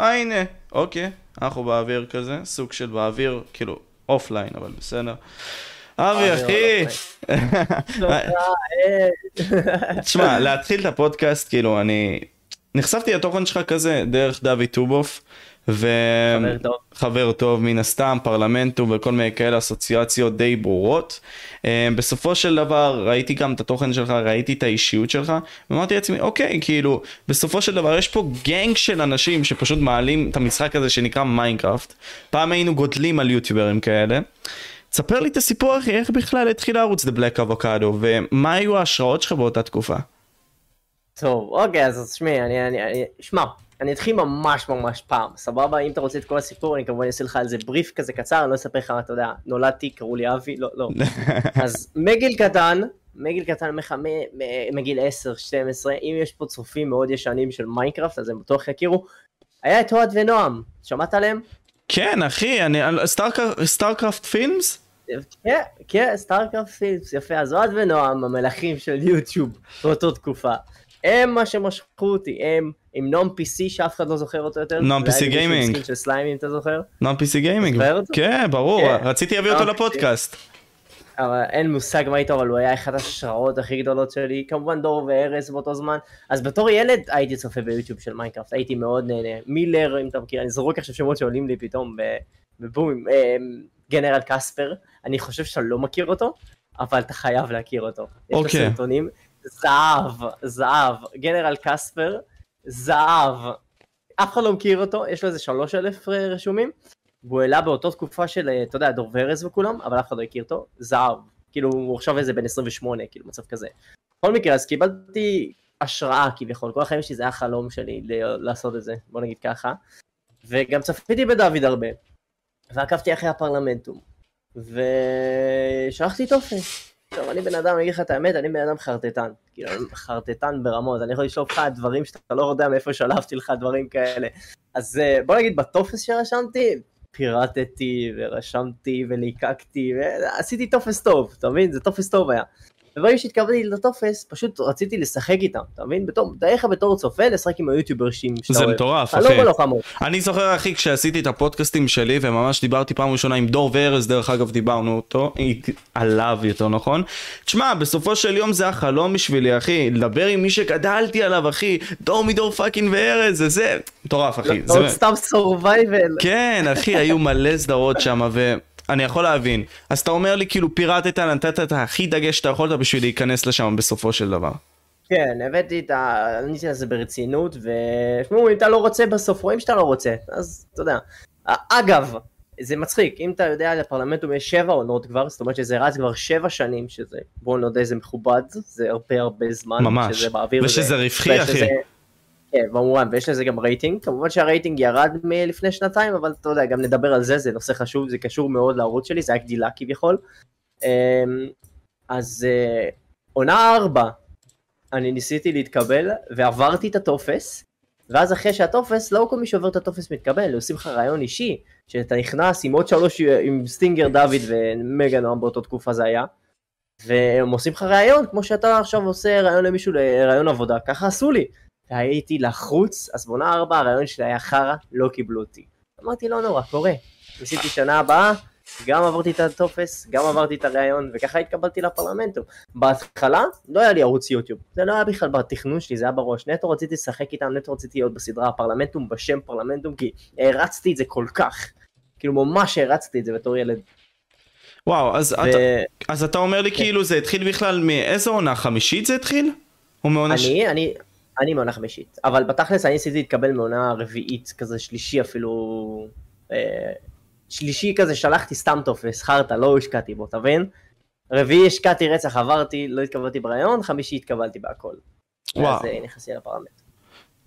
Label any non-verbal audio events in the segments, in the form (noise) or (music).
אה הנה, אוקיי, אנחנו באוויר כזה, סוג של באוויר, כאילו, offline, אבל בסדר. אבי, אחי. תשמע, להתחיל את הפודקאסט, כאילו, אני... נחשפתי לתוכן שלך כזה דרך דוד טובוף. וחבר טוב מן הסתם, פרלמנטום וכל מיני כאלה אסוציאציות די ברורות. אה, בסופו של דבר ראיתי גם את התוכן שלך, ראיתי את האישיות שלך, ואמרתי לעצמי, אוקיי, כאילו, בסופו של דבר יש פה gang של אנשים שפשוט מעלים את המשחק הזה שנקרא Minecraft. פעם היינו גודלים על יוטיוברים כאלה. תספר לי את הסיפור אחי, איך בכלל התחיל הערוץ The Black Avocado, ומה היו ההשראות שלך באותה תקופה? טוב, אוקיי, אז תשמעי, אני, אני, אני, שמע, אני אתחיל ממש ממש פעם, סבבה? אם אתה רוצה את כל הסיפור, אני כמובן אעשה לך על זה בריף כזה קצר, אני לא אספר לך, אתה יודע, נולדתי, קראו לי אבי, לא, לא. (laughs) אז מגיל קטן, מגיל קטן מגיל 10-12, אם יש פה צופים מאוד ישנים של Minecraft, אז הם בטוח יכירו, היה את אוהד ונועם, שמעת עליהם? כן, אחי, אני, Starcraft Films? כן, כן, Starcraft Films, יפה, אז אוהד ונועם, המלכים של יוטיוב, באותו תקופה. הם מה שמשכו אותי, הם עם נום PC שאף אחד לא זוכר אותו יותר. נום PC Gaming. של סליימים אתה זוכר? נום PC Gaming. כן, ברור, כן. רציתי להביא אותו לפודקאסט. אבל אין מושג מה איתו, אבל הוא היה אחת ההשראות הכי גדולות שלי, כמובן דור וארז באותו זמן. אז בתור ילד הייתי צופה ביוטיוב של Minecraft, הייתי מאוד נהנה. מילר, אם אתה מכיר, אני זורק עכשיו שמות שעולים לי פתאום בבום, אה, גנרל קספר, אני חושב שאתה לא מכיר אותו, אבל אתה חייב להכיר אותו. יש לו אוקיי. סרטונים זהב, זהב, גנרל קספר, זהב. אף אחד לא מכיר אותו, יש לו איזה שלוש אלף אה, רשומים, והוא העלה באותו תקופה של, אה, אתה יודע, דור ורז וכולם, אבל אף אחד לא הכיר אותו, זהב. כאילו, הוא עכשיו איזה בן 28, כאילו, מצב כזה. בכל מקרה, אז קיבלתי השראה כביכול, כל החיים שלי זה היה חלום שלי לעשות את זה, בוא נגיד ככה. וגם צפיתי בדוד הרבה, ועקבתי אחרי הפרלמנטום, ושלחתי טופס. טוב, אני בן אדם, אני אגיד לך את האמת, אני בן אדם חרטטן. כאילו, חרטטן ברמות, אני יכול לשלוף לך דברים שאתה לא יודע מאיפה שלפתי לך דברים כאלה. אז אה, בוא נגיד, בטופס שרשמתי, פירטתי ורשמתי וליקקתי, ועשיתי טופס טוב, אתה מבין? זה טופס טוב היה. וברגע שהתקבלתי לטופס, פשוט רציתי לשחק איתם, אתה מבין? בתור, תאר לך בתור צופה לשחק עם היוטיובר שאתה אוהב. זה מטורף, אחי. אני לא בחלומות. אני זוכר, אחי, כשעשיתי את הפודקאסטים שלי, וממש דיברתי פעם ראשונה עם דור וארז, דרך אגב, דיברנו אותו, עליו יותר נכון. תשמע, בסופו של יום זה החלום בשבילי, אחי, לדבר עם מי שגדלתי עליו, אחי, דור מדור fucking וארז, זה זה, מטורף, אחי. לא, עוד סתם סורווייבל. כן, אחי, היו מלא סדרות שם, ו... אני יכול להבין. אז אתה אומר לי כאילו פירטת, נתת את הכי דגש שאתה יכולת בשביל להיכנס לשם בסופו של דבר. כן, הבאתי את ה... עניתי זה ברצינות, ושמעו, אם אתה לא רוצה בסוף, רואים שאתה לא רוצה, אז אתה יודע. אגב, זה מצחיק, אם אתה יודע, לפרלמנטום יש שבע עונות כבר, זאת אומרת שזה רץ כבר שבע שנים, שזה, בואו נודה, זה מכובד, זה הרבה הרבה זמן, ממש, שזה באוויר. ושזה רווחי, אחי. כן, כמובן, ויש לזה גם רייטינג, כמובן שהרייטינג ירד מלפני שנתיים, אבל אתה יודע, גם נדבר על זה, זה נושא חשוב, זה קשור מאוד לערוץ שלי, זה היה גדילה כביכול. אמ, אז אה, עונה ארבע, אני ניסיתי להתקבל, ועברתי את הטופס, ואז אחרי שהטופס, לא כל מי שעובר את הטופס מתקבל, עושים לך ראיון אישי, שאתה נכנס עם עוד שלוש, עם סטינגר דוד ומגה נועם באותו תקופה זה היה, והם עושים לך ראיון, כמו שאתה עכשיו עושה ראיון למישהו לראיון עבודה, ככה עשו לי. והייתי לחוץ, אז בעונה ארבע הרעיון שלי היה חרא, לא קיבלו אותי. אמרתי לא נורא, קורה. ניסיתי שנה הבאה, גם עברתי את הטופס, גם עברתי את הרעיון, וככה התקבלתי לפרלמנטום. בהתחלה לא היה לי ערוץ יוטיוב, זה לא היה בכלל בתכנון שלי, זה היה בראש. נטו רציתי לשחק איתם, נטו רציתי להיות בסדרה הפרלמנטום בשם פרלמנטום, כי הרצתי את זה כל כך. כאילו ממש הרצתי את זה בתור ילד. וואו, אז, ו... אתה, אז אתה אומר לי כן. כאילו זה התחיל בכלל מאיזה עונה חמישית זה התחיל? או מעונה אני, ש... אני, אני מעונה חמישית, אבל בתכלס אני ניסיתי להתקבל מעונה רביעית, כזה שלישי אפילו, אה, שלישי כזה שלחתי סתם טופס, חרטא, לא השקעתי בו, אתה מבין? רביעי השקעתי רצח, עברתי, לא התקבלתי ברעיון, חמישי התקבלתי בהכל. וואו. אז אה, נכנסתי לפרלמנט.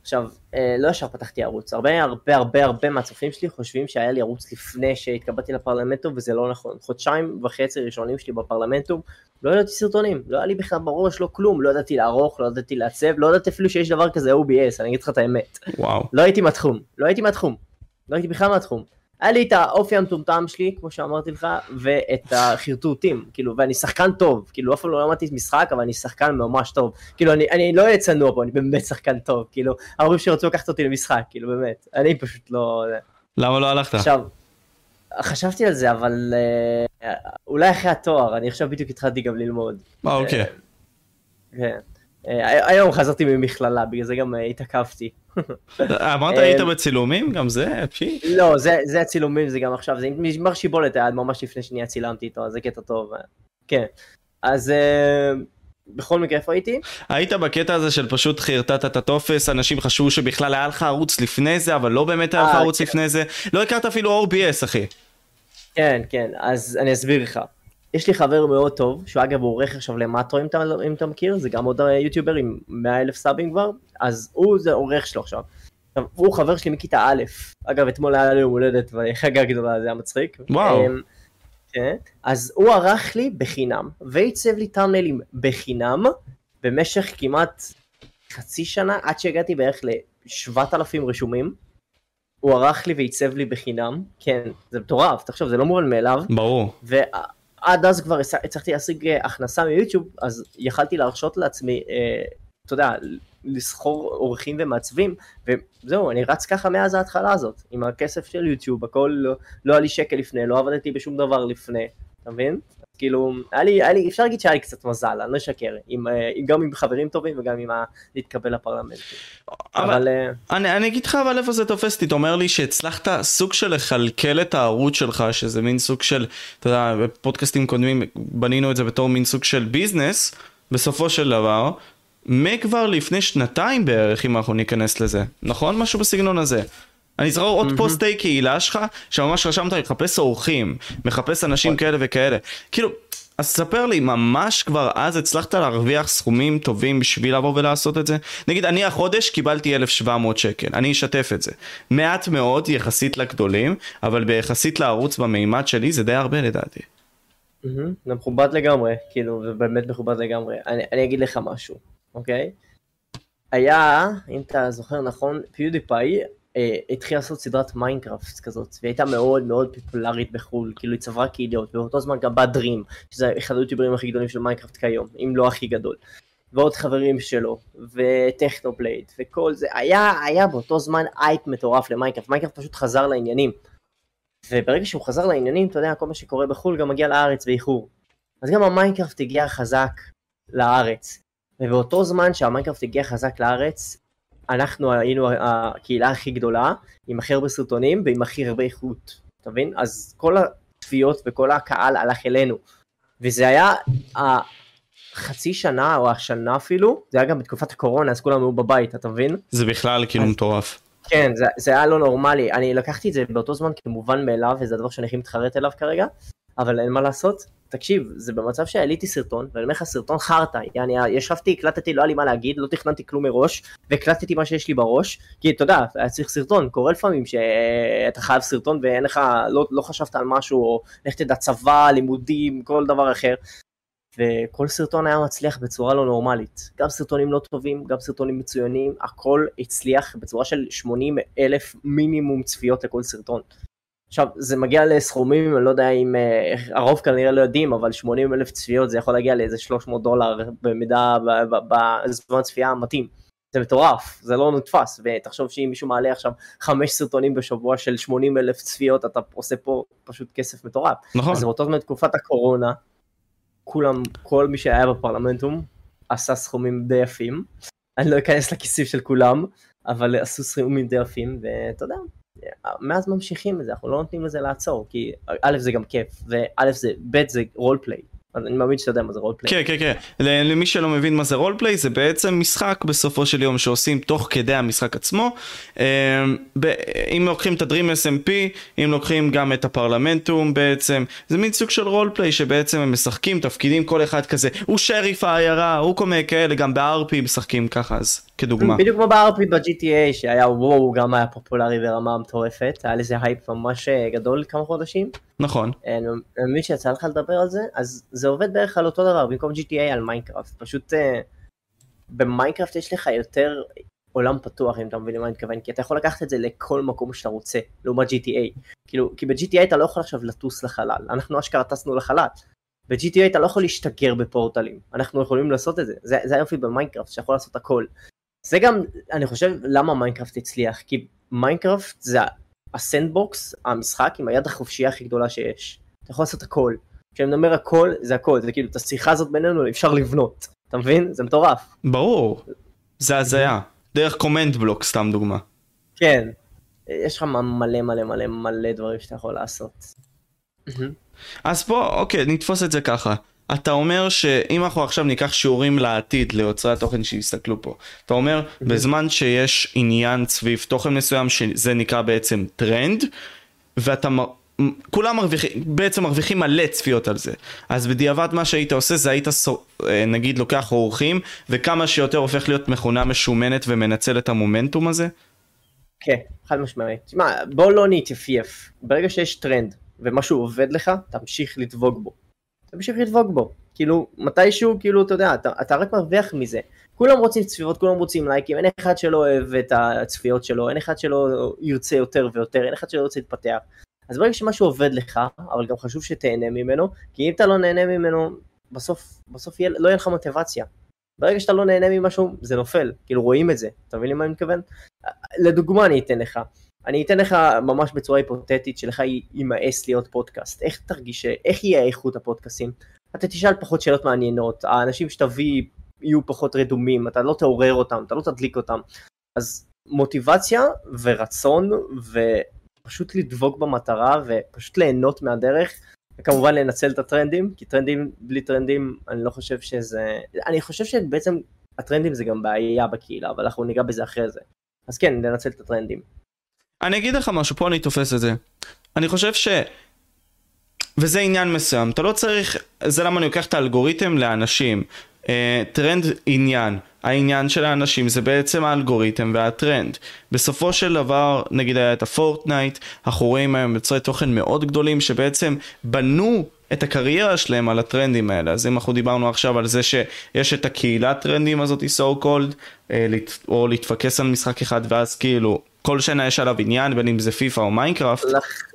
עכשיו, אה, לא ישר פתחתי ערוץ, הרבה הרבה הרבה הרבה מהצופים שלי חושבים שהיה לי ערוץ לפני שהתקבלתי לפרלמנטום וזה לא נכון. חודשיים וחצי ראשונים שלי בפרלמנטום, לא ידעתי סרטונים, לא היה לי בכלל בראש, לא כלום, לא ידעתי לערוך, לא ידעתי לעצב, לא ידעתי אפילו שיש דבר כזה OBS, אני אגיד לך את האמת. וואו. לא הייתי מהתחום, לא הייתי מהתחום, לא הייתי בכלל מהתחום. היה לי את האופי המטומטם שלי, כמו שאמרתי לך, ואת החרטוטים, כאילו, ואני שחקן טוב, כאילו, אף פעם לא למדתי משחק, אבל אני שחקן ממש טוב. כאילו, אני, אני לא אהיה צנוע פה, אני באמת שחקן טוב, כאילו, ההורים שרצו לקחת אותי למשחק, כאילו, באמת, אני פשוט לא... למה לא הלכת? עכשיו, חשבתי על זה, אבל אה, אולי אחרי התואר, אני עכשיו בדיוק התחלתי גם ללמוד. אה, אוקיי. כן. אה, היום חזרתי ממכללה, בגלל זה גם אה, התעכבתי. אמרת היית בצילומים? גם זה? לא, זה, זה הצילומים, זה גם עכשיו, זה עם מר שיבולת היה ממש לפני שנייה צילמתי איתו, זה קטע טוב. כן. אז בכל מקרה, איפה הייתי? היית בקטע הזה של פשוט חרטטת את הטופס, אנשים חשבו שבכלל היה לך ערוץ לפני זה, אבל לא באמת היה לך ערוץ כן. לפני זה. לא הכרת אפילו OBS, אחי. כן, כן, אז אני אסביר לך. יש לי חבר מאוד טוב, שהוא אגב עורך עכשיו למטרו אם אתה, אם אתה מכיר, זה גם עוד יוטיובר עם 100 אלף סאבים כבר, אז הוא זה עורך שלו עכשיו. עכשיו, הוא חבר שלי מכיתה א', אגב אתמול היה לי יום הולדת וחגה גדולה, זה היה מצחיק. וואו. אמ, כן, אז הוא ערך לי בחינם, ועיצב לי טאמנלים בחינם, במשך כמעט חצי שנה, עד שהגעתי בערך ל-7,000 רשומים. הוא ערך לי ועיצב לי בחינם, כן, זה מטורף, תחשוב, זה לא מובן מאליו. ברור. עד אז כבר הצלחתי להשיג אה, הכנסה מיוטיוב, אז יכלתי להרשות לעצמי, אה, אתה יודע, לסחור עורכים ומעצבים, וזהו, אני רץ ככה מאז ההתחלה הזאת, עם הכסף של יוטיוב, הכל, לא, לא היה לי שקל לפני, לא עבדתי בשום דבר לפני, אתה מבין? כאילו, היה לי, היה לי, אפשר להגיד שהיה לי קצת מזל, אני לא אשקר, עם, אה, גם עם חברים טובים וגם עם ה... להתקבל לפרלמנט. אבל, אבל אה, אני, אני אגיד לך אבל איפה זה תופס אותי, אתה אומר לי שהצלחת סוג של לכלכל את הערוץ שלך, שזה מין סוג של, אתה יודע, בפודקאסטים קודמים בנינו את זה בתור מין סוג של ביזנס, בסופו של דבר, מכבר לפני שנתיים בערך, אם אנחנו ניכנס לזה, נכון? משהו בסגנון הזה. אני זוכר עוד פוסטי קהילה שלך, שממש רשמת לחפש אורחים, מחפש אנשים כאלה וכאלה. כאילו, אז ספר לי, ממש כבר אז הצלחת להרוויח סכומים טובים בשביל לבוא ולעשות את זה? נגיד, אני החודש קיבלתי 1,700 שקל, אני אשתף את זה. מעט מאוד יחסית לגדולים, אבל ביחסית לערוץ במימד שלי זה די הרבה לדעתי. זה מכובד לגמרי, כאילו, זה באמת מכובד לגמרי. אני, אני אגיד לך משהו, אוקיי? היה, אם אתה זוכר נכון, PewDiePie אה, התחיל לעשות סדרת Minecraft כזאת, והיא הייתה מאוד מאוד פופולרית בחו"ל, כאילו היא צברה קהילות, ובאותו זמן גם בא Dream, שזה אחד היוטיוברים הכי גדולים של Minecraft כיום, אם לא הכי גדול. ועוד חברים שלו, ו Technoblade, וכל זה, היה, היה באותו זמן אייפ מטורף ל Minecraft, Minecraft פשוט חזר לעניינים. וברגע שהוא חזר לעניינים, אתה יודע, כל מה שקורה בחו"ל גם מגיע לארץ באיחור. אז גם ה Minecraft הגיע חזק לארץ. ובאותו זמן שה Minecraft הגיע חזק לארץ, אנחנו היינו הקהילה הכי גדולה, עם הכי הרבה סרטונים ועם הכי הרבה איכות, אתה מבין? אז כל הצפיות וכל הקהל הלך אלינו. וזה היה החצי שנה או השנה אפילו, זה היה גם בתקופת הקורונה, אז כולם היו בבית, אתה מבין? זה בכלל כאילו אז... מטורף. כן, זה, זה היה לא נורמלי, אני לקחתי את זה באותו זמן כמובן מאליו, וזה הדבר שאני הכי מתחרט אליו כרגע, אבל אין מה לעשות, תקשיב, זה במצב שהעליתי סרטון, ואני אומר לך סרטון חרטא, יעני, ישבתי, הקלטתי, לא היה לי מה להגיד, לא תכננתי כלום מראש, והקלטתי מה שיש לי בראש, כי אתה יודע, היה צריך סרטון, קורה לפעמים שאתה חייב סרטון ואין לך, לא, לא חשבת על משהו, או לך תדע צבא, לימודים, כל דבר אחר, וכל סרטון היה מצליח בצורה לא נורמלית. גם סרטונים לא טובים, גם סרטונים מצוינים, הכל הצליח בצורה של 80 אלף מינימום צפיות לכל סרטון. עכשיו, זה מגיע לסכומים, אני לא יודע אם, אה, הרוב כנראה לא יודעים, אבל 80 אלף צפיות זה יכול להגיע לאיזה 300 דולר במידה, בזמן צפייה המתאים. זה מטורף, זה לא נתפס, ותחשוב שאם מישהו מעלה עכשיו חמש סרטונים בשבוע של 80 אלף צפיות, אתה עושה פה פשוט כסף מטורף. נכון. אז באותו זמן תקופת הקורונה, כולם, כל מי שהיה בפרלמנטום, עשה סכומים די יפים. אני לא אכנס לכיסים של כולם, אבל עשו סכומים די יפים, ואתה יודע, מאז ממשיכים את זה, אנחנו לא נותנים לזה לעצור, כי א' זה גם כיף, וא' זה, ב' זה רולפליי. אני מאמין שאתה יודע מה זה רולפליי. כן, כן, כן. למי שלא מבין מה זה רולפליי, זה בעצם משחק בסופו של יום שעושים תוך כדי המשחק עצמו. אמ, אם לוקחים את ה Dream SMP, אם לוקחים גם את הפרלמנטום בעצם, זה מין סוג של roleplay שבעצם הם משחקים תפקידים כל אחד כזה, הוא שריף העיירה, הוא כל מיני כאלה, גם ב-RP משחקים ככה, אז כדוגמה. בדיוק כמו ב-RP ב-GTA שהיה וואו, גם היה פופולרי ברמה מטורפת, היה לזה הייפ ממש אה, גדול כמה חודשים. נכון. אני מבין שיצא לך לדבר על זה, אז זה עובד בערך על אותו דבר, במקום GTA על Minecraft, פשוט uh, במיינקראפט יש לך יותר עולם פתוח אם אתה מבין למה אני מתכוון כי אתה יכול לקחת את זה לכל מקום שאתה רוצה לעומת GTA כאילו כי ב-GTA אתה לא יכול עכשיו לטוס לחלל. אנחנו אשכרה טסנו לחלל. ב-GTA אתה לא יכול להשתגר בפורטלים. אנחנו יכולים לעשות את זה. זה, זה היופי במיינקראפט שאתה יכול לעשות הכל זה גם אני חושב למה מיינקראפט הצליח כי מיינקראפט זה ה sandbox המשחק עם היד החופשייה הכי גדולה שיש. אתה יכול לעשות הכל. כשאני אומר הכל זה הכל. זה כאילו את השיחה הזאת בינינו אפשר לבנות. אתה מבין? זה מטורף. ברור. זה הזיה. דרך command block סתם דוגמה. כן. יש לך מלא מלא מלא מלא דברים שאתה יכול לעשות. אז בוא אוקיי נתפוס את זה ככה אתה אומר שאם אנחנו עכשיו ניקח שיעורים לעתיד ליוצרי התוכן שיסתכלו פה אתה אומר בזמן שיש עניין סביב תוכן מסוים שזה נקרא בעצם טרנד ואתה כולם מרוויחים, בעצם מרוויחים מלא צפיות על זה. אז בדיעבד מה שהיית עושה זה היית אה, נגיד לוקח אורחים וכמה שיותר הופך להיות מכונה משומנת ומנצל את המומנטום הזה? כן, חד משמעית. תשמע, בוא לא נתייפייף. ברגע שיש טרנד ומשהו עובד לך, תמשיך לדבוק בו. תמשיך לדבוק בו. כאילו, מתישהו, כאילו, אתה יודע, אתה, אתה רק מרוויח מזה. כולם רוצים צפיות, כולם רוצים לייקים, אין אחד שלא אוהב את הצפיות שלו, אין אחד שלא ירצה יותר ויותר, אין אחד שלא ירצה להתפתח. אז ברגע שמשהו עובד לך, אבל גם חשוב שתהנה ממנו, כי אם אתה לא נהנה ממנו, בסוף, בסוף יהיה, לא יהיה לך מוטיבציה. ברגע שאתה לא נהנה ממשהו, זה נופל, כאילו רואים את זה, אתה מבין למה אני מתכוון? לדוגמה אני אתן לך, אני אתן לך ממש בצורה היפותטית שלך יימאס להיות פודקאסט, איך תרגיש, איך יהיה איכות הפודקאסים? אתה תשאל פחות שאלות מעניינות, האנשים שתביא יהיו פחות רדומים, אתה לא תעורר אותם, אתה לא תדליק אותם, אז מוטיבציה ורצון ו... פשוט לדבוק במטרה ופשוט ליהנות מהדרך, וכמובן לנצל את הטרנדים, כי טרנדים, בלי טרנדים, אני לא חושב שזה... אני חושב שבעצם הטרנדים זה גם בעיה בקהילה, אבל אנחנו ניגע בזה אחרי זה. אז כן, לנצל את הטרנדים. אני אגיד לך משהו, פה אני תופס את זה. אני חושב ש... וזה עניין מסוים, אתה לא צריך, זה למה אני לוקח את האלגוריתם לאנשים. אה, טרנד עניין. העניין של האנשים זה בעצם האלגוריתם והטרנד. בסופו של דבר, נגיד היה את הפורטנייט, אנחנו רואים היום יוצרי תוכן מאוד גדולים שבעצם בנו את הקריירה שלהם על הטרנדים האלה. אז אם אנחנו דיברנו עכשיו על זה שיש את הקהילת טרנדים הזאתי so called, אה, או להתפקס על משחק אחד ואז כאילו כל שנה יש עליו עניין בין אם זה פיפא או מיינקראפט.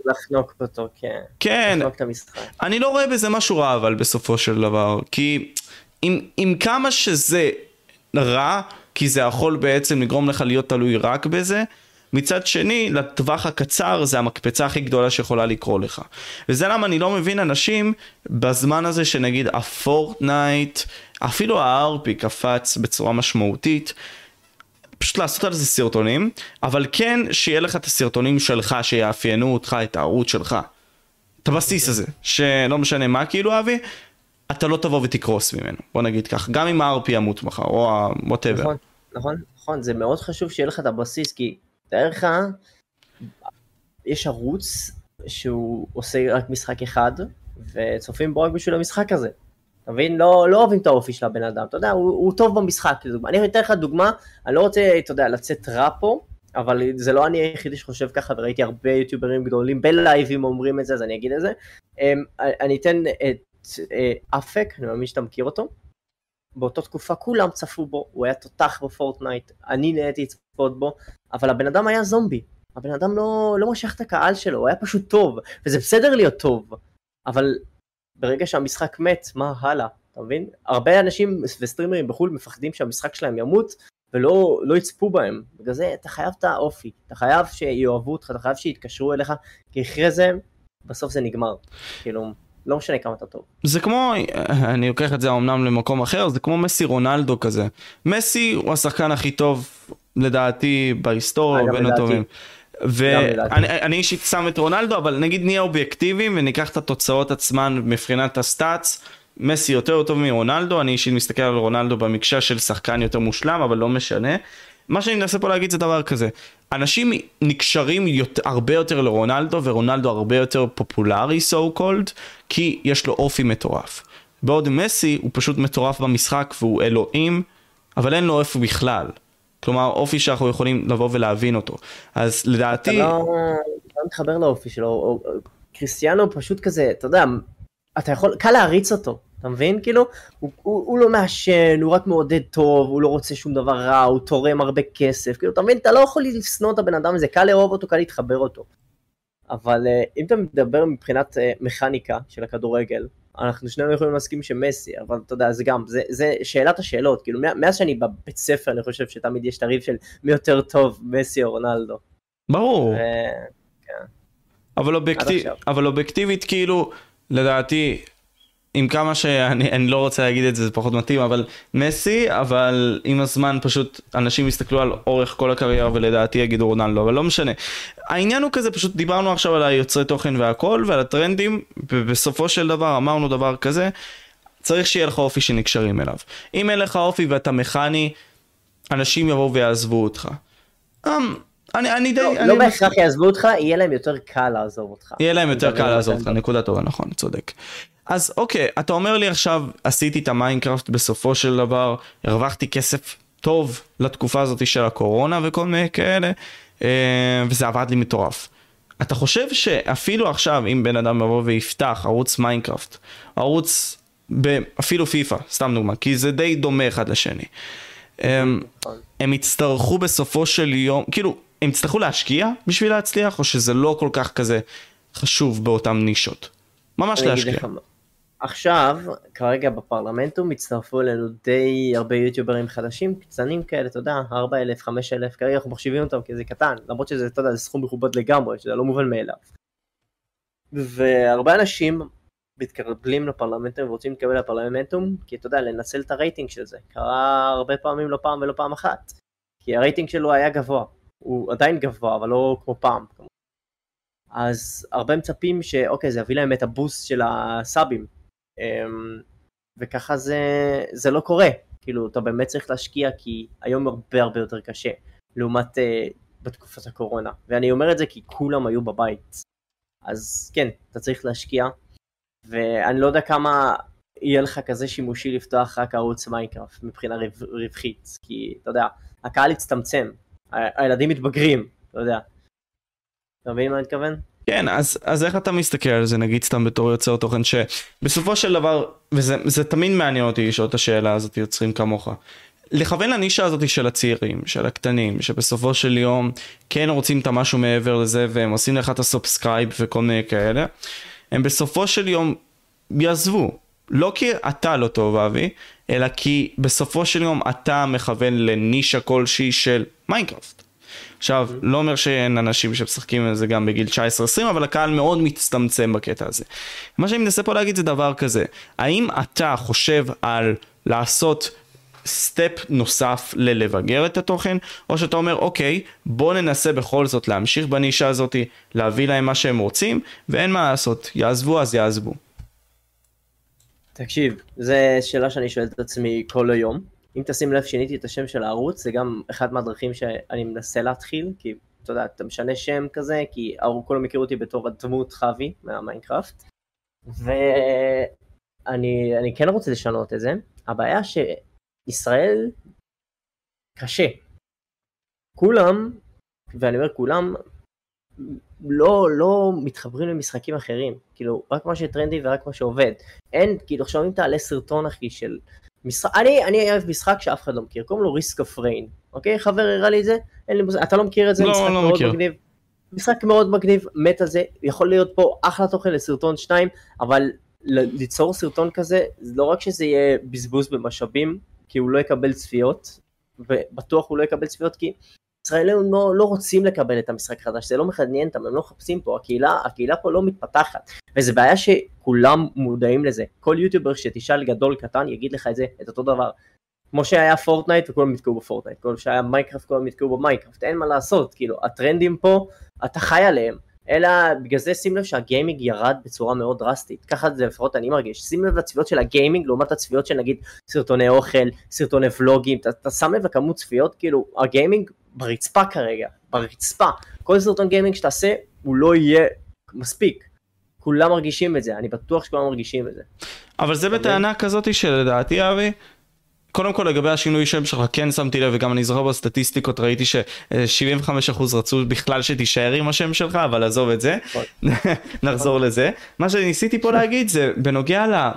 לחנוק אותו, כן. כן. לחנוק את המשחק. אני לא רואה בזה משהו רע אבל בסופו של דבר, כי עם, עם כמה שזה רע, כי זה יכול בעצם לגרום לך להיות תלוי רק בזה, מצד שני, לטווח הקצר זה המקפצה הכי גדולה שיכולה לקרות לך. וזה למה אני לא מבין אנשים בזמן הזה שנגיד הפורטנייט, אפילו ה-RP קפץ בצורה משמעותית, פשוט לעשות על זה סרטונים, אבל כן שיהיה לך את הסרטונים שלך שיאפיינו אותך, את הערוץ שלך. את הבסיס הזה, שלא משנה מה כאילו אבי, אתה לא תבוא ותקרוס ממנו, בוא נגיד כך, גם אם ה-RP ימות מחר, או ה-whatever. נכון, נכון, נכון, זה מאוד חשוב שיהיה לך את הבסיס, כי תאר לך, יש ערוץ שהוא עושה רק משחק אחד, וצופים בו רק בשביל המשחק הזה. אתה מבין? לא, לא אוהבים את האופי של הבן אדם, אתה יודע, הוא, הוא טוב במשחק, לדוגמה. אני אתן לך דוגמה, אני לא רוצה, אתה יודע, לצאת רע פה, אבל זה לא אני היחידי שחושב ככה, וראיתי הרבה יוטיוברים גדולים בלייבים אומרים את זה, אז אני אגיד את זה. אמ, אני אתן את אה, אפק, אני מאמין שאתה מכיר אותו. באותה תקופה כולם צפו בו, הוא היה תותח בפורטנייט, אני נהייתי לצפות בו, אבל הבן אדם היה זומבי. הבן אדם לא, לא משך את הקהל שלו, הוא היה פשוט טוב, וזה בסדר להיות טוב, אבל ברגע שהמשחק מת, מה הלאה? אתה מבין? הרבה אנשים וסטרימרים בחו"ל מפחדים שהמשחק שלהם ימות, ולא לא יצפו בהם. בגלל זה אתה חייב את האופי, אתה חייב שיאהבו אותך, אתה חייב שיתקשרו אליך, כי אחרי זה, בסוף זה נגמר. כאילו, לא משנה כמה אתה טוב. זה כמו, אני לוקח את זה אמנם למקום אחר, זה כמו מסי רונלדו כזה. מסי הוא השחקן הכי טוב לדעתי בהיסטוריה, בין הטובים. ואני אישית שם את רונלדו, אבל נגיד נהיה אובייקטיביים וניקח את התוצאות עצמן מבחינת הסטאצ. מסי יותר טוב מרונלדו, אני אישית מסתכל על רונלדו במקשה של שחקן יותר מושלם, אבל לא משנה. מה שאני מנסה פה להגיד זה דבר כזה, אנשים נקשרים יותר, הרבה יותר לרונלדו, ורונלדו הרבה יותר פופולרי so called, כי יש לו אופי מטורף. בעוד מסי הוא פשוט מטורף במשחק והוא אלוהים, אבל אין לו אופי בכלל. כלומר, אופי שאנחנו יכולים לבוא ולהבין אותו. אז לדעתי... אתה לא, לא מתחבר לאופי שלו, קריסטיאנו פשוט כזה, אתה יודע, אתה יכול, קל להריץ אותו. אתה מבין? כאילו, הוא, הוא, הוא לא מעשן, הוא רק מעודד טוב, הוא לא רוצה שום דבר רע, הוא תורם הרבה כסף, כאילו, אתה מבין? אתה לא יכול לשנוא את הבן אדם הזה, קל לאהוב אותו, קל להתחבר אותו. אבל uh, אם אתה מדבר מבחינת uh, מכניקה של הכדורגל, אנחנו שנינו יכולים להסכים שמסי, אבל אתה יודע, זה גם, זה, זה שאלת השאלות, כאילו, מאז שאני בבית ספר, אני חושב שתמיד יש את הריב של מי יותר טוב, מסי או רונלדו. ברור. ו... כן. אבל, אובייקטיב, אבל אובייקטיבית, כאילו, לדעתי, עם כמה שאני לא רוצה להגיד את זה, זה פחות מתאים, אבל מסי, אבל עם הזמן פשוט אנשים יסתכלו על אורך כל הקריירה ולדעתי יגידו רונלדו, אבל לא משנה. העניין הוא כזה, פשוט דיברנו עכשיו על היוצרי תוכן והכל ועל הטרנדים, ובסופו של דבר אמרנו דבר כזה, צריך שיהיה לך אופי שנקשרים אליו. אם אין לך אופי ואתה מכני, אנשים יבואו ויעזבו אותך. Um, אני, אני די... לא, לא בהכרח יעזבו אותך, יהיה להם יותר קל לעזוב אותך. יהיה להם יותר קל לעזוב אותך, נקודה טובה, נכון, צודק. אז אוקיי, אתה אומר לי עכשיו, עשיתי את המיינקראפט בסופו של דבר, הרווחתי כסף טוב לתקופה הזאת של הקורונה וכל מיני כאלה, אה, וזה עבד לי מטורף. אתה חושב שאפילו עכשיו, אם בן אדם יבוא ויפתח ערוץ מיינקראפט, ערוץ אפילו פיפא, סתם דוגמה, כי זה די דומה אחד לשני. הם, הם יצטרכו בסופו של יום, כאילו, הם יצטרכו להשקיע בשביל להצליח, או שזה לא כל כך כזה חשוב באותן נישות? ממש להשקיע. עכשיו, כרגע בפרלמנטום הצטרפו אלינו די הרבה יוטיוברים חדשים, קטנים כאלה, אתה יודע, 4,000, 5,000, כרגע אנחנו מחשיבים אותם כי זה קטן, למרות שזה, אתה יודע, זה סכום מכובד לגמרי, שזה לא מובן מאליו. והרבה אנשים מתקבלים לפרלמנטום ורוצים להתקבל לפרלמנטום, כי אתה יודע, לנצל את הרייטינג של זה. קרה הרבה פעמים, לא פעם ולא פעם אחת. כי הרייטינג שלו היה גבוה. הוא עדיין גבוה, אבל לא כמו פעם. אז הרבה מצפים שאוקיי, זה יביא להם את הבוסט של הסאבים. אמ, וככה זה, זה לא קורה. כאילו, אתה באמת צריך להשקיע, כי היום הרבה הרבה יותר קשה, לעומת uh, בתקופת הקורונה. ואני אומר את זה כי כולם היו בבית. אז כן, אתה צריך להשקיע, ואני לא יודע כמה יהיה לך כזה שימושי לפתוח רק ערוץ מיינקראפט מבחינה רווחית, כי אתה יודע, הקהל הצטמצם, הילדים מתבגרים, אתה יודע. אתה מבין מה אני מתכוון? כן, אז, אז איך אתה מסתכל על זה, נגיד סתם בתור יוצר תוכן, שבסופו של דבר, וזה תמיד מעניין אותי לשאול את השאלה הזאת, יוצרים כמוך. לכוון לנישה הזאת של הצעירים, של הקטנים, שבסופו של יום כן רוצים את המשהו מעבר לזה, והם עושים לך את ה subscribe וכל מיני כאלה. הם בסופו של יום יעזבו. לא כי אתה לא טוב חווי, אלא כי בסופו של יום אתה מכוון לנישה כלשהי של מיינקראפט. עכשיו, לא אומר שאין אנשים שמשחקים על זה גם בגיל 19-20, אבל הקהל מאוד מצטמצם בקטע הזה. מה שאני מנסה פה להגיד זה דבר כזה, האם אתה חושב על לעשות סטפ נוסף ללבגר את התוכן, או שאתה אומר, אוקיי, בוא ננסה בכל זאת להמשיך בנישה הזאת, להביא להם מה שהם רוצים, ואין מה לעשות, יעזבו אז יעזבו. תקשיב, זו שאלה שאני שואל את עצמי כל היום. אם תשים לב, שיניתי את השם של הערוץ, זה גם אחד מהדרכים שאני מנסה להתחיל, כי אתה יודע, אתה משנה שם כזה, כי כולם מכירים אותי בתור הדמות חווי מהמיינקראפט, ואני כן רוצה לשנות את זה. הבעיה ש... ישראל קשה. כולם, ואני אומר כולם, לא, לא מתחברים למשחקים אחרים, כאילו, רק מה שטרנדי ורק מה שעובד. אין, כאילו, עכשיו אם תעלה סרטון אחי של משחק, אני, אני אוהב משחק שאף אחד לא מכיר, קוראים לו Risk of Rain, אוקיי? חבר הראה לי את זה, אין לי מוז... אתה לא מכיר את זה? לא, משחק לא מאוד מכיר. מגניב. משחק מאוד מגניב, מת על זה, יכול להיות פה אחלה תוכן לסרטון 2, אבל ליצור סרטון כזה, לא רק שזה יהיה בזבוז במשאבים, כי הוא לא יקבל צפיות, ובטוח הוא לא יקבל צפיות כי ישראלים לא, לא רוצים לקבל את המשחק החדש, זה לא מעניין אותם, הם לא מחפשים פה, הקהילה, הקהילה פה לא מתפתחת, וזו בעיה שכולם מודעים לזה, כל יוטיובר שתשאל גדול קטן יגיד לך את זה, את אותו דבר, כמו שהיה פורטנייט וכולם נתקעו בפורטנייט, כמו שהיה מיינקראפט כולם נתקעו במיינקראפט, אין מה לעשות, כאילו הטרנדים פה, אתה חי עליהם, אלא בגלל זה שים לב שהגיימינג ירד בצורה מאוד דרסטית, ככה זה לפחות אני מרגיש, שים לב לצפיות של הגיימינג לעומת הצפיות של נגיד סרטוני אוכל, סרטוני ולוגים, אתה, אתה שם לב לכמות צפיות, כאילו הגיימינג ברצפה כרגע, ברצפה, כל סרטון גיימינג שתעשה הוא לא יהיה מספיק, כולם מרגישים את זה, אני בטוח שכולם מרגישים את זה. אבל זה בטענה כזאת שלדעתי אבי, קודם כל לגבי השינוי שם שלך כן שמתי לב וגם אני זוכר בסטטיסטיקות ראיתי ש-75% רצו בכלל שתישאר עם השם שלך אבל עזוב את זה. (laughs) נחזור לזה. מה שניסיתי פה להגיד זה בנוגע ל...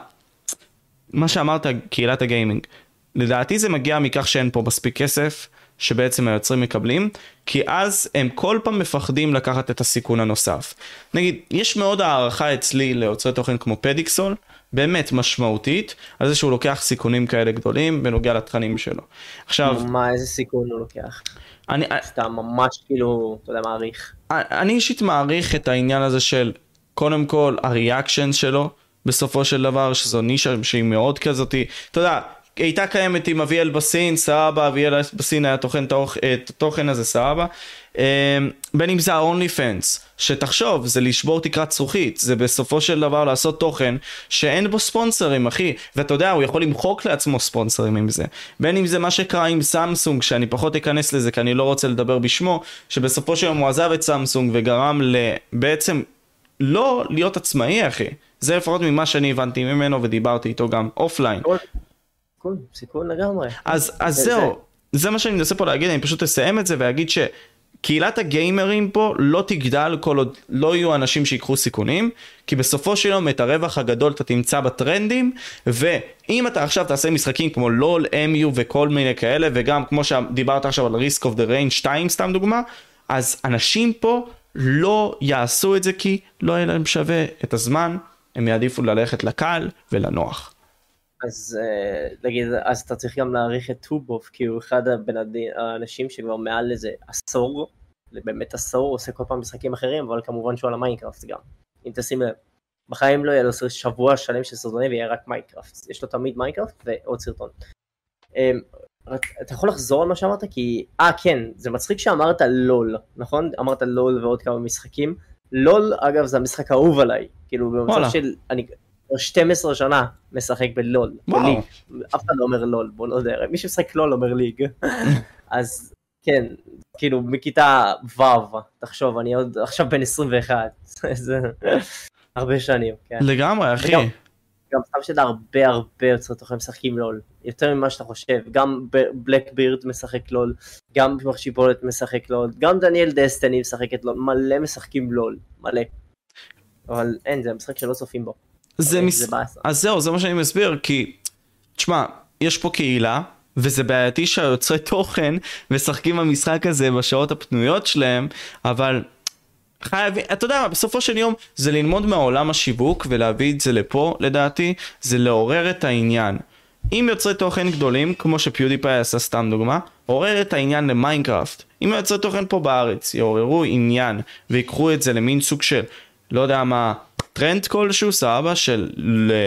מה שאמרת, קהילת הגיימינג. לדעתי זה מגיע מכך שאין פה מספיק כסף, שבעצם היוצרים מקבלים, כי אז הם כל פעם מפחדים לקחת את הסיכון הנוסף. נגיד, יש מאוד הערכה אצלי ליוצרי תוכן כמו פדיקסול, באמת משמעותית, על זה שהוא לוקח סיכונים כאלה גדולים בנוגע לתכנים שלו. עכשיו... מה, איזה סיכון הוא לוקח? אני... אתה ממש כאילו, אתה יודע, מעריך. אני אישית מעריך את העניין הזה של, קודם כל, הריאקשן שלו. בסופו של דבר, שזו נישה שהיא מאוד כזאתי, אתה יודע, הייתה קיימת עם אביאל בסין, סבבה, אביאל בסין היה טוחן את התוכן הזה, סבבה. אמ, בין אם זה ה- OnlyFans, שתחשוב, זה לשבור תקרת זכוכית, זה בסופו של דבר לעשות תוכן שאין בו ספונסרים, אחי, ואתה יודע, הוא יכול למחוק לעצמו ספונסרים עם זה. בין אם זה מה שקרה עם סמסונג, שאני פחות אכנס לזה כי אני לא רוצה לדבר בשמו, שבסופו של יום הוא עזב את סמסונג וגרם בעצם לו להיות עצמאי, אחי. זה לפחות ממה שאני הבנתי ממנו ודיברתי איתו גם offline. סיכון, סיכון לגמרי. אז, אז זהו, זה מה שאני מנסה פה להגיד, אני פשוט אסיים את זה ואגיד שקהילת הגיימרים פה לא תגדל כל עוד לא יהיו אנשים שיקחו סיכונים, כי בסופו של יום את הרווח הגדול אתה תמצא בטרנדים, ואם אתה עכשיו תעשה משחקים כמו לול, אמיו וכל מיני כאלה, וגם כמו שדיברת עכשיו על Risk of the Rain 2 סתם דוגמה, אז אנשים פה לא יעשו את זה כי לא יהיה להם שווה את הזמן, הם יעדיפו ללכת לקל ולנוח. אז נגיד, אה, אז אתה צריך גם להעריך את טובוף, כי הוא אחד האנשים שכבר מעל איזה עשור, באמת עשור, עושה כל פעם משחקים אחרים, אבל כמובן שהוא על המיינקראפט גם. אם תשים לב, בחיים לא יהיה לו שבוע שלם של סרטונים ויהיה רק מיינקראפט. יש לו תמיד מיינקראפט ועוד סרטון. אמ, אתה יכול לחזור על מה שאמרת? כי, אה כן, זה מצחיק שאמרת לול, נכון? אמרת לול ועוד כמה משחקים. לול, אגב, זה המשחק האהוב עליי. כאילו, במצב של, אני 12 שנה משחק בלול. בליג. אף אחד לא אומר לול, בוא נודה. מי שמשחק לול אומר ליג. (laughs) אז כן, כאילו, מכיתה ו', תחשוב, אני עוד עכשיו בן 21. (laughs) זה הרבה שנים, כן. לגמרי, אחי. גם סתם שאתה הרבה הרבה יוצרי תוכן משחקים לול, יותר ממה שאתה חושב, גם בלק בירד משחק לול, גם מחשיבולת משחק לול, גם דניאל דסטני משחקת לול, מלא משחקים לול, מלא. אבל אין, זה המשחק שלא צופים בו. זה מס... זה אז זהו, זה מה שאני מסביר, כי, תשמע, יש פה קהילה, וזה בעייתי שהיוצרי (laughs) תוכן משחקים במשחק הזה בשעות הפנויות שלהם, אבל חייבים, אתה יודע מה, בסופו של יום זה ללמוד מעולם השיווק ולהביא את זה לפה, לדעתי, זה לעורר את העניין. אם יוצרי תוכן גדולים, כמו שפיודיפאי עשה סתם דוגמה, עורר את העניין למיינקראפט. אם יוצרי תוכן פה בארץ יעוררו עניין ויקחו את זה למין סוג של, לא יודע מה, טרנד כלשהו, סבבה, של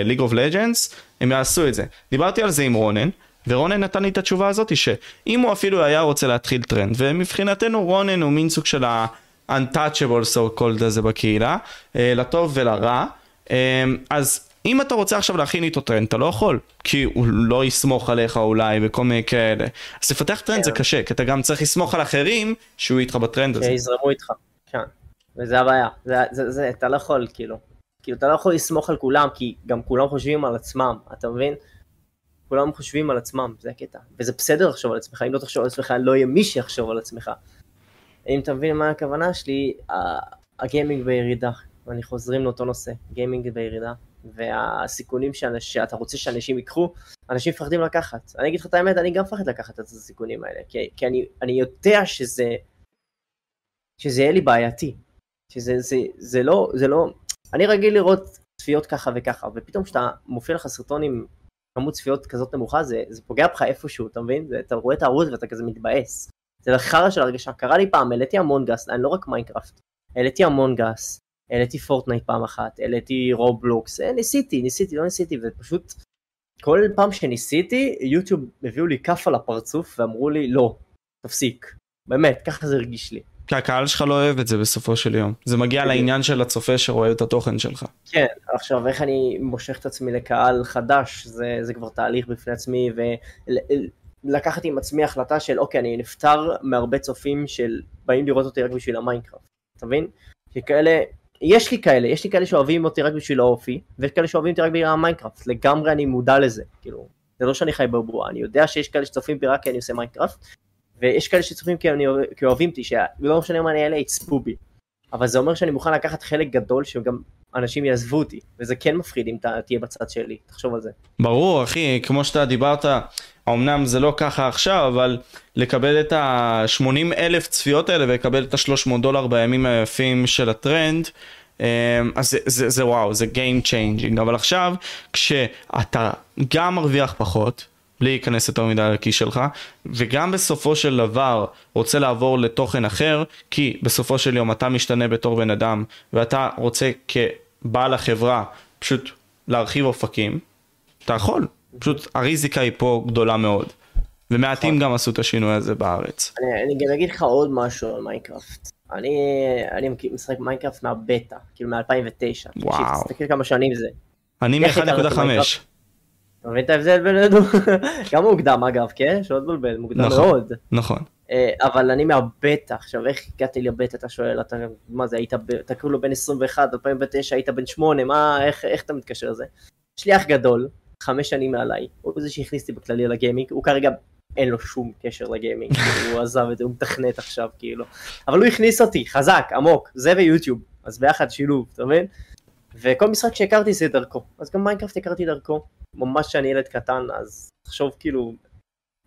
League of Legends, הם יעשו את זה. דיברתי על זה עם רונן, ורונן נתן לי את התשובה הזאת, שאם הוא אפילו היה רוצה להתחיל טרנד, ומבחינתנו רונן הוא מין סוג של ה... untouchable so called הזה בקהילה, אה, לטוב ולרע. אה, אז אם אתה רוצה עכשיו להכין איתו טרנד, אתה לא יכול, כי הוא לא יסמוך עליך אולי וכל מיני כאלה. אז לפתח טרנד זה כן. קשה, כי אתה גם צריך לסמוך על אחרים שהוא איתך בטרנד הזה. שיזרמו איתך, כן. וזה הבעיה, זה, זה, זה, אתה לא יכול כאילו. כאילו אתה לא יכול לסמוך על כולם, כי גם כולם חושבים על עצמם, אתה מבין? כולם חושבים על עצמם, זה הקטע. וזה בסדר לחשוב על עצמך, אם לא תחשוב על עצמך, לא יהיה מי שיחשוב על עצמך. אם אתה מבין מה הכוונה שלי, הגיימינג בירידה, ואני חוזרים לאותו נושא, גיימינג בירידה, והסיכונים שאנש, שאתה רוצה שאנשים ייקחו, אנשים מפחדים לקחת. אני אגיד לך את האמת, אני גם מפחד לקחת את הסיכונים האלה, כי, כי אני, אני יודע שזה, שזה יהיה לי בעייתי, שזה זה, זה לא, זה לא, אני רגיל לראות צפיות ככה וככה, ופתאום כשאתה מופיע לך סרטון עם כמות צפיות כזאת נמוכה, זה, זה פוגע בך איפשהו, אתה מבין? זה, אתה רואה את הערוץ ואתה כזה מתבאס. זה חרא של הרגשה, קרה לי פעם, העליתי המון games, אני לא רק מיינקראפט, העליתי המון games, העליתי פורטנייט פעם אחת, העליתי רובלוקס, אה, ניסיתי, ניסיתי, לא ניסיתי, ופשוט כל פעם שניסיתי, יוטיוב הביאו לי כף על הפרצוף ואמרו לי, לא, תפסיק. באמת, ככה זה הרגיש לי. כי הקהל שלך לא אוהב את זה בסופו של יום. זה מגיע לעניין של הצופה שרואה את התוכן שלך. כן, עכשיו איך אני מושך את עצמי לקהל חדש, זה, זה כבר תהליך בפני עצמי, ולקחת עם עצמי החלטה של אוקיי, אני נפטר מהרבה צופים של באים לראות אותי רק בשביל המיינקראפט, אתה מבין? שכאלה, יש לי כאלה, יש לי כאלה שאוהבים אותי רק בשביל האופי, ויש כאלה שאוהבים אותי רק בגלל המיינקראפט, לגמרי אני מודע לזה, כאילו, זה לא שאני חי בבועה, אני יודע שיש כאלה שצופים בי רק כי אני עושה מיינקראפט, ויש כאלה שצופים כי, אוהבים אותי, שלא משנה מה אני אעלה, יצפו בי. אבל זה אומר שאני מוכן לקחת חלק גדול שגם אנשים יעזבו אותי, וזה כן מפחיד אם אתה תהיה בצד שלי, תחשוב על זה. ברור אחי, כמו שאתה דיברת, אמנם זה לא ככה עכשיו, אבל לקבל את ה-80 אלף צפיות האלה ולקבל את ה-300 דולר בימים היפים של הטרנד, אמ, אז זה, זה, זה וואו, זה Game Changing, אבל עכשיו כשאתה גם מרוויח פחות, בלי להיכנס יותר מדי לכיס שלך, וגם בסופו של דבר רוצה לעבור לתוכן אחר, כי בסופו של יום אתה משתנה בתור בן אדם, ואתה רוצה כבעל החברה פשוט להרחיב אופקים, אתה יכול, פשוט הריזיקה היא פה גדולה מאוד. ומעטים גם עשו את השינוי הזה בארץ. אני, אני גם אגיד לך עוד משהו על מיינקראפט. אני, אני משחק מיינקראפט מהבטא, כאילו מ-2009. וואו. תסתכל כמה שנים זה. אני איך הכרת מ-1.5. אתה מבין את ההבדל בינינו? (laughs) גם מוקדם אגב, כן? שעוד מבלבל, מוקדם נכון. מאוד. נכון. אה, אבל אני מהבטא, עכשיו איך הגעתי לבטא אתה שואל, אתה, מה זה, היית, אתה כאילו בן 21, 2009, היית בן 8, מה, איך, איך אתה מתקשר לזה? יש לי אח גדול, חמש שנים מעליי, הוא זה שהכניס אותי בכללי לגיימינג, הוא כרגע אין לו שום קשר לגיימינג, (laughs) הוא עזב את זה, הוא מתכנת עכשיו כאילו, אבל הוא הכניס אותי, חזק, עמוק, זה ויוטיוב, אז ביחד שילוב, אתה מבין? וכל משחק שהכרתי זה דרכו, אז גם מיינקראפט הכרתי דרכו, ממש כשאני ילד קטן, אז תחשוב כאילו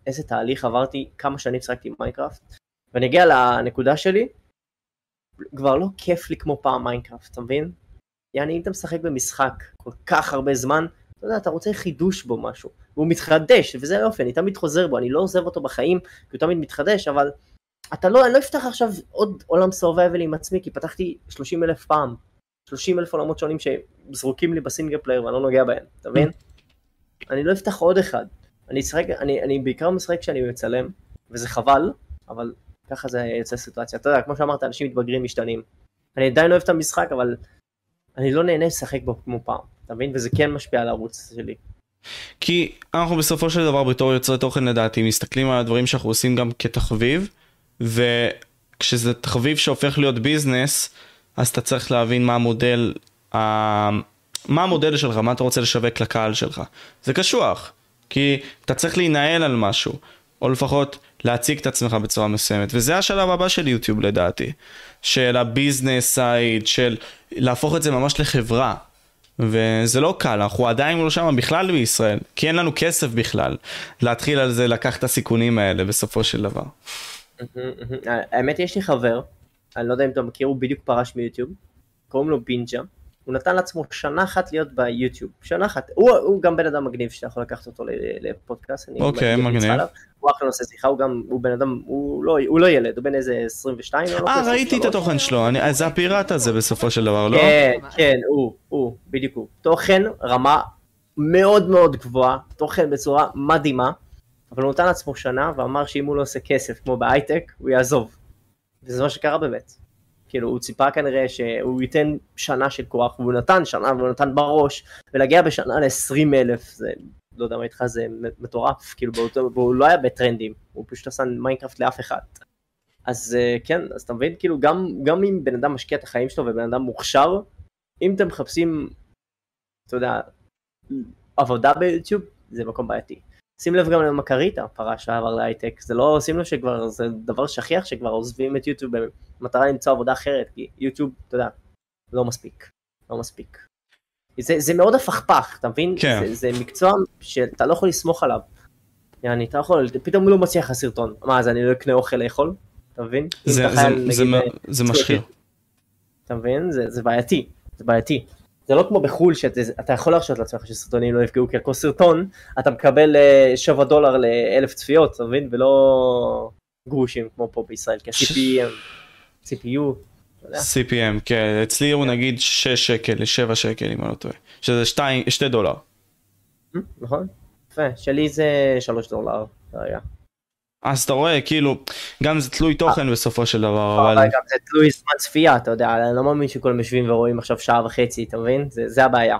איזה תהליך עברתי, כמה שנים שחקתי מיינקראפט, ואני אגיע לנקודה שלי, כבר לא כיף לי כמו פעם מיינקראפט, אתה מבין? יעני, אם אתה משחק במשחק כל כך הרבה זמן, אתה יודע, אתה רוצה חידוש בו משהו, והוא מתחדש, וזה היופי, אני תמיד חוזר בו, אני לא עוזב אותו בחיים, כי הוא תמיד מתחדש, אבל אתה לא, אני לא אפתח עכשיו עוד עולם survival עם עצמי, כי פתחתי 30 אלף פעם, 30 אלף עולמות שונים שזרוקים לי ב single player ואני לא נוגע בהם, אתה מבין? אני לא אפתח עוד אחד. אני אשחק, אני, אני בעיקר משחק כשאני מצלם, וזה חבל, אבל ככה זה יוצא סיטואציה. אתה יודע, כמו שאמרת, אנשים מתבגרים משתנים. אני עדיין אוהב את המשחק, אבל אני לא נהנה לשחק בו כמו פעם, אתה מבין? וזה כן משפיע על הערוץ שלי. כי אנחנו בסופו של דבר בתור יוצרי תוכן לדעתי מסתכלים על הדברים שאנחנו עושים גם כתחביב, וכשזה תחביב שהופך להיות ביזנס, אז אתה צריך להבין מה המודל, מה המודל שלך, מה אתה רוצה לשווק לקהל שלך. זה קשוח, כי אתה צריך להינעל על משהו, או לפחות להציג את עצמך בצורה מסוימת, וזה השלב הבא של יוטיוב לדעתי, של ה business side, של להפוך את זה ממש לחברה. וזה לא קל, אנחנו עדיין לא שם בכלל בישראל, כי אין לנו כסף בכלל להתחיל על זה, לקחת את הסיכונים האלה בסופו של דבר. האמת יש לי חבר, אני לא יודע אם אתה מכיר, הוא בדיוק פרש מיוטיוב, קוראים לו בינג'ה, הוא נתן לעצמו שנה אחת להיות ביוטיוב, שנה אחת, הוא, הוא גם בן אדם מגניב שאתה יכול לקחת אותו לפודקאסט, אני אוקיי, ממליץ מגניב. הוא אחלה נושא שיחה, הוא גם, הוא בן אדם, הוא לא, הוא לא ילד, הוא בן איזה 22, או לא אה, ראיתי את 23. התוכן שלו, אני- זה הפיראט הזה בסופו של דבר, לא? כן, כן, הוא, הוא, בדיוק הוא. תוכן רמה מאוד מאוד גבוהה, תוכן בצורה מדהימה, אבל הוא נתן לעצמו שנה ואמר שאם הוא לא עושה כסף כמו בהייטק, הוא יעזוב. וזה מה שקרה באמת. כאילו, הוא ציפה כנראה שהוא ייתן שנה של כוח, והוא נתן שנה, והוא נתן בראש, ולהגיע בשנה ל-20 אלף, זה, לא יודע מה איתך, זה מטורף, כאילו, באותו, והוא לא היה בטרנדים, הוא פשוט עשה מיינקראפט לאף אחד. אז אה, כן, אז אתה מבין, כאילו, גם, גם אם בן אדם משקיע את החיים שלו ובן אדם מוכשר, אם אתם מחפשים, אתה יודע, עבודה ביוטיוב, זה מקום בעייתי. שים לב גם למכריתה, פרש שעבר להייטק, זה לא, שים לב שכבר, זה דבר שכיח שכבר עוזבים את יוטיוב במטרה למצוא עבודה אחרת, כי יוטיוב, אתה יודע, לא מספיק, לא מספיק. זה, זה מאוד הפכפך, אתה מבין? כן. זה, זה מקצוע שאתה לא יכול לסמוך עליו. יעני, אתה יכול, פתאום הוא לא מציע לך סרטון, מה, אז אני לא אקנה אוכל לאכול? אתה מבין? זה- אתה זה- חייל, זה נגיד, אה, זה משחיר. אתה מבין? זה, זה בעייתי, זה בעייתי. זה לא כמו בחו"ל שאתה יכול להרשות לעצמך שסרטונים לא יפגעו, כי על כל סרטון אתה מקבל אה, 7 דולר לאלף צפיות, אתה מבין? ולא גרושים כמו פה בישראל, כי ה-CPM, CPU. CPM, כן, אצלי הוא נגיד 6 שקל ל-7 שקל אם אני לא טועה, שזה 2 דולר. אה, נכון? יפה, שלי זה 3 דולר כרגע. אז אתה רואה, כאילו, גם זה תלוי תוכן בסופו של דבר, אבל... אבל גם זה תלוי זמן צפייה, אתה יודע, אני לא מאמין שכולם יושבים ורואים עכשיו שעה וחצי, אתה מבין? זה, זה הבעיה.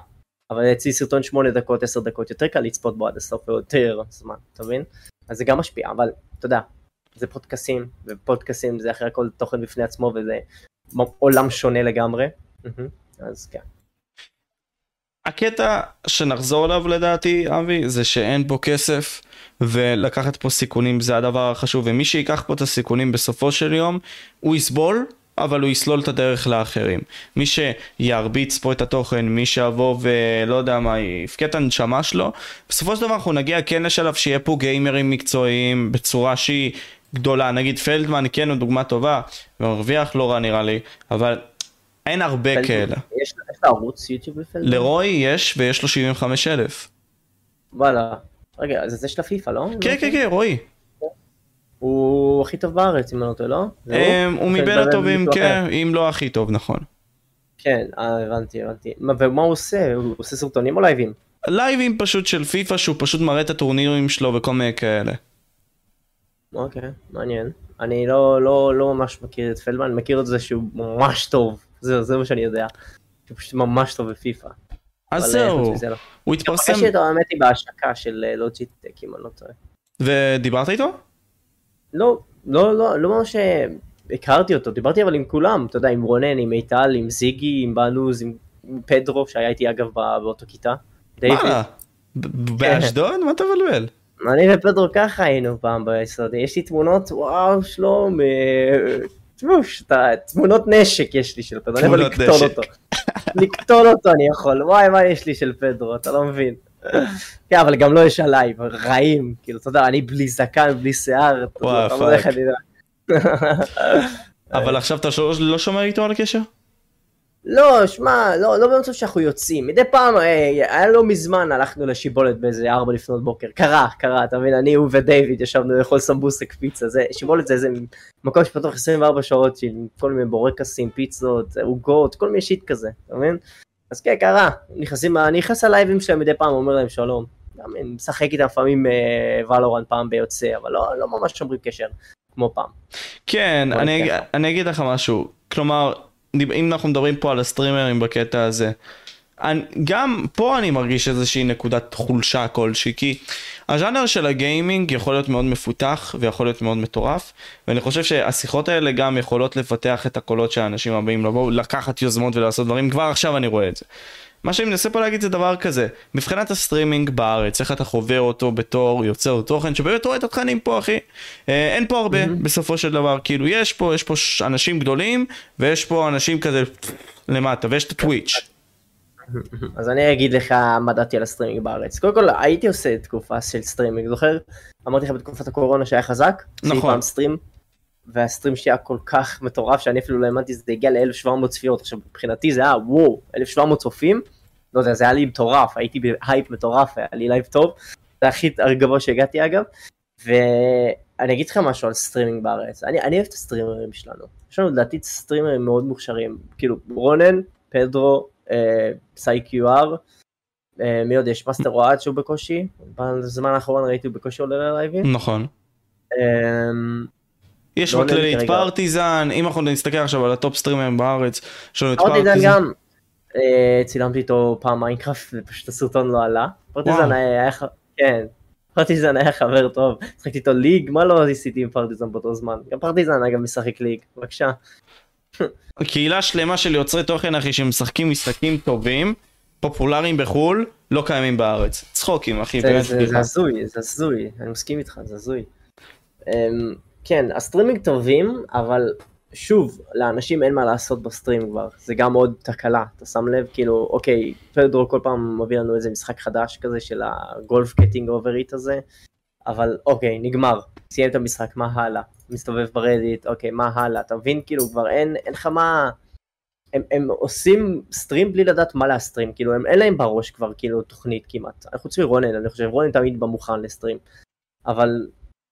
אבל אצלי סרטון 8 דקות, 10 דקות, יותר קל לצפות בו עד הסוף ויותר זמן, אתה מבין? אז זה גם משפיע, אבל אתה יודע, זה פודקאסים, ופודקאסים זה אחרי הכל תוכן בפני עצמו וזה עולם שונה לגמרי. אז כן. הקטע שנחזור אליו לדעתי, אבי, זה שאין פה כסף, ולקחת פה סיכונים זה הדבר החשוב, ומי שיקח פה את הסיכונים בסופו של יום, הוא יסבול, אבל הוא יסלול את הדרך לאחרים. מי שירביץ פה את התוכן, מי שיבוא ולא יודע מה, יפקד את הנשמה שלו, בסופו של דבר אנחנו נגיע כן לשלב שיהיה פה גיימרים מקצועיים בצורה שהיא גדולה. נגיד פלדמן כן הוא דוגמה טובה, ומרוויח לא רע נראה לי, אבל אין הרבה כאלה. יש ערוץ יוטיוב לפלדמן? לרוי יש ויש לו 75 אלף. וואלה. רגע, זה זה של הפיפא, לא? כן, כן, כן, רועי. הוא הכי טוב בארץ, אם אני לא טועה, לא? זה אמ, הוא מבין הטובים, כן. אם לא הכי טוב, נכון. כן, אה, הבנתי, הבנתי. מה- ומה הוא עושה? הוא עושה סרטונים או לייבים? לייבים פשוט של פיפא שהוא פשוט מראה את הטורנירים שלו וכל מיני כאלה. אוקיי, מעניין. אני לא, לא, לא ממש מכיר את פלדמן, מכיר את זה שהוא ממש טוב. זהו, זה מה שאני יודע. שהוא פשוט ממש טוב בפיפא. אז אה, זהו, לא. הוא התפרסם, פגשתי אותו האמת היא בהשקה של אה, לוג'יטק, אם אני לא טועה. ודיברת איתו? לא, לא, לא, לא ממש אה, הכרתי אותו, דיברתי אבל עם כולם, אתה יודע, עם רונן, עם מיטל, עם זיגי, עם בנוז, עם פדרו, שהיה איתי אגב בא- באותו כיתה. מה? באשדוד? מה אתה מבלבל? אני ופדרו ככה היינו פעם ביסודי, יש לי תמונות, וואו, שלום, אה, תשמעו, תמונות נשק יש לי של פדרו, אני יכול לקטול. אותו. לקטול אותו אני יכול, וואי, מה יש לי של פדרו, אתה לא מבין. כן, אבל גם לא יש עליי, רעים, כאילו, אתה יודע, אני בלי זקן, בלי שיער, אתה לא יודע איך. אני יודע. אבל עכשיו אתה לא- לא שומר איתו על הקשר? לא, שמע, לא, לא במצב שאנחנו יוצאים. מדי פעם, אה, היה לא מזמן, הלכנו לשיבולת באיזה ארבע לפנות בוקר. קרה, קרה, אתה מבין? אני, הוא ודייוויד ישבנו לאכול סמבוסק פיצה. זה, שיבולת זה איזה מקום שפתוח 24 שעות עם כל מיני בורקסים, פיצות, עוגות, כל מיני שיט כזה, אתה מבין? אז כן, קרה. נכנסים, אני נכנס ללייבים שלהם מדי פעם, אומר להם שלום. גם אני משחק איתם לפעמים ולורן פעם ביוצא, אבל לא, לא ממש שומרים קשר, כמו פעם. כן, אני, ניקח. אני אגיד לך משהו. כלומר, אם אנחנו מדברים פה על הסטרימרים בקטע הזה, אני, גם פה אני מרגיש איזושהי נקודת חולשה כלשהי, כי הז'אנר של הגיימינג יכול להיות מאוד מפותח ויכול להיות מאוד מטורף, ואני חושב שהשיחות האלה גם יכולות לפתח את הקולות של האנשים הבאים לבוא, לקחת יוזמות ולעשות דברים, כבר עכשיו אני רואה את זה. מה שאני מנסה פה להגיד זה דבר כזה, מבחינת הסטרימינג בארץ, איך אתה חווה אותו בתור יוצר תוכן שבאמת רואה את התכנים פה אחי, אה, אין פה הרבה בסופו של דבר, כאילו יש פה, יש פה אנשים גדולים ויש פה אנשים כזה למטה ויש את הטוויץ'. אז אני אגיד לך מה דעתי על הסטרימינג בארץ. קודם כל הייתי עושה תקופה של סטרימינג, זוכר? אמרתי לך בתקופת הקורונה שהיה חזק? נכון. פעם stream, וה stream שלי היה כל כך מטורף שאני אפילו לא האמנתי, זה הגיע ל-1700 צפיות. עכשיו מבחינתי זה היה וואו, 1700 צופים, לא יודע, זה היה לי מטורף, הייתי בהייפ מטורף, היה לי לייב טוב, זה הכי גבוה שהגעתי אגב. ואני אגיד לך משהו על סטרימינג בארץ, אני, אני אוהב את הסטרימרים שלנו. יש לנו לדעתי סטרימרים מאוד מוכשרים, כאילו רונן, פדרו, אה, פסאי QR, אה, מי עוד יש? מאסטר אוהד שהוא בקושי, בזמן האחרון ראיתי הוא בקושי עולה ללייבים. נכון. אמ, יש בכללית. פרטיזן, אם אנחנו נסתכל עכשיו על ה top סטרימרים בארץ, יש לנו את פרטיזן אה, צילמתי איתו פעם מיינקראפט ופשוט הסרטון לא עלה. פרטיזן. היה, היה כן, פרטיזן היה חבר טוב, שחקתי איתו League, מה לא עשיתי עם פרטיזן באותו זמן? גם פרטיזן אגב משחק League, בבקשה. קהילה שלמה של יוצרי תוכן אחי שמשחקים משחקים טובים, פופולריים בחו"ל, לא קיימים בארץ. צחוקים אחי, זה- באמת זה. הזוי, זה הזוי, אני מסכים איתך, זה הזוי. אמ, כן, הסטרימינג טובים, אבל שוב, לאנשים אין מה לעשות ב stream כבר, זה גם עוד תקלה, אתה שם לב, כאילו, אוקיי, פדרו כל פעם מביא לנו איזה משחק חדש כזה של ה golf, Getting Over It הזה, אבל אוקיי, נגמר, סיים את המשחק, מה הלאה? מסתובב ב Reddit, אוקיי, מה הלאה? אתה מבין, כאילו, כבר אין, אין לך מה... הם, הם עושים stream בלי לדעת מה ל stream, כאילו הם אין להם בראש כבר כאילו תוכנית כמעט, חוץ מרונן, אני חושב, רונן תמיד במוכן ל stream, אבל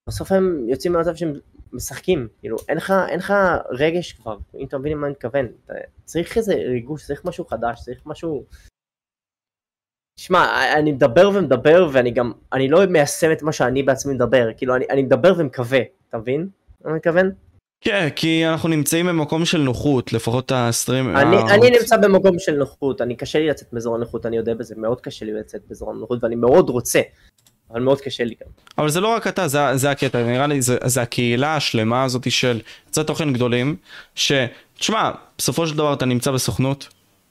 בסוף הם יוצאים מהמצב שהם משחקים, כאילו אין לך, אין לך רגש כבר, אם אתה מבין למה אני מתכוון, אתה, צריך איזה ריגוש, צריך משהו חדש, צריך משהו... שמע, אני מדבר ומדבר ואני גם, אני לא מיישם את מה שאני בעצמי מדבר, כאילו אני, אני מדבר ומקווה, אתה מבין? אני מתכוון? כן, כי אנחנו נמצאים במקום של נוחות, לפחות הסטרים... אני, ה- אני נמצא במקום של נוחות, אני קשה לי לצאת מאזור הנוחות, אני יודע בזה, מאוד קשה לי לצאת מאזור הנוחות, ואני מאוד רוצה, אבל מאוד קשה לי גם. אבל זה לא רק אתה, זה, זה הקטע, נראה לי זה, זה הקהילה השלמה הזאת של יוצרי תוכן גדולים, ש... תשמע, בסופו של דבר אתה נמצא בסוכנות,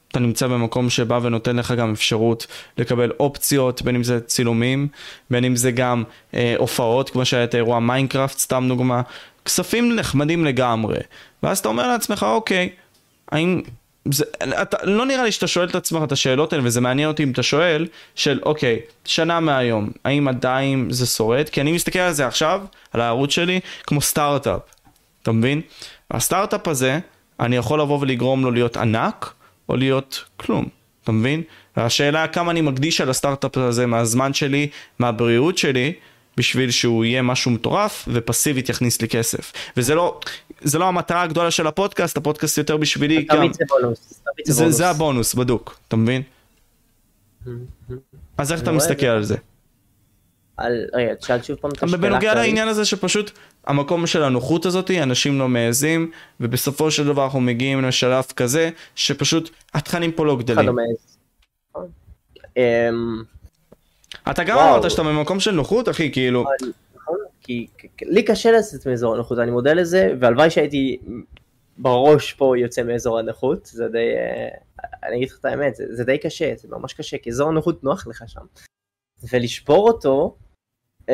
אתה נמצא במקום שבא ונותן לך גם אפשרות לקבל אופציות, בין אם זה צילומים, בין אם זה גם אה, הופעות, כמו שהיה את האירוע מיינקראפט, סתם דוגמה, כספים נחמדים לגמרי. ואז אתה אומר לעצמך, אוקיי, האם... זה, אתה, לא נראה לי שאתה שואל את עצמך את השאלות האלה, וזה מעניין אותי אם אתה שואל, של אוקיי, שנה מהיום, האם עדיין זה שורד? כי אני מסתכל על זה עכשיו, על הערוץ שלי, כמו סטארט-אפ, אתה מבין? הסטארט-אפ הזה, אני יכול לבוא ולגרום לו להיות ענק, או להיות כלום, אתה מבין? והשאלה כמה אני מקדיש על הסטארט-אפ הזה מהזמן שלי, מהבריאות שלי, בשביל שהוא יהיה משהו מטורף ופסיבית יכניס לי כסף. וזה לא, זה לא המטרה הגדולה של הפודקאסט, הפודקאסט יותר בשבילי גם... תמיד זה בונוס. זה זה, בונוס. זה הבונוס, בדוק, אתה מבין? אז איך אתה מסתכל. על זה? על- רגע, תשאל שוב פעם את השאלה. בנוגע. לעניין הזה שפשוט המקום של הנוחות הזאת, אנשים לא מעזים, ובסופו של דבר אנחנו מגיעים לשלב כזה, שפשוט התכנים פה לא אחד גדלים. לא מעז. נכון. אמ, אתה גם. אמרת שאתה במקום של נוחות, אחי, כאילו, נכון, כי- לי קשה לצאת מאזור הנוחות, אני מודה לזה, והלוואי שהייתי בראש פה יוצא מאזור הנוחות, זה די, אה, אני אגיד לך את האמת, זה, זה די קשה, זה ממש קשה, כי אזור הנוחות נוח לך שם. ולשבור אותו, אמ,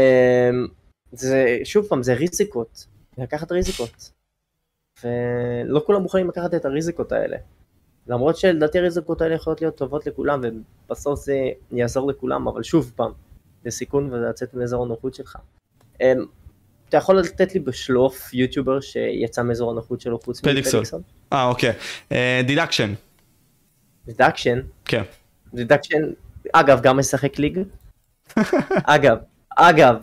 זה, שוב פעם, זה ריזיקות, לקחת ריזיקות. ולא כולם מוכנים לקחת את הריזיקות האלה. למרות שלדעתי הריזיקות האלה יכולות להיות טובות לכולם, ובסוף זה יעזור לכולם, אבל שוב פעם, זה סיכון ולצאת מאזור הנוחות שלך. אמ, אתה יכול לתת לי בשלוף יוטיובר שיצא מאזור הנוחות שלו חוץ מדידקשן. אה, אוקיי. דידקשן, דידקשן, כן. דידקשן, אגב, גם משחק League. (laughs) אגב, אגב,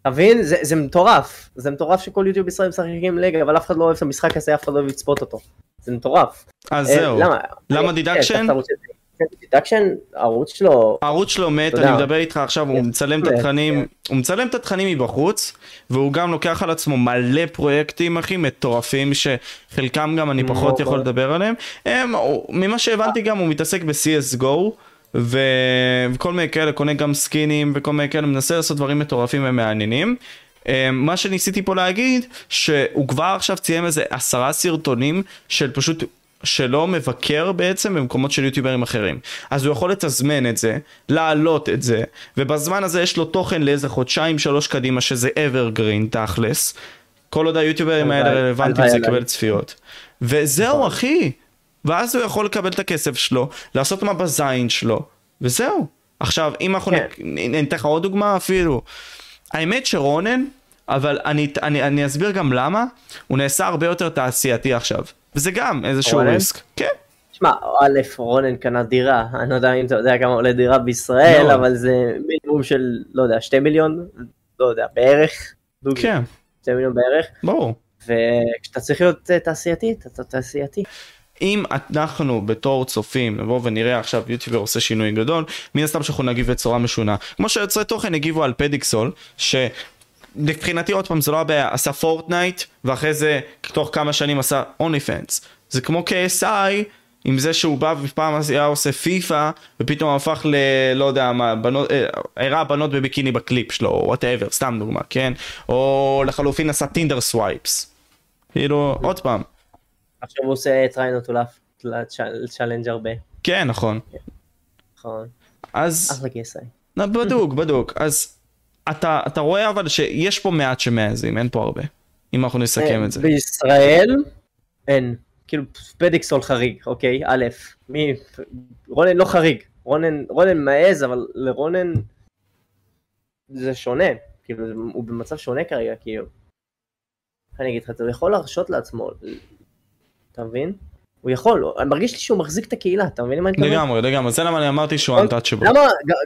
אתה מבין? זה, זה מטורף. זה מטורף שכל יוטיוב ישראל משחקים League, אבל אף אחד לא אוהב את המשחק הזה, אף אחד לא אוהב לצפות אותו. זה מטורף. אז אה, זהו. למה? למה אה, דידקשן? רוצה- כן, דידקשן, הערוץ שלו, הערוץ שלו מת. אני מדבר איתך עכשיו, הוא כן. מצלם את כן. התכנים, הוא מצלם את התכנים מבחוץ, והוא גם לוקח על עצמו מלא פרויקטים, אחי, מטורפים, שחלקם גם אני פחות יכול לדבר עליהם. ממה שהבנתי גם, הוא מתעסק ב-CSGO, ו... וכל מיני כאלה, קונה גם סקינים וכל מיני כאלה, מנסה לעשות דברים מטורפים ומעניינים. אה, מה שניסיתי פה להגיד, שהוא כבר עכשיו ציים איזה עשרה סרטונים של פשוט שלא מבקר בעצם במקומות של יוטיוברים אחרים. אז הוא יכול לתזמן את זה, להעלות את זה, ובזמן הזה יש לו תוכן לאיזה חודשיים שלוש קדימה שזה evergreen תכלס. כל עוד היוטיוברים האלה רלוונטיים זה. יקבל צפיות. וזהו נכון. אחי. ואז הוא יכול לקבל את הכסף שלו, לעשות מה בזין שלו, וזהו. עכשיו, אם אנחנו כן. נ- נ- ניתן לך עוד דוגמה אפילו. האמת שרונן, אבל אני, אני, אני אסביר גם למה, הוא נעשה הרבה יותר תעשייתי עכשיו. וזה גם איזשהו רונן? ריסק. כן. שמע, א', רונן קנה דירה, אני לא יודע אם אתה יודע כמה עולה דירה בישראל, מאוד. אבל זה מינימום של, לא יודע, שתי מיליון, לא יודע, בערך, דוגרי, כן, שתי מיליון בערך, ברור. וכשאתה צריך להיות אה, תעשייתי, אתה תעשייתי. אם אנחנו בתור צופים נבוא ונראה עכשיו יוטיובר עושה שינוי גדול, מן הסתם שאנחנו נגיב בצורה משונה. כמו שיוצרי תוכן הגיבו על פדיקסול, שלבחינתי עוד פעם זה לא הבעיה, עשה פורטנייט, ואחרי זה תוך כמה שנים עשה אוני פנס. זה כמו KSI, עם זה שהוא בא ופעם היה עושה פיפא, ופתאום הפך ל... לא יודע מה, בנות, אה, הראה בנות בביקיני בקליפ שלו, או whatever, סתם דוגמה, כן? או לחלופין עשה טינדר swipes. כאילו, עוד פעם. עכשיו הוא עושה try not to laugh, challenge הרבה, כן, נכון. נכון, אז... אחלה KSI. לא, בדוק, בדוק. אז אתה, אתה רואה אבל שיש פה מעט שמעזים, אין פה הרבה. אם אנחנו נסכם את זה. אה, בישראל אין, כאילו פדיקסול חריג, אוקיי, א', מי, רונן לא חריג, רונן, רונן מעז, אבל לרונן זה שונה, כאילו הוא במצב שונה כרגע, כאילו. אני אגיד לך, הוא יכול להרשות לעצמו, אתה מבין? הוא יכול, אני מרגיש לי שהוא מחזיק את הקהילה, אתה מבין מה אני מתכוון? לגמרי, לגמרי, זה למה אני אמרתי שהוא אוקיי. untouchable. למה,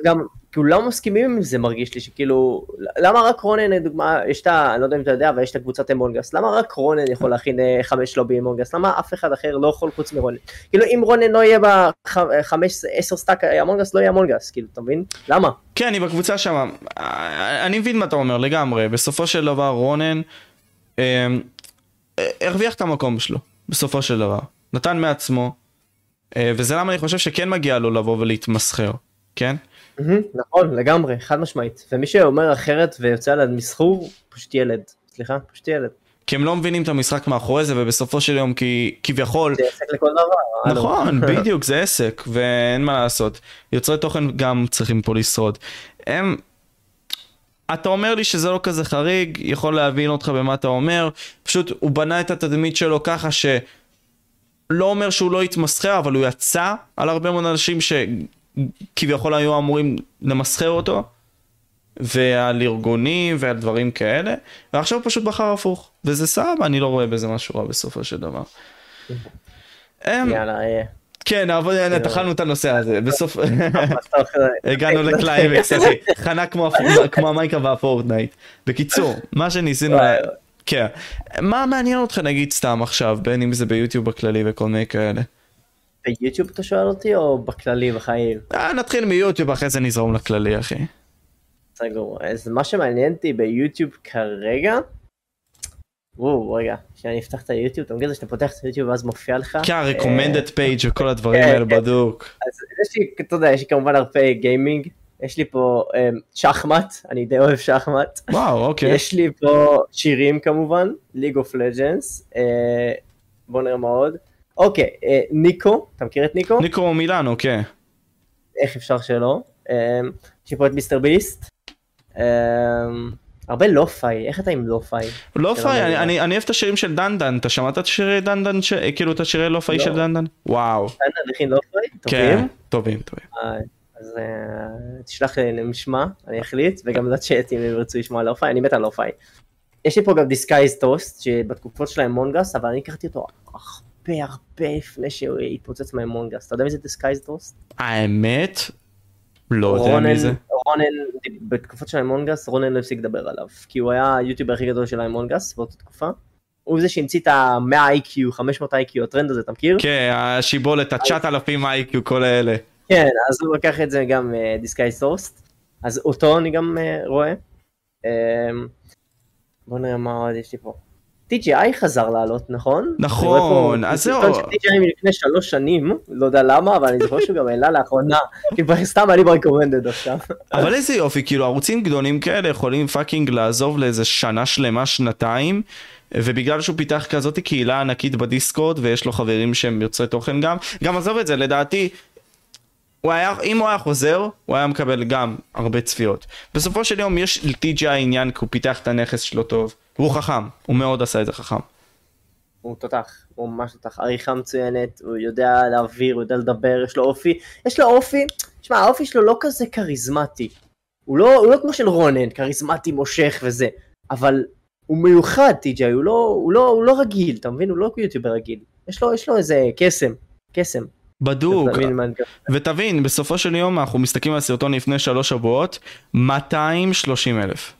גם, כאילו לא מסכימים עם זה מרגיש לי, שכאילו, למה רק רונן, לדוגמה, יש את ה, אני לא יודע אם אתה יודע, אבל יש את הקבוצת Among Us, למה רק רונן יכול להכין אה, חמש לובי Among Us, למה אף אחד אחר לא יכול חוץ מרונן? כאילו אם רונן לא יהיה בחמש, עשר stack Among Us, לא יהיה Among Us, כאילו, אתה מבין? למה? כן, אני בקבוצה שם. אני מבין מה אתה אומר לגמרי. בסופו של דבר רונן אה, הרוויח את המקום שלו, בסופו של דבר. נתן מעצמו, אה, וזה למה אני חושב שכן מגיע לו לבוא ולהתמסחר, כן? מהמם, נכון, לגמרי, חד משמעית. ומי שאומר אחרת ויוצא על המסחור, פשוט ילד. סליחה, פשוט ילד. כי הם לא מבינים את המשחק מאחורי זה, ובסופו של יום, כי כביכול, זה עסק לכל דבר. הלו. נכון, (laughs) בדיוק, זה עסק, ואין מה לעשות. יוצרי תוכן גם צריכים פה לשרוד. הם... אתה אומר לי שזה לא כזה חריג, יכול להבין אותך במה אתה אומר, פשוט הוא בנה את התדמית שלו ככה ש... לא אומר שהוא לא התמסחר, אבל הוא יצא על הרבה מאוד אנשים שכביכול היו אמורים למסחר אותו, ועל ארגונים ועל דברים כאלה, ועכשיו הוא פשוט בחר הפוך, וזה סבבה, אני לא רואה בזה משהו רע בסופו של דבר. אמ, יאללה, אה, כן, אבל הנה, טחנו את הנושא הזה, בסוף אה, הגענו לקליימקס, אחי, חנה כמו המייקה והפורטנייט. בקיצור, מה שניסינו, כן, מה מעניין אותך נגיד סתם עכשיו, בין אם זה ביוטיוב בכללי וכל מיני כאלה. ביוטיוב אתה שואל אותי או בכללי בחיים? אה, נתחיל מיוטיוב, אחרי זה נזרום לכללי, אחי. סגור. אז מה שמעניין אותי ביוטיוב כרגע, וואו, רגע, שאני אפתח את היוטיוב, אתה מבין שאתה פותח את היוטיוב ואז מופיע לך? כן, אה, recommended page וכל הדברים כן, האלה כן. בדוק. אז יש לי, אתה יודע, יש לי כמובן הרבה גיימינג, יש לי פה אה, שחמט, אני די אוהב שחמט. וואו, אוקיי. יש לי פה שירים כמובן, ליג אוף לג'נדס, בוא נראה מה עוד. אוקיי, אה, ניקו, אתה מכיר את ניקו? ניקו מילאנו, כן. איך אפשר שלא? אה, יש לי פה את מיסטר ביסט. הרבה לופאי, איך אתה עם לופאי? פיי, אני-. אני אני אוהב את השירים של דנדן, אתה שמעת את שירי דנדן, ש- כאילו את השירי פיי לא. של דנדן? וואו. סטנדרט הכין לופאי? כן, טובים? טובים, טובים. אה, אז אה, תשלח לי נשמע, אני אחליט, וגם אם הם ירצו לשמוע lo-fi, אני מת על lo-fi. יש לי פה גם Disguised Toast, שבתקופות של האמונג Us, אבל אני הכרתי אותו הרבה הרבה לפני שהוא התפוצץ מה Among Us. אתה יודע מי זה Disguised Toast? האמת, לא יודע מי זה. רונן, בתקופות של ה Among Us, רונן לא הפסיק לדבר עליו, כי הוא היה היוטיובר הכי גדול של ה Among Us באותה תקופה. הוא זה שהמציא את ה-100 IQ, 500 IQ, הטרנד הזה, אתה מכיר? כן, השיבולת, ה-9,000 IQ, כל האלה. כן, אז הוא לקח את זה גם Disguised Toast, אז אותו אני גם אה, רואה. אה, בוא נראה מה עוד יש לי פה. TGI חזר לעלות, נכון? נכון, אז זהו. סרטון של TGI מלפני שלוש שנים, לא יודע למה, אבל אני זוכר שהוא גם העלה לאחרונה, כי סתם אני ב recommended עכשיו. אבל איזה יופי, כאילו ערוצים גדולים כאלה יכולים fucking לעזוב לאיזה שנה שלמה, שנתיים, ובגלל שהוא פיתח כזאת קהילה ענקית בדיסקורד, ויש לו חברים שהם יוצרי תוכן גם, גם עזוב את זה, לדעתי, הוא היה, אם הוא היה חוזר, הוא היה מקבל גם הרבה צפיות. בסופו של יום יש ל-TGI עניין כי הוא פיתח את הנכס שלו טוב, והוא חכם, הוא מאוד עשה את זה חכם. הוא תותח, הוא ממש תותח, עריכה מצוינת, הוא יודע להעביר, הוא יודע לדבר, יש לו אופי, יש לו אופי, שמע, האופי שלו לא כזה כריזמטי, הוא לא, הוא לא כמו של רונן, כריזמטי מושך וזה, אבל הוא מיוחד טי.ג'יי, הוא לא, הוא לא, הוא לא רגיל, אתה מבין? הוא לא יוטיובר רגיל, יש לו, יש לו איזה קסם, קסם. בדוק? ותבין, בסופו של יום אנחנו מסתכלים על הסרטון לפני שלוש שבועות, 230 אלף.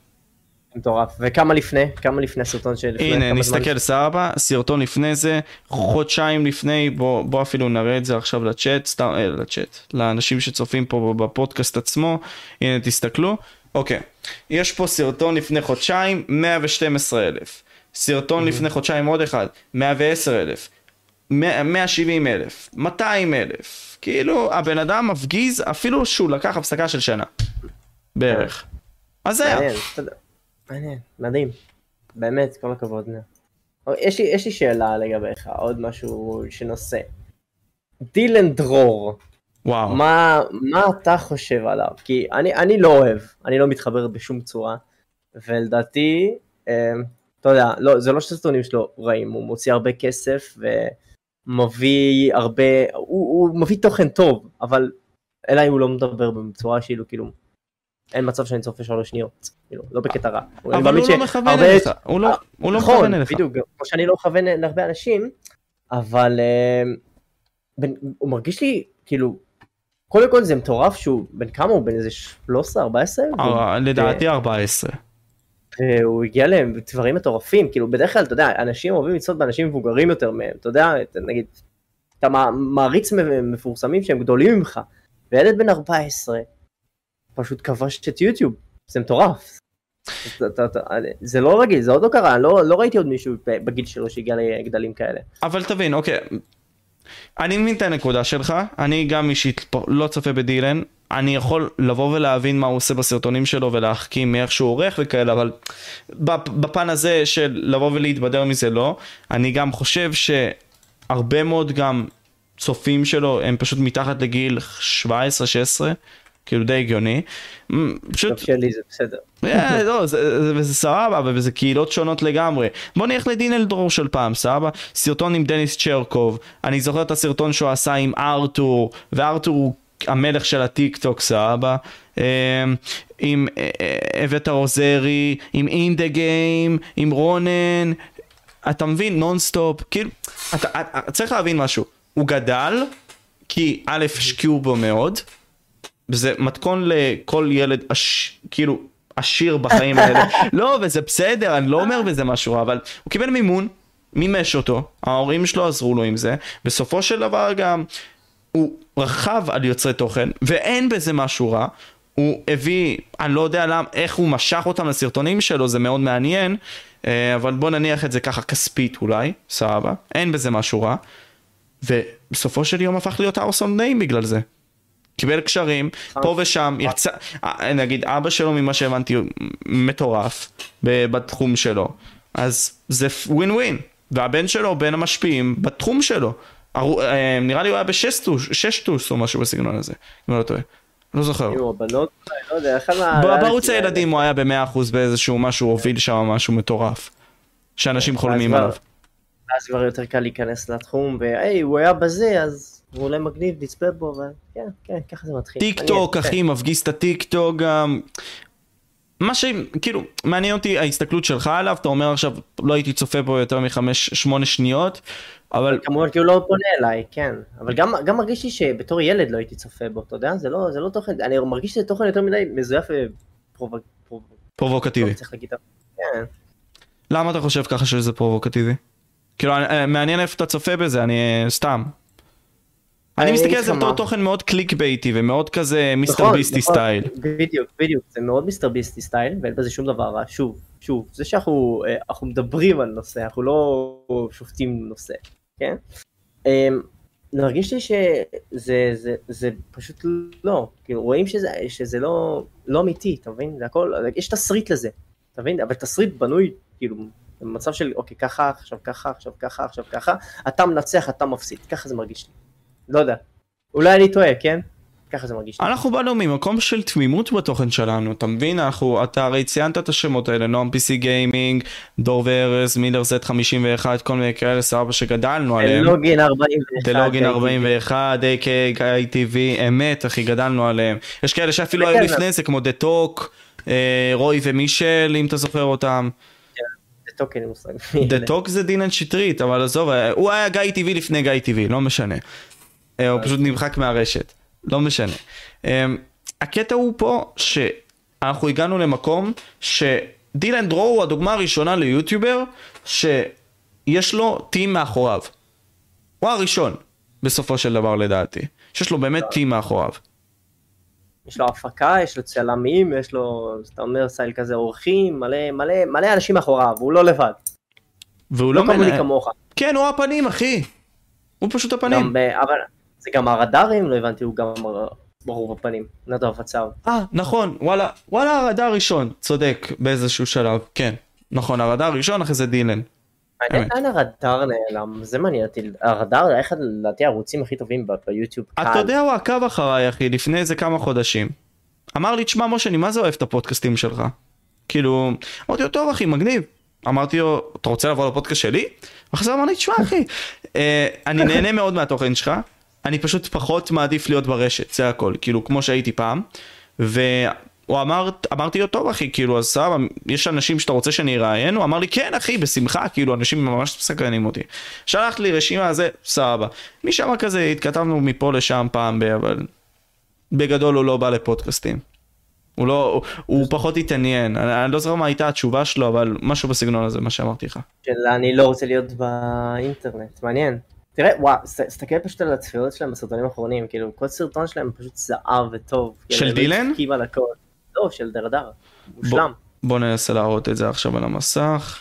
מטורף, וכמה לפני? כמה לפני הסרטון שלפני? הנה, כמה זמן נסתכל סבבה, סרטון לפני זה, חודשיים לפני, בוא, בוא אפילו נראה את זה עכשיו לצ'אט, סתם, אה, לצ'אט, לאנשים שצופים פה בפודקאסט עצמו, הנה תסתכלו, אוקיי, יש פה סרטון לפני חודשיים, 112 אלף, סרטון לפני חודשיים עוד אחד, 110 אלף, 170 אלף, 200 אלף, כאילו הבן אדם מפגיז אפילו שהוא לקח הפסקה של שנה, בערך. אז זה היה. מעניין, מדהים. באמת, כל הכבוד. יש לי, יש לי שאלה לגביך, עוד משהו שנושא. דילן דרור, וואו. מה, מה אתה חושב עליו? כי אני, אני לא אוהב, אני לא מתחבר בשום צורה, ולדעתי, אה, אתה יודע, לא, זה לא שהסרטונים שלו רעים, הוא מוציא הרבה כסף ומביא הרבה, הוא, הוא מביא תוכן טוב, אבל אם הוא לא מדבר בצורה כאילו, כאילו, אין מצב שאני צופה שלוש שניות, כאילו, לא בקטע רע. אבל הוא לא מכוון אליך, הוא לא- הוא לא נכון, מכוון אליך. בדיוק, כמו שאני לא מכוון להרבה אנשים, אבל אה, הוא מרגיש לי, כאילו, קודם כל זה מטורף שהוא, בן כמה הוא? בן איזה 13, 14? אה, לדעתי 14. והוא הגיע לדברים מטורפים, כאילו בדרך כלל, אתה יודע, אנשים אוהבים לצפות באנשים מבוגרים יותר מהם, אתה יודע, נגיד, אתה מע- מעריץ מפורסמים שהם גדולים ממך, וילד בן 14 פשוט כבש את יוטיוב, זה מטורף. זה לא רגיל, זה עוד לא קרה, לא, לא ראיתי עוד מישהו בגיל שלו שהגיע לגדלים כאלה. אבל תבין, אוקיי, אני מבין את הנקודה שלך, אני גם אישית לא צופה בדילן, אני יכול לבוא ולהבין מה הוא עושה בסרטונים שלו ולהחכים מאיך שהוא עורך וכאלה, אבל בפ- בפן הזה של לבוא ולהתבדר מזה לא, אני גם חושב שהרבה מאוד גם צופים שלו הם פשוט מתחת לגיל 17-16, כאילו די הגיוני. מ, פשוט, שלי זה בסדר. אה, לא, זה, זה, וזה סבבה, וזה קהילות שונות לגמרי. בוא נלך לדין אלדרור של פעם, סבבה? סרטון עם דניס צ'רקוב, אני זוכר את הסרטון שהוא עשה עם ארתור, וארתור הוא המלך של הטיק טוק, סבבה? אה, עם אה, אבטה רוזרי, עם אין דה גיים, עם רונן, אתה מבין? נונסטופ, כאילו, אתה, אתה צריך להבין משהו, הוא גדל, כי א', השקיעו בו מאוד, וזה מתכון לכל ילד, עש... כאילו, עשיר בחיים האלה. (laughs) לא, וזה בסדר, אני לא אומר בזה משהו רע, אבל הוא קיבל מימון, מימש אותו, ההורים שלו עזרו לו עם זה, בסופו של דבר גם הוא רכב על יוצרי תוכן, ואין בזה משהו רע. הוא הביא, אני לא יודע למה, איך הוא משך אותם לסרטונים שלו, זה מאוד מעניין, אה, אבל בוא נניח את זה ככה כספית אולי, סבבה, אין בזה משהו רע. ובסופו של יום הפך להיות האוסון נעים בגלל זה. קיבל קשרים, פה ושם, יצא, אה, נגיד אבא שלו ממה שהבנתי מטורף בתחום שלו, אז זה ווין ווין, והבן שלו בין המשפיעים בתחום שלו, אה, נראה לי הוא היה בששטוס ששטוס או משהו בסגנון הזה, אם אני לא טועה, לא זוכר. לא יודע, אחד מה... ב- בערוץ הילדים הוא היה במאה אחוז באיזשהו משהו, הוביל שם משהו מטורף, שאנשים חולמים עליו. אז כבר יותר קל להיכנס לתחום, והי, הוא היה בזה, אז הוא אולי מגניב, נצפה בו, וכן, כן, ככה זה מתחיל. טיק טוק, אחי, מפגיס את הטיק טוק גם. מה ש... כאילו, מעניין אותי ההסתכלות שלך עליו, אתה אומר עכשיו, לא הייתי צופה בו יותר מחמש, שמונה שניות, אבל כן. כמובן כי הוא לא פונה אליי, כן. אבל גם, גם מרגיש לי שבתור ילד לא הייתי צופה בו, אתה יודע? זה לא, זה לא תוכן, אני מרגיש שזה תוכן יותר מדי מזויף ופרובוק... פרובוקטיבי. צריך להגיד, כן. למה אתה חושב ככה שזה פרובוקטיבי? כאילו, אני- אה, מעניין איפה אתה צופה בזה, אני אה, סתם. אני אני מסתכל על זה בתור. תוכן מאוד clickbaitי ומאוד כזה מיסטר נכון, ביסטי נכון, סטייל. בדיוק, בדיוק, זה מאוד מיסטר ביסטי style, ואין בזה שום דבר רע, שוב, שוב, זה שאנחנו אה, מדברים על נושא, אנחנו לא שופטים נושא, כן? אמ, מרגיש לי שזה זה, זה פשוט לא, כאילו רואים שזה, שזה לא, לא אמיתי, אתה מבין? זה הכל, יש תסריט לזה, אתה מבין? אבל תסריט בנוי, כאילו, במצב של אוקיי, ככה, עכשיו ככה, עכשיו ככה, עכשיו ככה, אתה מנצח, אתה מפסיד, ככה זה מרגיש לי. לא יודע. אולי אני טועה, כן? ככה זה מרגיש. אנחנו באנו ממקום של תמימות בתוכן שלנו, אתה מבין? אנחנו, אתה הרי ציינת את השמות האלה, נועם PC גיימינג, דור וארז, מילר Z51, כל מיני כאלה סבבה שגדלנו עליהם. דלוגין 41. דלוגין הייתי- 41, AK, ITV, אמת אחי, גדלנו עליהם. יש כאלה שאפילו היו לפני זה, כמו דה טוק, רוי ומישל, אם אתה זוכר אותם. מושג. דה טוק זה דינן שטרית, אבל עזוב, הוא היה גיא TV לפני גיא TV, לא משנה. אה, הוא פשוט נמחק מהרשת, לא משנה. אה, הקטע הוא פה שאנחנו הגענו למקום שדילן דרור הוא הדוגמה הראשונה ליוטיובר שיש לו טים מאחוריו. הוא הראשון, בסופו של דבר לדעתי, שיש לו באמת טים מאחוריו. יש לו הפקה, יש לו צלמים, יש לו, אתה אומר סייל כזה אורחים, מלא מלא מלא אנשים מאחוריו, הוא לא לבד. והוא לא לא כמוני מנהל. כמוך. כן, הוא הפנים, אחי. הוא פשוט הפנים. גם ב- אבל זה גם הרדארים, לא הבנתי, הוא גם ברור בפנים. נדב הצו. אה, נכון, וואלה, וואלה, הרדאר הראשון, צודק, באיזשהו שלב, כן. נכון, הרדאר הראשון, אחרי זה דילן. מעניין לאן הרדאר נעלם, זה מעניין אותי. הרדאר היה אחד לדעתי הערוצים הכי טובים ביוטיוב. אתה. יודע, הוא עקב אחריי, אחי, לפני איזה כמה חודשים. אמר לי, תשמע, משה, אני מה זה אוהב את הפודקאסטים שלך? כאילו, אמרתי לו, טוב, אחי, מגניב. אמרתי לו, אתה רוצה לבוא לפודקאסט שלי? אחרי זה אמר לי, תשמע, אחי, אה, אני (laughs) נהנה מאוד מהתוכן שלך, אני פשוט פחות מעדיף להיות ברשת, זה הכל, כאילו, כמו שהייתי פעם. והוא אמר, אמרתי לו, טוב, אחי, כאילו, אז סבבה, יש אנשים שאתה רוצה שאני אראיין? הוא אמר לי, כן, אחי, בשמחה, כאילו, אנשים ממש מסקרנים אותי. שלח לי רשימה, זה, סבבה. משם כזה התכתבנו מפה לשם פעם ב... אבל בגדול הוא לא בא לפודקאסטים. הוא לא, הוא, הוא פחות התעניין, אני, אני לא זוכר מה הייתה התשובה שלו, אבל משהו בסגנון הזה, מה שאמרתי לך. של אני לא רוצה להיות באינטרנט, מעניין. תראה, וואו, תסתכל פשוט על הצפיות שלהם בסרטונים האחרונים, כאילו כל סרטון שלהם פשוט זהב וטוב. כאילו, של לא דילן? לא, של דרדר. מושלם. בוא ננסה להראות את זה עכשיו על המסך.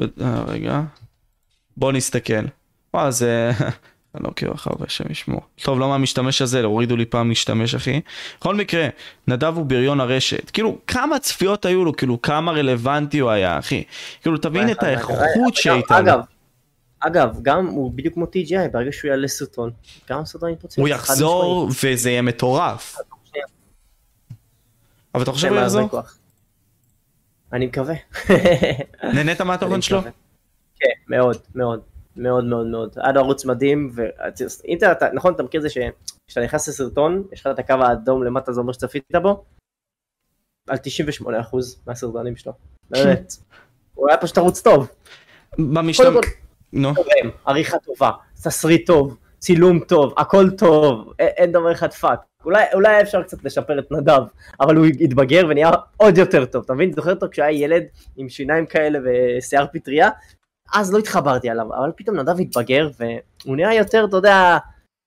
ב- אה, רגע. בוא נסתכל. וואו, זה... (laughs) אני לא עוקב אחריו, השם ישמור. טוב, לא מהמשתמש הזה, הורידו לי פעם משתמש, אחי. בכל מקרה, נדב הוא בריון הרשת. כאילו, כמה צפיות היו לו, כאילו, כמה רלוונטי הוא היה, אחי. כאילו, תבין את האיכות שהייתה לו. אגב, אגב, גם הוא בדיוק כמו TGI, ברגע שהוא יעלה סרטון, גם הסרטון יתפוצץ. הוא יחזור וזה יהיה מטורף. אבל אתה חושב אין הוא מה יחזור? אני מקווה. נהנית מהתוכן שלו? כן, מאוד, מאוד, מאוד מאוד מאוד. לו ערוץ מדהים, ואינטרנט, נכון, אתה מכיר את זה שכשאתה נכנס לסרטון, יש לך את הקו האדום למטה, זה אומר שצפית בו? על 98% מהסרטונים שלו, (laughs) באמת. הוא היה פשוט ערוץ טוב. במשתמע... נו. עריכה טובה, תסריט טוב, צילום טוב, הכל טוב, אין דבר אחד פאק. אולי, אולי אפשר קצת לשפר את נדב, אבל הוא התבגר ונהיה עוד יותר טוב, אתה מבין? זוכר אותו כשהיה ילד עם שיניים כאלה ושיער פטריה? אז לא התחברתי עליו, אבל פתאום נדב התבגר והוא נהיה יותר, אתה יודע,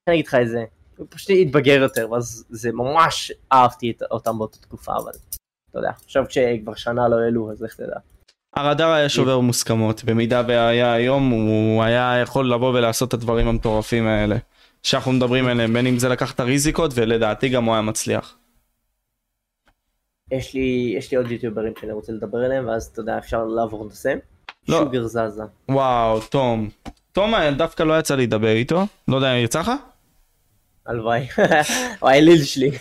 אני אגיד לך את זה, הוא פשוט התבגר יותר, ואז זה ממש אהבתי את, אותם באותה תקופה, אבל אתה יודע, עכשיו כשכבר שנה לא העלו, אז לך תדע. הרדאר היה שובר מוסכמות, במידה והיה היום הוא היה יכול לבוא ולעשות את הדברים המטורפים האלה. שאנחנו מדברים עליהם, בין אם זה לקח את הריזיקות ולדעתי גם הוא היה מצליח. יש לי, יש לי עוד יוטיוברים שאני רוצה לדבר עליהם, ואז אתה יודע, אפשר לעבור נושא. לא. שוגר זזה. וואו, תום. תום דווקא לא יצא לי לדבר איתו, לא יודע, יצא לך? הלוואי. (laughs) הוא האליל שלי.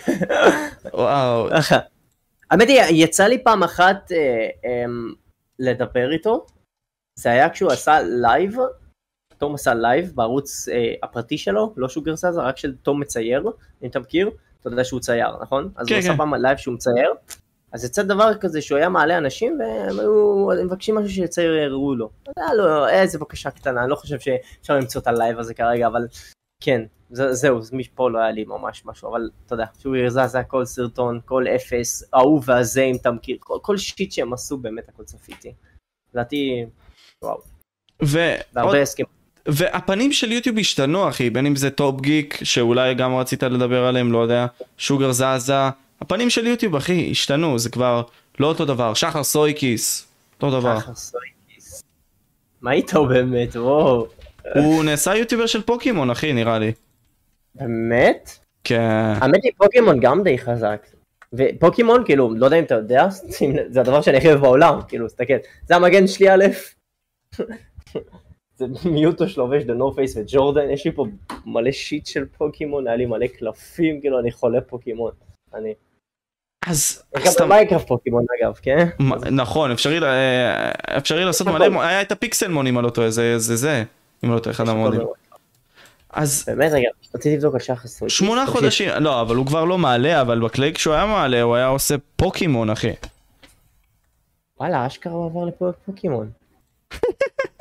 וואו, (laughs) האמת היא, יצא לי פעם אחת אה, אה, לדבר איתו. זה היה כשהוא עשה לייב, תום עשה לייב בערוץ אה, הפרטי שלו, לא שוגר זזה, רק של תום מצייר, אם אתה מכיר, אתה יודע שהוא צייר, נכון? אז כן, הוא עשה כן. פעם לייב שהוא מצייר. אז יצא דבר כזה שהוא היה מעלה אנשים והם היו מבקשים משהו שיציירו לו. היה לו איזה בקשה קטנה, אני לא חושב שאפשר למצוא את הלייב הזה כרגע, אבל כן, זה, זהו, זה מפה לא היה לי ממש משהו, אבל אתה יודע, שוגר זזה כל סרטון, כל אפס, ההוא והזה אם אתה מכיר, כל, כל shit שהם עשו באמת הכל צפיתי. לדעתי, וואו, ו... והרבה הסכמים. והפנים של יוטיוב השתנו אחי, בין אם זה טופ גיק, שאולי גם רצית לדבר עליהם, לא יודע, שוגר זזה, הפנים של יוטיוב אחי, השתנו, זה כבר לא אותו דבר, שחר סויקיס, אותו דבר. שחר סויקיס. מה איתו באמת, וואו, הוא נעשה יוטיובר של פוקימון אחי, נראה לי. באמת? כן. האמת היא פוקימון גם די חזק. ופוקימון כאילו לא יודע אם אתה יודע זה הדבר שאני הכי אוהב בעולם כאילו תסתכל זה המגן שלי א' (laughs) זה מיוטו שלו ויש The North Face וג'ורדן יש לי פה מלא shit של פוקימון היה לי מלא קלפים כאילו אני חולה פוקימון. אני. אז סתם, במיינקראפט פוקימון אגב כן? נכון, אפשרי אה, אפשרי לעשות מלא, הכל. היה את הפיקסלמון אם אני לא טועה, זה זה זה, אם לא טועה, אחד המודים. אז באמת רגע רציתי לבדוק על שחר סויקיס. שמונה. חודשים, לא, אבל הוא כבר לא מעלה, אבל בכלי כשהוא היה מעלה, הוא היה עושה פוקימון, אחי. וואלה אשכרה הוא עבר לפוקימון.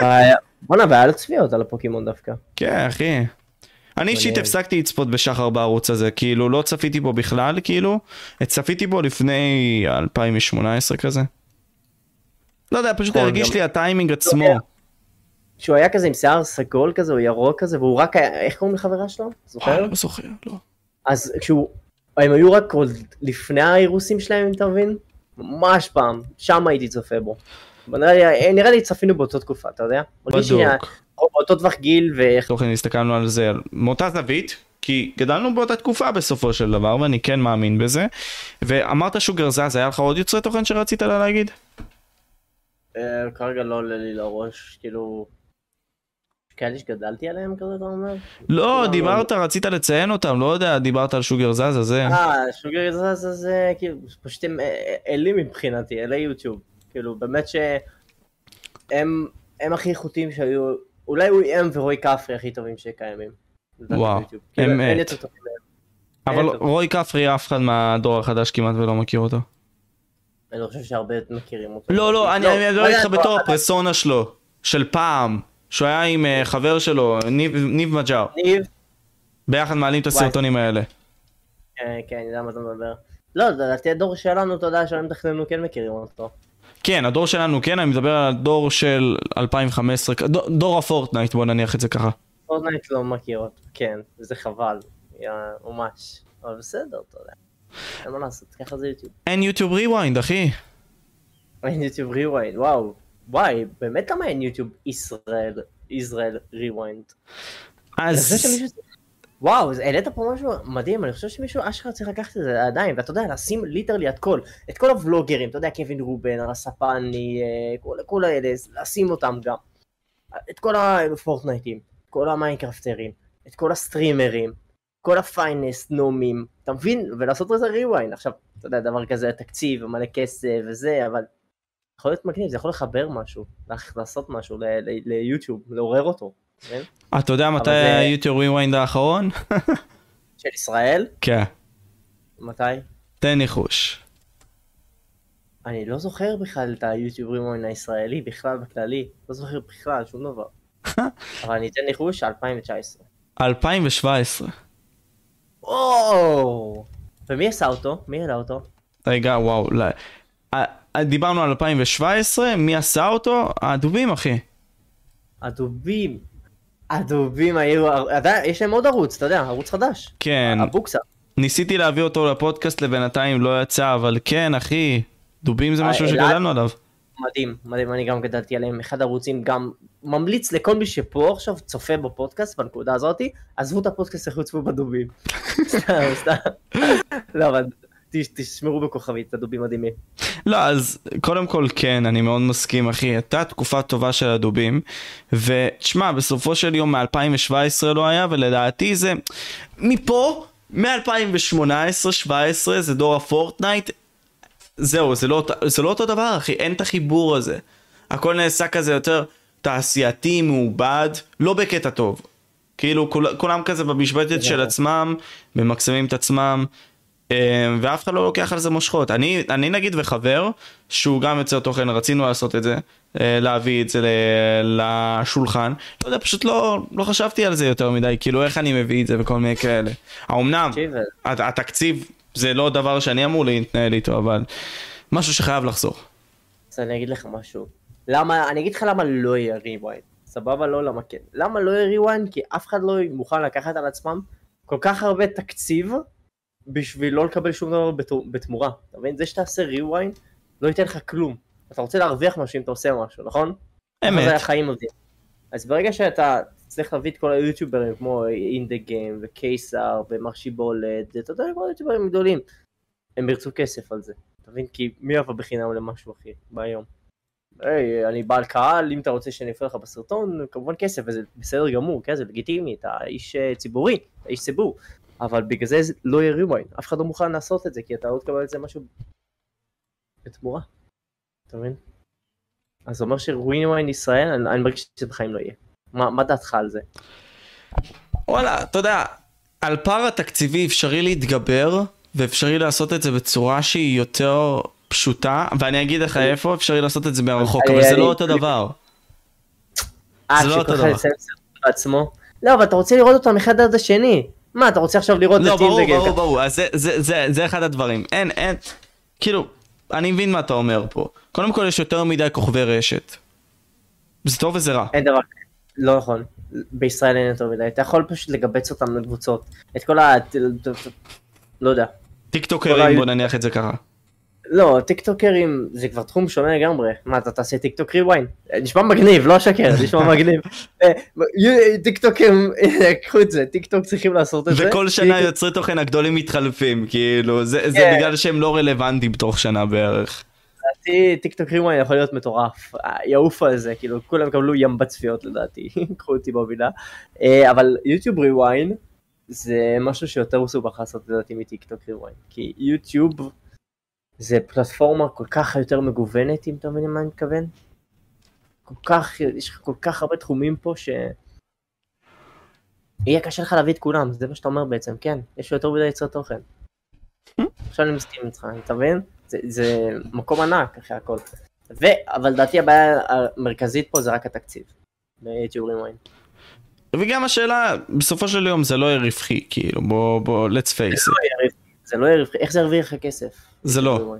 והיה- (laughs) בואנה והיה לו צביעות על הפוקימון דווקא. כן, אחי. אני אישית מעניין. הפסקתי לצפות בשחר בערוץ הזה, כאילו, לא צפיתי בו בכלל, כאילו. צפיתי בו לפני 2018 כזה. לא יודע, פשוט נכון, הרגיש לי הטיימינג עצמו. יודע. שהוא היה כזה עם שיער סגול כזה או ירוק כזה והוא רק היה איך קוראים לחברה שלו? אה, זוכר? לא זוכר, לא. אז כשהוא הם היו רק עוד לפני האירוסים שלהם אם אתה מבין? ממש פעם שם הייתי צופה בו. נראה לי, נראה לי צפינו באותה תקופה אתה יודע? מרגיש באותו טווח גיל ואיך תוכן הסתכלנו על זה מאותה זווית, כי גדלנו באותה תקופה בסופו של דבר, ואני כן מאמין בזה. ואמרת שוגר זז, היה לך עוד יוצרי תוכן שרצית לה להגיד? אה, כרגע לא עולה לי לראש כאילו. כאלה שגדלתי עליהם כזה אתה אומר? לא, לא, דיברת, רצית לציין אותם, לא יודע, דיברת על שוגר זזה, זה. אה, שוגר זה זה כאילו פשוט הם אה, אלי מבחינתי, אלי יוטיוב. כאילו באמת שהם הם הכי איכותיים שהיו, אולי הוא הם ורועי כפרי הכי טובים שקיימים. וואו. כאילו, אמת. אבל רועי כפרי, אף אחד מהדור החדש כמעט ולא מכיר אותו. אני חושב שהרבה מכירים אותו. לא, לא, אני אני מדבר לא איתך בתור לא, הפרסונה שלו, של פעם, שהוא היה עם אה, חבר שלו, ניב- מג'אר. ניב, ביחד מעלים את. הסרטונים האלה. כן, כן, אני יודע מה אתה מדבר. לא, לדעתי הדור שלנו, אתה יודע, שהם תכננו כן מכירים אותו. כן, הדור שלנו כן, אני מדבר על הדור של 2015, דור- דור הפורטנייט, בוא נניח את זה ככה. פורטנייט לא מכיר אותו, כן, וזה חבל, ממש. אבל בסדר, אתה יודע. אין מה לעשות, ככה זה יוטיוב. אין יוטיוב Rewind, אחי. אין יוטיוב Rewind, וואו. וואי, באמת למה אין יוטיוב ישראל, ישראל Rewind? אז... וואו, העלית פה משהו מדהים, אני חושב שמישהו אשכרה צריך לקחת את זה לידיים, ואתה יודע, לשים literally את כל, את כל הוולוגרים, אתה יודע, קווין רובן, הרספני, אה, כל, כל האלה, לשים אותם גם. את כל הפורטנייטים, כל המיינקרפטרים, את כל הסטרימרים, כל הפיינסט נומים, אתה מבין? ולעשות לזה ריוויין. עכשיו, אתה יודע, דבר כזה, תקציב ומלא כסף וזה, אבל יכול להיות מגניב, זה יכול לחבר משהו, לעשות משהו ליוטיוב, לעורר אותו. מבין? אתה יודע מתי זה- היוטיוב Rewind האחרון? (laughs) של ישראל? כן. מתי? תן ניחוש. אני לא זוכר בכלל את היוטיוב ריוויין הישראלי, בכלל בכללי. לא זוכר בכלל שום דבר. (laughs) אבל אני אתן ניחוש, 2019. 2017. או! ומי עשה אותו? מי העלה אותו? רגע, וואו. לא. אה, דיברנו על 2017, מי עשה אותו? הדובים, אחי. הדובים. הדובים היו, יש להם עוד ערוץ, אתה יודע, ערוץ חדש. כן. הבוקסה. ניסיתי להביא אותו לפודקאסט לבינתיים, לא יצא, אבל כן, אחי. דובים זה אה, משהו? שגדלנו עליו. מדהים, מדהים, אני גם גדלתי עליהם, אחד הערוצים גם ממליץ לכל מי שפה עכשיו צופה בפודקאסט בנקודה הזאתי, עזבו את הפודקאסט, לכו צפו בדובים. (laughs) סתם, סתם. לא, אבל תשמרו בכוכבית, הדובים מדהימים. לא, אז קודם כל כן, אני מאוד מסכים, אחי. הייתה תקופה טובה של הדובים, ותשמע, בסופו של יום מ-2017 לא היה, ולדעתי זה... מפה, מ-2018-2017, זה דור הפורטנייט, זהו, זה לא, זה לא אותו דבר, אחי, אין את החיבור הזה. הכל נעשה כזה יותר תעשייתי, מעובד, לא בקטע טוב. כאילו, כול, כולם כזה במשבצת של עצמם, ממקסמים את עצמם, ואף אחד לא לוקח על זה מושכות. אני, אני נגיד וחבר, שהוא גם יוצר תוכן, רצינו לעשות את זה, אה, להביא את זה לשולחן. לא יודע, פשוט לא, לא חשבתי על זה יותר מדי, כאילו איך אני מביא את זה וכל מיני כאלה. תקשיב, הת- התקציב זה לא דבר שאני אמור להתנהל איתו, אבל משהו שחייב לחזור. אז אני אגיד לך משהו. למה, אני אגיד לך למה לא יהיה ריוויין. סבבה? לא למה כן. למה לא יהיה ריוויין? כי אף אחד לא מוכן לקחת על עצמם כל כך הרבה תקציב בשביל לא לקבל שום דבר בתמורה. אתה מבין? זה שתעשה ריוויין לא ייתן לך כלום. אתה רוצה להרוויח משהו אם אתה עושה משהו, נכון? ככה זה אמת. החיים עובדים. אז ברגע שאתה צריך להביא את כל היוטיוברים כמו אינדה גיים וקיסר ומרשיבולת, אתה יודע, כל היוטיוברים גדולים, הם ירצו כסף על זה. אתה מבין? כי מי יבוא בחינם למשהו אחי, ביום. היי, אני בעל קהל, אם אתה רוצה שאני אפנה לך בסרטון, כמובן כסף, וזה בסדר גמור, כן, זה לגיטימי, אתה איש אה, ציבורי, אתה איש ציבור, אבל בגלל זה לא יהיה ריוויין, אף אחד לא מוכן לעשות את זה, כי אתה לא תקבל את זה משהו בתמורה, אתה מבין? אז זה אומר שריוויין ישראל, אני, אני מרגיש שזה בחיים לא יהיה. מה, מה דעתך על זה? וואלה, אתה יודע, על פער התקציבי אפשרי להתגבר, ואפשרי לעשות את זה בצורה שהיא יותר פשוטה, ואני אגיד לך איפה אפשרי לעשות את זה מרחוק, אני- אבל זה אני- לא אותו דבר. אה, זה לא אותו דבר. בעצמו? לא, אבל אתה רוצה לראות אותם אחד עד השני. מה, אתה רוצה עכשיו לראות לא, את ברור, אינדגל ברור, ברור, אז זה- זה- זה- זה אחד הדברים. אין, אין, כאילו, אני מבין מה אתה אומר פה. קודם כל יש יותר מדי כוכבי רשת. זה טוב וזה רע. אין דבר. לא נכון. בישראל אין יותר מדי. אתה יכול פשוט לגבץ אותם לקבוצות. את כל ה... לא יודע. טיק כל טוקרים, ה- בוא נניח את זה ככה. לא, טיק טוקרים זה כבר תחום שונה לגמרי. מה, אתה תעשה טיק טוק ריוויין? נשמע מגניב, לא אשקר, נשמע מגניב. (laughs) אה, יו- טיק טוקים, הנה, קחו את זה, טיק טוק צריכים לעשות את זה. וכל שנה יוצרי תוכן הגדולים מתחלפים, כאילו, זה כן. בגלל שהם לא רלוונטיים תוך שנה בערך. לדעתי טיק טוק ריוויין יכול להיות מטורף, אה, יעופו על זה, כאילו כולם יקבלו ים בצפיות לדעתי, (laughs) קחו אותי במילה, אה, אבל יוטיוב ריוויין זה משהו שיותר מסובך לעשות לדעתי מטיק טוק ריוויין, כי יוטיוב זה פלטפורמה כל כך יותר מגוונת אם אתה מבין מה אני מתכוון, כל כך, יש לך כל כך הרבה תחומים פה ש... יהיה קשה לך להביא את כולם, זה מה שאתה אומר בעצם, כן, יש יותר מדי יוצרי תוכן. עכשיו אני מסכים איתך, אתה מבין? זה, זה מקום ענק אחרי הכל. ו... אבל לדעתי הבעיה המרכזית פה זה רק התקציב. ביוטיוב ריוויין. וגם השאלה, בסופו של יום זה לא יהיה רווחי, כאילו, בוא, בוא, let's face it. זה לא יהיה רווחי, איך זה ירוויח לך כסף? זה לא.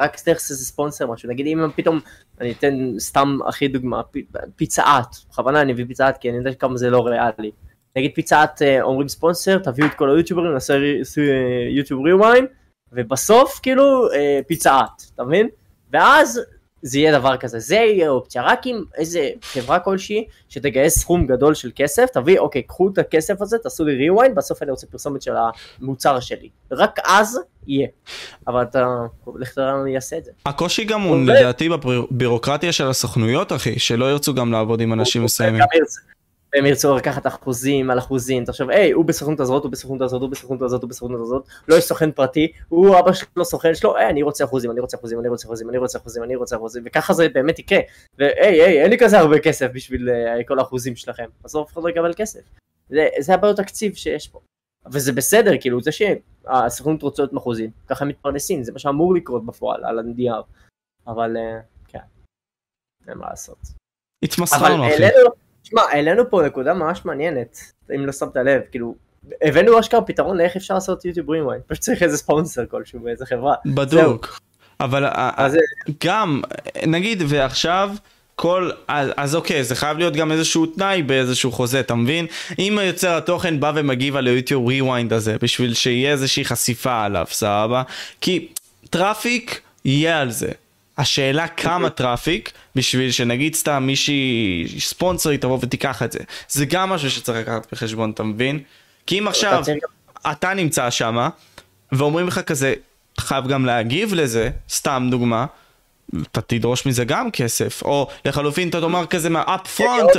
רק דרך איזה ספונסר משהו, נגיד אם פתאום, אני אתן סתם הכי דוגמה, פ- פיצה אט, בכוונה אני מביא פיצה אט כי אני יודע כמה זה לא ריאלי. נגיד פיצה אט אה, אומרים ספונסר, תביאו את כל היוטיוברים, נעשה אה, יוטיוב ריוויין, ובסוף כאילו אה, פיצה אט, אתה מבין? ואז זה יהיה דבר כזה, זה יהיה אופציה, רק אם איזה חברה כלשהי שתגייס סכום גדול של כסף, תביא, אוקיי, קחו את הכסף הזה, תעשו לי rewind, בסוף אני רוצה פרסומת של המוצר שלי. רק אז יהיה. אבל אתה, לך תראה מי יעשה את זה. הקושי גם הוא לדעתי בבירוקרטיה של הסוכנויות, אחי, שלא ירצו גם לעבוד עם אנשים מסוימים. והם ירצו לקחת אחוזים על אחוזים, תחשוב, היי, הוא בסוכנות הזאת, הוא בסוכנות הזאת, הוא בסוכנות הזאת, הוא בסוכנות הזאת, לא יש סוכן פרטי, הוא אבא שלו סוכן שלו, היי, אני רוצה אחוזים, אני רוצה אחוזים, אני רוצה אחוזים, אני רוצה אחוזים, אני רוצה אחוזים, וככה זה באמת יקרה. והי, היי, אין לי כזה הרבה כסף בשביל uh, כל האחוזים שלכם, בסוף אף אחד לא יקבל כסף. זה, זה הבעיות תקציב שיש פה. וזה בסדר, כאילו, זה שהסוכנות רוצה להיות מחוזים, ככה הם מתפרנסים, זה מה שאמור לקרות בפועל, על הנייר. אבל, uh, כן, אין מה לעשות. התמסרנו, אחי. תשמע, העלינו פה נקודה ממש מעניינת, אם לא שמת לב, כאילו, הבאנו אשכרה פתרון לאיך אפשר לעשות יוטיוב Rewind, פשוט צריך איזה ספונסר כלשהו באיזה חברה. בדוק. אבל אז... גם, נגיד, ועכשיו, כל, אז, אז אוקיי, זה חייב להיות גם איזשהו תנאי באיזשהו חוזה, אתה מבין? אם יוצר התוכן בא ומגיב על היוטיוב Rewind הזה, בשביל שיהיה איזושהי חשיפה עליו, סבבה? כי traffic יהיה על זה. השאלה כמה traffic, בשביל שנגיד סתם מישהי ספונסרית תבוא ותיקח את זה. זה גם משהו שצריך לקחת בחשבון, אתה מבין? כי אם עכשיו אתה נמצא שמה, ואומרים לך כזה, אתה חייב גם להגיב לזה, סתם דוגמה, אתה תדרוש מזה גם כסף, או לחלופין אתה תאמר כזה מה-up front.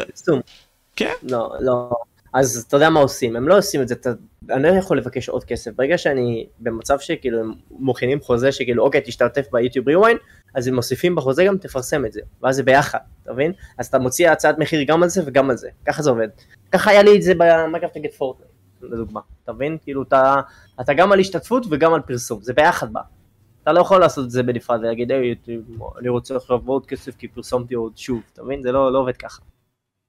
כן? לא, לא. אז אתה יודע מה עושים, הם לא עושים את זה, אתה, אני לא יכול לבקש עוד כסף, ברגע שאני במצב שכאילו הם מוכנים חוזה שכאילו אוקיי תשתתף ביוטיוב ריוויין, אז הם מוסיפים בחוזה גם תפרסם את זה, ואז זה ביחד, אתה מבין? אז אתה מוציא הצעת מחיר גם על זה וגם על זה, ככה זה עובד. ככה היה לי את זה במקאפט נגד פורטנט, לדוגמה, אתה מבין? כאילו אתה, אתה גם על השתתפות וגם על פרסום, זה ביחד בא. אתה לא יכול לעשות את זה בנפרד ולהגיד, היי, אני רוצה עכשיו עוד כסף כי פרסמתי עוד שוב, אתה מבין? זה לא, לא עובד ככה.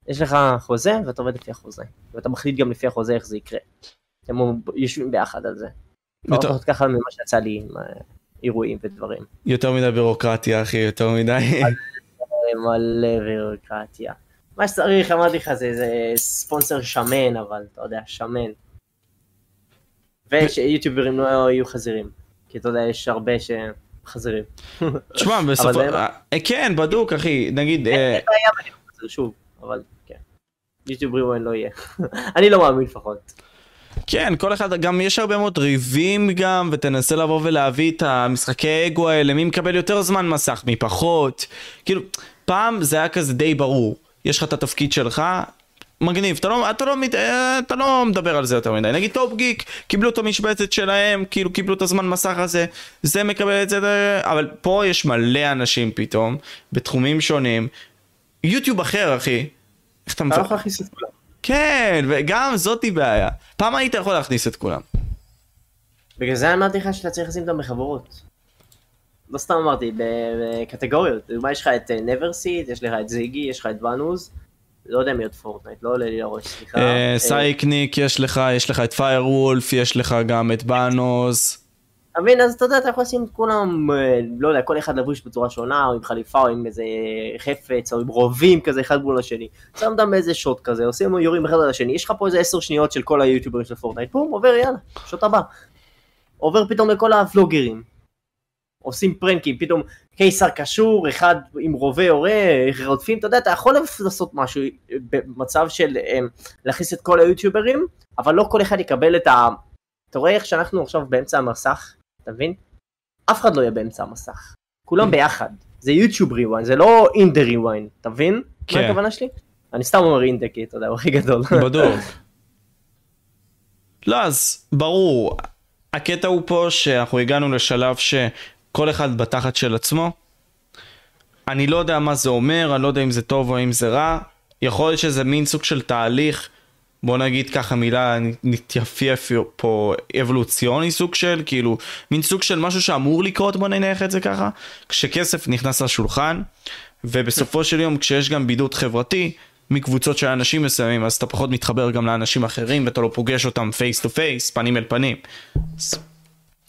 יש לך חוזה ואתה עובד לפי החוזה, ואתה מחליט גם לפי החוזה איך זה יקרה. אתם יושבים ביחד על זה. לפחות ככה ממה שיצא לי אה, אירועים ודברים. יותר מדי בירוקרטיה אחי, יותר מדי. (laughs) מלא בירוקרטיה. מה שצריך, אמרתי לך, זה, זה ספונסר שמן, אבל אתה יודע, שמן. ושיוטיוברים לא יהיו חזירים. כי אתה יודע, יש הרבה שחזירים. תשמע, (laughs) בסופו... אה, כן, בדוק, אחי, נגיד... אין אה, בעיה, שוב, אבל יוטיוב ריוויין לא יהיה. (laughs) אני לא מאמין לפחות. כן, כל אחד, גם יש הרבה מאוד ריבים גם, ותנסה לבוא ולהביא את המשחקי אגו האלה, מי מקבל יותר זמן מסך, מי פחות. כאילו, פעם זה היה כזה די ברור. יש לך את התפקיד שלך, מגניב, אתה לא, אתה, לא, אתה לא מדבר על זה יותר מדי. נגיד טופ גיק, קיבלו את המשבצת שלהם, כאילו קיבלו את הזמן מסך הזה, זה מקבל את זה, אבל פה יש מלא אנשים פתאום, בתחומים שונים. יוטיוב אחר, אחי, איך אתה? אתה לא יכול להכניס את כולם. כן, וגם זאתי בעיה. פעם היית יכול להכניס את כולם. בגלל זה אמרתי לך שאתה צריך לשים אותם בחברות. לא סתם אמרתי, בקטגוריות. לדוגמה יש לך את נברסיט, אה, יש לך את זיגי, יש לך את ואנוז. לא יודע מי עוד Fortnite, לא עולה לי לראש, סליחה. אה, אה, סייקניק יש לך, יש לך את פיירוולף, יש לך גם את באנוז. אתה מבין? אז אתה יודע, אתה יכול לשים את כולם, אה, לא יודע, כל אחד לבוש בצורה שונה, או עם חליפה, או עם איזה חפץ, או עם רובים כזה אחד מול השני. שם אותם באיזה שוט כזה, עושים יורים אחד על השני, יש לך פה איזה עשר שניות של כל היוטיוברים של Fortnite, בום, עובר, יאללה, שוט הבא. עובר פתאום לכל הוולוגרים. עושים פרנקים, פתאום קיסר קשור, אחד עם רובה יורה, רודפים, אתה יודע, אתה יכול לעשות משהו במצב של אה, להכניס את כל היוטיוברים, אבל לא כל אחד יקבל את ה... אתה רואה איך שאנחנו עכשיו באמצע המסך, אתה מבין? אף אחד לא יהיה באמצע המסך. כולם ביחד. זה יוטיוב ריוויין, זה לא אינדה ריוויין, אתה מבין? כן. מה הכוונה שלי? אני סתם אומר אינדה כי אתה יודע, הוא הכי גדול. (laughs) בדוק. (laughs) לא, אז ברור. הקטע הוא פה שאנחנו הגענו לשלב שכל אחד בתחת של עצמו. אני לא יודע מה זה אומר, אני לא יודע אם זה טוב או אם זה רע. יכול להיות שזה מין סוג של תהליך בוא נגיד ככה מילה נתייפייף פה אבולוציוני סוג של כאילו מין סוג של משהו שאמור לקרות בוא נניח את זה ככה כשכסף נכנס לשולחן ובסופו של יום כשיש גם בידוד חברתי מקבוצות של אנשים מסוימים אז אתה פחות מתחבר גם לאנשים אחרים ואתה לא פוגש אותם face to face פנים אל פנים.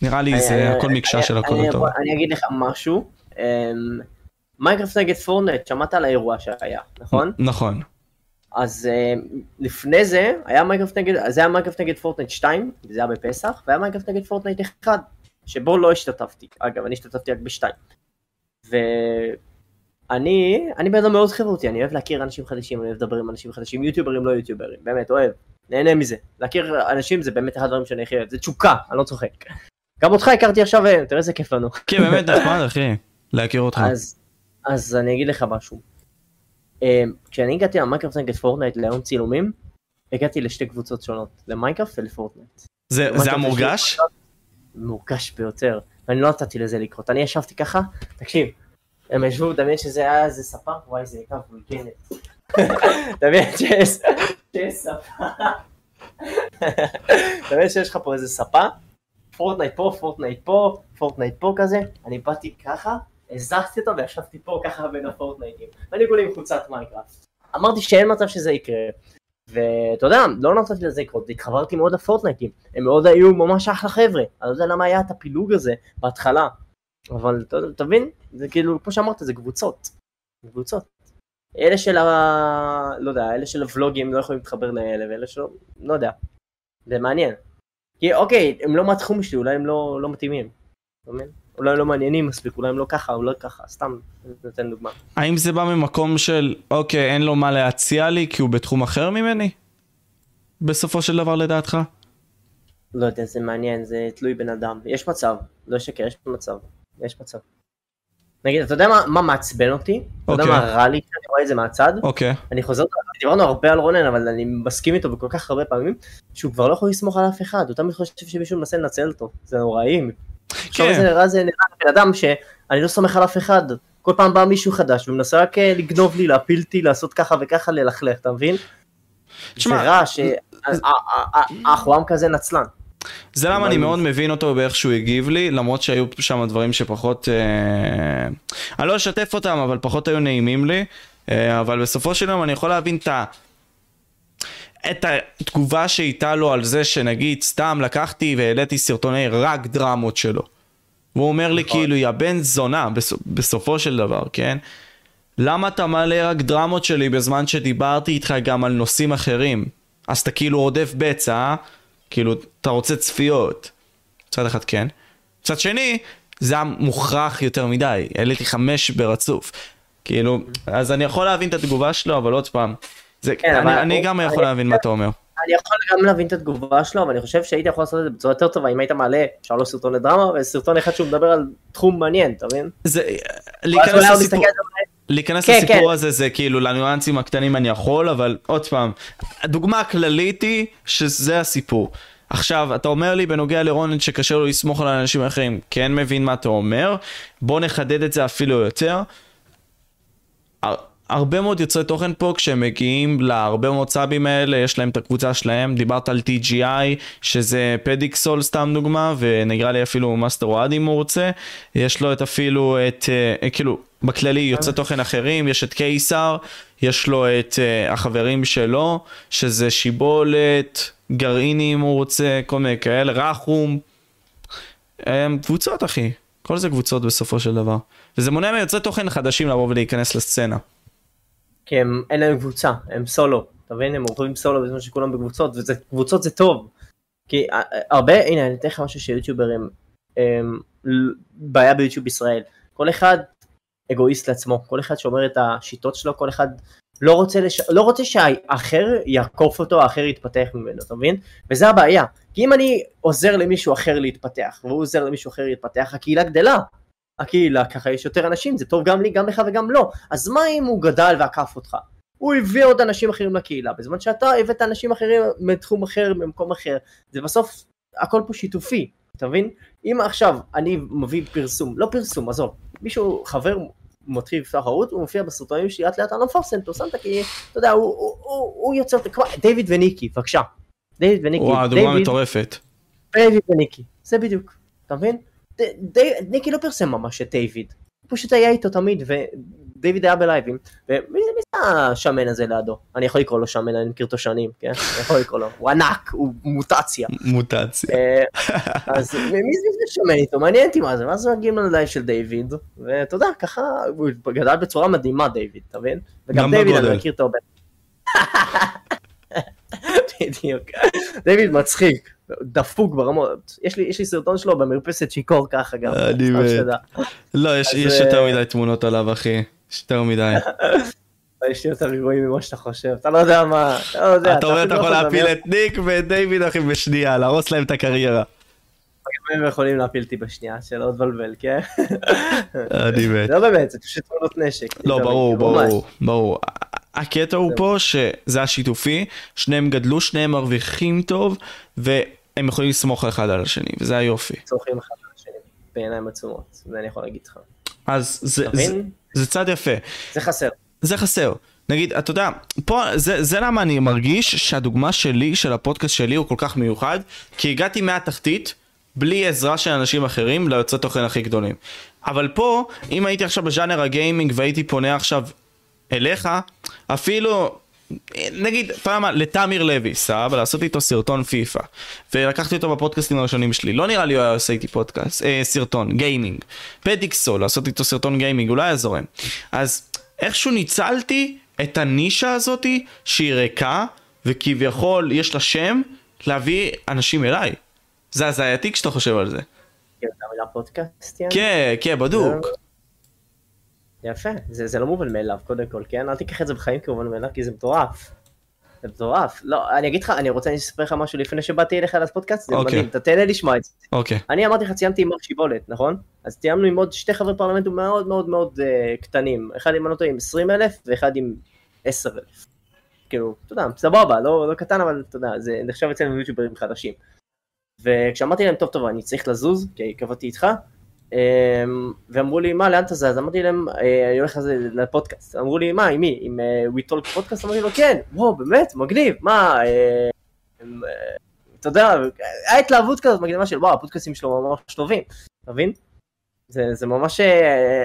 נראה לי זה הכל מקשה של הכל טוב. אני אגיד לך משהו. אמ, Minecraft נגד Fortnite שמעת על האירוע שהיה נכון? נכון. אז אה, לפני זה היה Minecraft נגד, זה היה Minecraft נגד Fortnite 2, זה היה בפסח, והיה Minecraft נגד Fortnite 1, שבו לא השתתפתי, אגב אני השתתפתי רק ב-2. אני, אני בן אדם מאוד חברותי, אני אוהב להכיר אנשים חדשים, אני אוהב לדבר עם אנשים חדשים, יוטיוברים לא יוטיוברים, באמת, אוהב, נהנה מזה. להכיר אנשים זה באמת אחד הדברים שאני הכי אוהב, זה תשוקה, אני לא צוחק. גם אותך הכרתי עכשיו, אה, תראה איזה כיף לנו. כן, באמת נחמד, אחי, להכיר אותך. אז, אז אני אגיד לך משהו. אה, כשאני הגעתי ל Minecraft נגד Fortnite ליום צילומים, הגעתי לשתי קבוצות שונות, ל Minecraft ול Fortnite. זה זה היה מורגש? מורגש ביותר, ואני לא נתתי לזה לקרות. אני ישבתי ככה, תקשיב, הם ישבו, דמיין שזה היה איזה ספה, וואי זה הייתה וולגנת. (laughs) דמיין שיש שיש ספה. (laughs) דמיין שיש לך פה איזה ספה, Fortnite פה, Fortnite פה, Fortnite פה כזה, אני באתי ככה, הזזתי אותו וישבתי פה ככה בין הפורטנייטים, ואני כולי עם חולצת Minecraft. אמרתי שאין מצב שזה יקרה, ואתה יודע, לא נתתי לזה לקרות, התחברתי מאוד לפורטנייטים, הם מאוד היו ממש אחלה חבר'ה, אני לא יודע למה היה את הפילוג הזה בהתחלה, אבל אתה מבין, זה כאילו, כמו שאמרת, זה קבוצות, קבוצות. אלה של ה... לא יודע, אלה של הוולוגים לא יכולים להתחבר לאלה, ואלה שלא, לא יודע, זה מעניין. כי אוקיי, הם לא מהתחום שלי, אולי הם לא, לא מתאימים, אתה מבין? אולי הם לא מעניינים מספיק, אולי הם לא ככה, אולי ככה, סתם נותן דוגמה. האם זה בא ממקום של, אוקיי, אין לו מה להציע לי כי הוא בתחום אחר ממני? בסופו של דבר לדעתך? לא יודע, זה מעניין, זה תלוי בן אדם. יש מצב, לא שקר, יש מצב, יש מצב. נגיד, אתה יודע מה, מה מעצבן אותי? אתה יודע אוקיי. מה רע לי כשאני רואה את זה מהצד? אוקיי. אני חוזר, דיברנו הרבה על רונן, אבל אני מסכים איתו בכל כך הרבה פעמים, שהוא כבר לא יכול לסמוך על אף אחד, הוא תמיד חושב שמישהו מנסה לנצל אותו, זה נוראי. עכשיו. זה נראה, זה נראה בן אדם שאני לא סומך על אף אחד, כל פעם בא מישהו חדש ומנסה רק אה, לגנוב לי, להפיל אותי, לעשות ככה וככה, ללכלך, אתה מבין? תשמע, זה רע שאנחנו עם כזה נצלן. זה למה אני מאוד מבין אותו באיך שהוא הגיב לי, למרות שהיו שם דברים שפחות... אה... אני לא אשתף אותם, אבל פחות היו נעימים לי. אה, אבל בסופו של יום אני יכול להבין את ה... את התגובה שהייתה לו על זה שנגיד סתם לקחתי והעליתי סרטוני רק דרמות שלו. והוא אומר לי נכון. כאילו יא בן זונה בסופ... בסופו של דבר, כן? למה אתה מעלה רק דרמות שלי בזמן שדיברתי איתך גם על נושאים אחרים? אז אתה כאילו רודף בצע, אה? כאילו, אתה רוצה צפיות. מצד אחד כן. מצד שני, זה היה מוכרח יותר מדי. העליתי חמש ברצוף. כאילו, אז אני יכול להבין את התגובה שלו, אבל עוד פעם, זה, כן, אני, אבל אני גם יכול להבין מה אתה אומר. אני יכול גם להבין את התגובה שלו, אבל אני חושב שהייתי יכול לעשות את זה בצורה יותר טובה אם היית מעלה שלוש סרטוני דרמה וסרטון אחד שהוא מדבר על תחום מעניין, אתה מבין? זה, להיכנס לסיפור, להיכנס כן, לסיפור כן. הזה זה כאילו לניואנסים הקטנים אני יכול, אבל עוד פעם, הדוגמה הכללית היא שזה הסיפור. עכשיו, אתה אומר לי בנוגע לרונן שקשה לו לסמוך על אנשים אחרים, כן מבין מה אתה אומר, בוא נחדד את זה אפילו יותר. הר- הרבה מאוד יוצרי תוכן פה כשהם מגיעים להרבה מאוד סאבים האלה יש להם את הקבוצה שלהם. דיברת על TGI שזה פדיקסול סתם דוגמה ונראה לי אפילו מאסטר אוהד אם הוא רוצה. יש לו את אפילו את אה, כאילו בכללי יוצרי תוכן אחרים יש את קיסר יש לו את אה, החברים שלו שזה שיבולת גרעיני אם הוא רוצה כל מיני כאלה רחום. הם קבוצות אחי. כל זה קבוצות בסופו של דבר. וזה מונע מיוצרי תוכן חדשים לבוא ולהיכנס לסצנה. כי הם, אין להם קבוצה, הם סולו, אתה מבין? הם עוברים סולו בזמן שכולם בקבוצות, וקבוצות זה טוב. כי אה, הרבה, הנה אני אתן לך משהו שיוטיוברים, הם, בעיה ביוטיוב בישראל, כל אחד אגואיסט לעצמו, כל אחד שומר את השיטות שלו, כל אחד לא רוצה, לש... לא רוצה שהאחר יעקוף אותו, האחר יתפתח ממנו, אתה מבין? וזה הבעיה, כי אם אני עוזר למישהו אחר להתפתח, והוא עוזר למישהו אחר להתפתח, הקהילה גדלה. הקהילה, ככה יש יותר אנשים, זה טוב גם לי, גם לך וגם לו. אז מה אם הוא גדל ועקף אותך? הוא הביא עוד אנשים אחרים לקהילה, בזמן שאתה הבאת אנשים אחרים מתחום אחר, ממקום אחר. זה בסוף, הכל פה שיתופי, אתה מבין? אם עכשיו אני מביא פרסום, לא פרסום, עזוב, מישהו, חבר מתחיל לפתוח ערוץ, הוא מופיע בסרטונים שלי לאט לאט אני לא מפרסם אותו, שמת כי, אתה יודע, הוא, הוא, הוא, הוא יוצר, כמו דיוויד וניקי, בבקשה. דיוויד וניקי, וואו, דוגמה מטורפת. דיוויד וניקי, זה בדיוק, אתה מבין? די- ניקי לא פרסם ממש את דיוויד, הוא פשוט היה איתו תמיד, דיוויד היה בלייבים, ומי זה השמן הזה לידו? אני יכול לקרוא לו שמן, אני מכיר אותו שנים, כן? אני יכול לקרוא לו, הוא ענק, הוא מוטציה. מוטציה. אה, אז מי זה שמן איתו? מעניין אותי מה זה, ואז מגיעים ללייב של דיוויד, ואתה יודע, ככה, הוא גדל בצורה מדהימה דיוויד, אתה מבין? וגם גם דיוויד. אני מכיר אותו הרבה. (laughs) בדיוק. דיוויד מצחיק, דפוק ברמות. יש לי יש לי סרטון שלו במרפסת שיכור ככה גם. אני סתם מת. לא, יש אז, יש אה, יותר מדי תמונות עליו, אחי. יש יותר מדי. (laughs) יש לי יותר גרועים ממה שאתה חושב, אתה לא יודע מה, אתה לא יודע. אתה אומר אתה אפילו יכול לא להפיל. את ניק ואת דיוויד אחי בשנייה, להרוס להם את הקריירה. הם יכולים להפיל אותי בשנייה, שלא תבלבל, כן? אני מת. לא באמת, זה פשוט תמונות נשק. לא, ברור. ברור, ברור. הקטע הוא פה שזה השיתופי, שניהם גדלו, שניהם מרוויחים טוב, והם יכולים לסמוך אחד על השני, וזה היופי. צורכים אחד על השני, בעיניים עצומות, זה אני יכול להגיד לך. אז זה, זה? זה צד יפה. זה חסר. זה חסר. נגיד, אתה יודע, פה, זה, זה למה אני מרגיש שהדוגמה שלי, של הפודקאסט שלי, הוא כל כך מיוחד, כי הגעתי מהתחתית, בלי עזרה של אנשים אחרים, ליוצאי תוכן הכי גדולים. אבל פה, אם הייתי עכשיו בז'אנר הגיימינג והייתי פונה עכשיו אליך, אפילו, נגיד, אתה יודע מה, לתמיר לוי, סבבה, לעשות איתו סרטון פיפא. ולקחתי אותו בפודקאסטים הראשונים שלי. לא נראה לי הוא היה עושה איתי פודקאסט, אה, סרטון, גיימינג. פדיקסול, לעשות איתו סרטון גיימינג, אולי היה זורם. אז איכשהו ניצלתי את הנישה הזאתי, שהיא ריקה, וכביכול יש לה שם, להביא אנשים אליי. זה הזייתי כשאתה חושב על זה. כן? כן, כן, בדוק. יפה, זה, זה לא מובן מאליו, קודם כל, כן? אל תיקח את זה בחיים כמובן מאליו, כי זה מטורף. זה מטורף. לא, אני אגיד לך, אני רוצה לספר לך משהו לפני שבאתי אליך לפודקאסט, זה אוקיי. מדהים, אתה תהנה לשמוע את זה. אוקיי. אני אמרתי לך, ציימתי עם מר שיבולת, נכון? אז תיאמנו עם עוד שתי חברי פרלמנט מאוד מאוד מאוד uh, קטנים. אחד עם, אני לא טועה, עם 20 אלף, ואחד עם 10 אלף. כאילו, אתה יודע, סבבה, לא, לא קטן, אבל אתה יודע, זה נחשב אצלנו יוטיוברים חדשים. וכשאמרתי להם, טוב, טוב, אני צריך לזוז, כי קבעתי איתך, ואמרו לי, מה, לאן אתה זז? אמרתי להם, "אה, אני הולך לזה- לפודקאסט. אמרו לי, מה, עם מי? עם אה, We Talk פודקאסט? אמרתי לו, כן, וואו, באמת, מגניב, מה, אה, אה, אתה יודע, היה התלהבות כזאת מגניבה של וואו, הפודקאסטים שלו ממש טובים, אתה מבין? זה, זה ממש,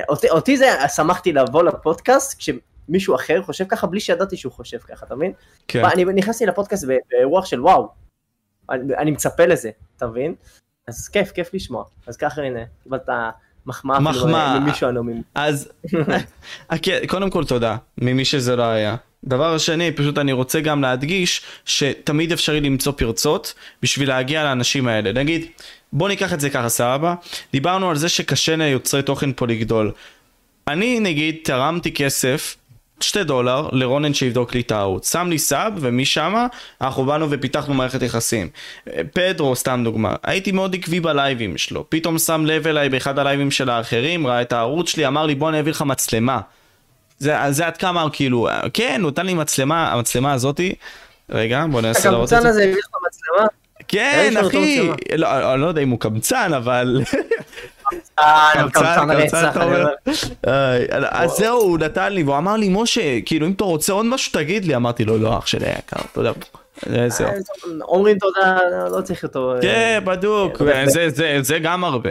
אותי, אותי זה, שמחתי לבוא לפודקאסט כשמישהו אחר חושב ככה בלי שידעתי שהוא חושב ככה, אתה מבין? כן. אני נכנסתי לפודקאסט ברוח של וואו, אני, אני מצפה לזה, אתה מבין? אז כיף, כיף לשמוע. אז ככה הנה, קיבלת מחמאה מחמאה. ממישהו הנומים. אז כן, (laughs) קודם כל תודה, ממי שזה לא היה. דבר שני, פשוט אני רוצה גם להדגיש שתמיד אפשרי למצוא פרצות בשביל להגיע לאנשים האלה. נגיד, בוא ניקח את זה ככה, סבבה? דיברנו על זה שקשה ליוצרי תוכן פה לגדול. אני נגיד תרמתי כסף, שתי דולר, לרונן שיבדוק לי את הערוץ. שם לי סאב, ומשם אנחנו באנו ופיתחנו מערכת יחסים. פדרו, סתם דוגמה, הייתי מאוד עקבי בלייבים שלו. פתאום שם לב אליי באחד הלייבים של האחרים, ראה את הערוץ שלי, אמר לי בוא אני אביא לך מצלמה. זה, זה עד כמה, כאילו, כן, הוא נתן לי מצלמה, המצלמה הזאתי, רגע, בוא ננסה להראות את הקמצן זה. הזה הביא לך מצלמה? כן, אחי. לא, אני לא יודע אם הוא קמצן, אבל... אה, קמצן רצח, אז זהו, הוא נתן לי, והוא אמר לי, משה, כאילו, אם אתה רוצה עוד משהו, תגיד לי. אמרתי לו, לא, אח שלי היקר, אתה יודע, אה, זהו. אה, אומרים תודה, לא צריך אותו. אה, כן, בדוק, זה- גם הרבה.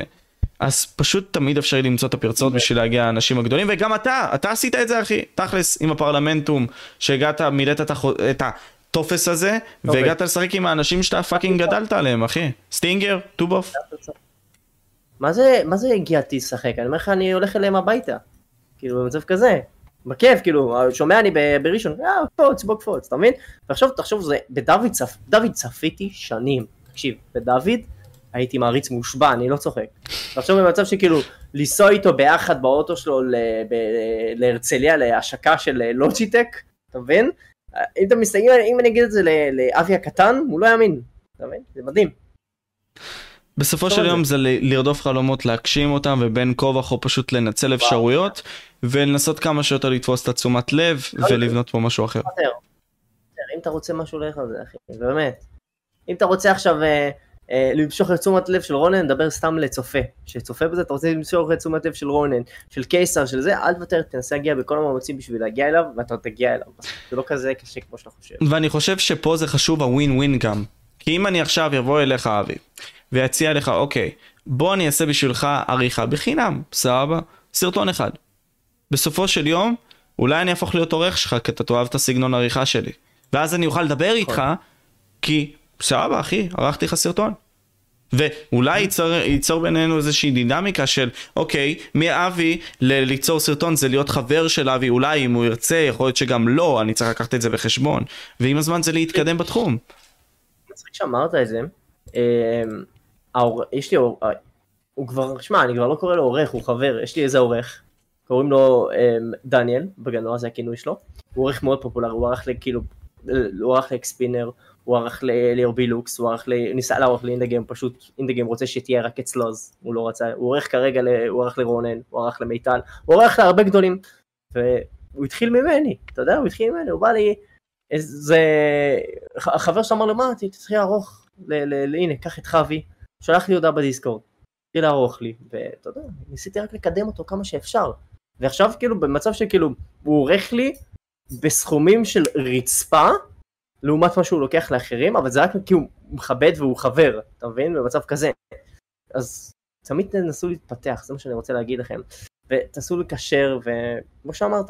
אז פשוט תמיד אפשרי למצוא את הפרצות בשביל להגיע לאנשים הגדולים, וגם אתה, אתה עשית את זה אחי, תכלס, עם הפרלמנטום, שהגעת, מילאת את הטופס הזה. והגעת לשחק עם האנשים שאתה fucking גדלת עליהם, אחי. סטינגר, טובוף. מה זה, מה זה הגעתי לשחק? אני אומר לך, אני הולך אליהם הביתה. כאילו, במצב כזה. בכיף, כאילו, שומע אני בראשון, אה, קפוץ, בוא קפוץ, אתה מבין? ועכשיו, תחשוב, זה, בדוד צפ... דוד צפיתי שנים. תקשיב, בדוד הייתי מעריץ מושבע, אני לא צוחק. ועכשיו במצב שכאילו, לנסוע איתו ביחד באוטו שלו ל- ב- להרצליה, להשקה של אה, לוג'יטק, אתה מבין? אם אתה מסתכל, אם אני אגיד את זה לאבי הקטן, הוא לא יאמין, אתה מבין? זה מדהים. בסופו של יום זה לרדוף חלומות, להגשים אותם, ובין כה וכה פשוט לנצל אפשרויות, ולנסות כמה שיותר לתפוס את התשומת לב, ולבנות פה משהו אחר. אם אתה רוצה משהו, לך על זה, אחי, באמת. אם אתה רוצה עכשיו אה, אה, למשוך לתשומת לב של רונן, דבר סתם לצופה. שצופה בזה, אתה רוצה למשוך לתשומת לב של רונן, של קיסר, של זה, אל תוותר, תנסה להגיע בכל המאמצים בשביל להגיע אליו, ואתה תגיע אליו. זה לא כזה קשה כמו שאתה חושב. ואני חושב שפה זה חשוב הווין ווין גם. כי אם אני עכשיו אבוא אליך אבי, ויציע לך, אוקיי, בוא אני אעשה בשבילך עריכה בחינם, סבבה? סרטון אחד. בסופו של יום, אולי אני אהפוך להיות עורך שלך, כי אתה תאהב את הסגנון עריכה שלי. ואז אני אוכל לדבר איתך, כי סבבה אחי, ערכתי לך סרטון. ואולי ייצור, ייצור בינינו איזושהי דינמיקה של אוקיי, מאבי ל- ליצור סרטון זה להיות חבר של אבי, אולי אם הוא ירצה, יכול להיות שגם לא, אני צריך לקחת את זה בחשבון. ועם הזמן זה להתקדם בתחום. מצחיק שאמרת את זה. העור- יש לי, עור- אה, הוא כבר, שמע, אני כבר לא קורא לו עורך, הוא חבר, יש לי איזה עורך, קוראים לו אמ, דניאל, בגנוע זה הכינוי שלו, הוא עורך מאוד פופולרי, הוא ערך לכאילו, הוא ערך לאקספינר, הוא ערך ליורבי לוקס, הוא ערך, ניסה לערוך לאינדגיים, פשוט אינדגיים רוצה שתהיה רק אצלו אז הוא לא רצה, הוא עורך כרגע, הוא ערך לרונן, הוא ערך למיטל, הוא עורך להרבה גדולים, והוא התחיל ממני, אתה יודע, הוא התחיל ממני, הוא בא לי, זה, החבר שלו אמר לו, מה, תתחיל לערוך, הנה, קח את חווי, שלח לי הודעה בדיסקורד, התחיל לערוך לי, ואתה יודע, ניסיתי רק לקדם אותו כמה שאפשר, ועכשיו כאילו במצב שכאילו הוא עורך לי בסכומים של רצפה לעומת מה שהוא לוקח לאחרים אבל זה רק כי הוא מכבד והוא חבר אתה מבין? במצב כזה. אז תמיד תנסו להתפתח זה מה שאני רוצה להגיד לכם. ותנסו לקשר וכמו שאמרת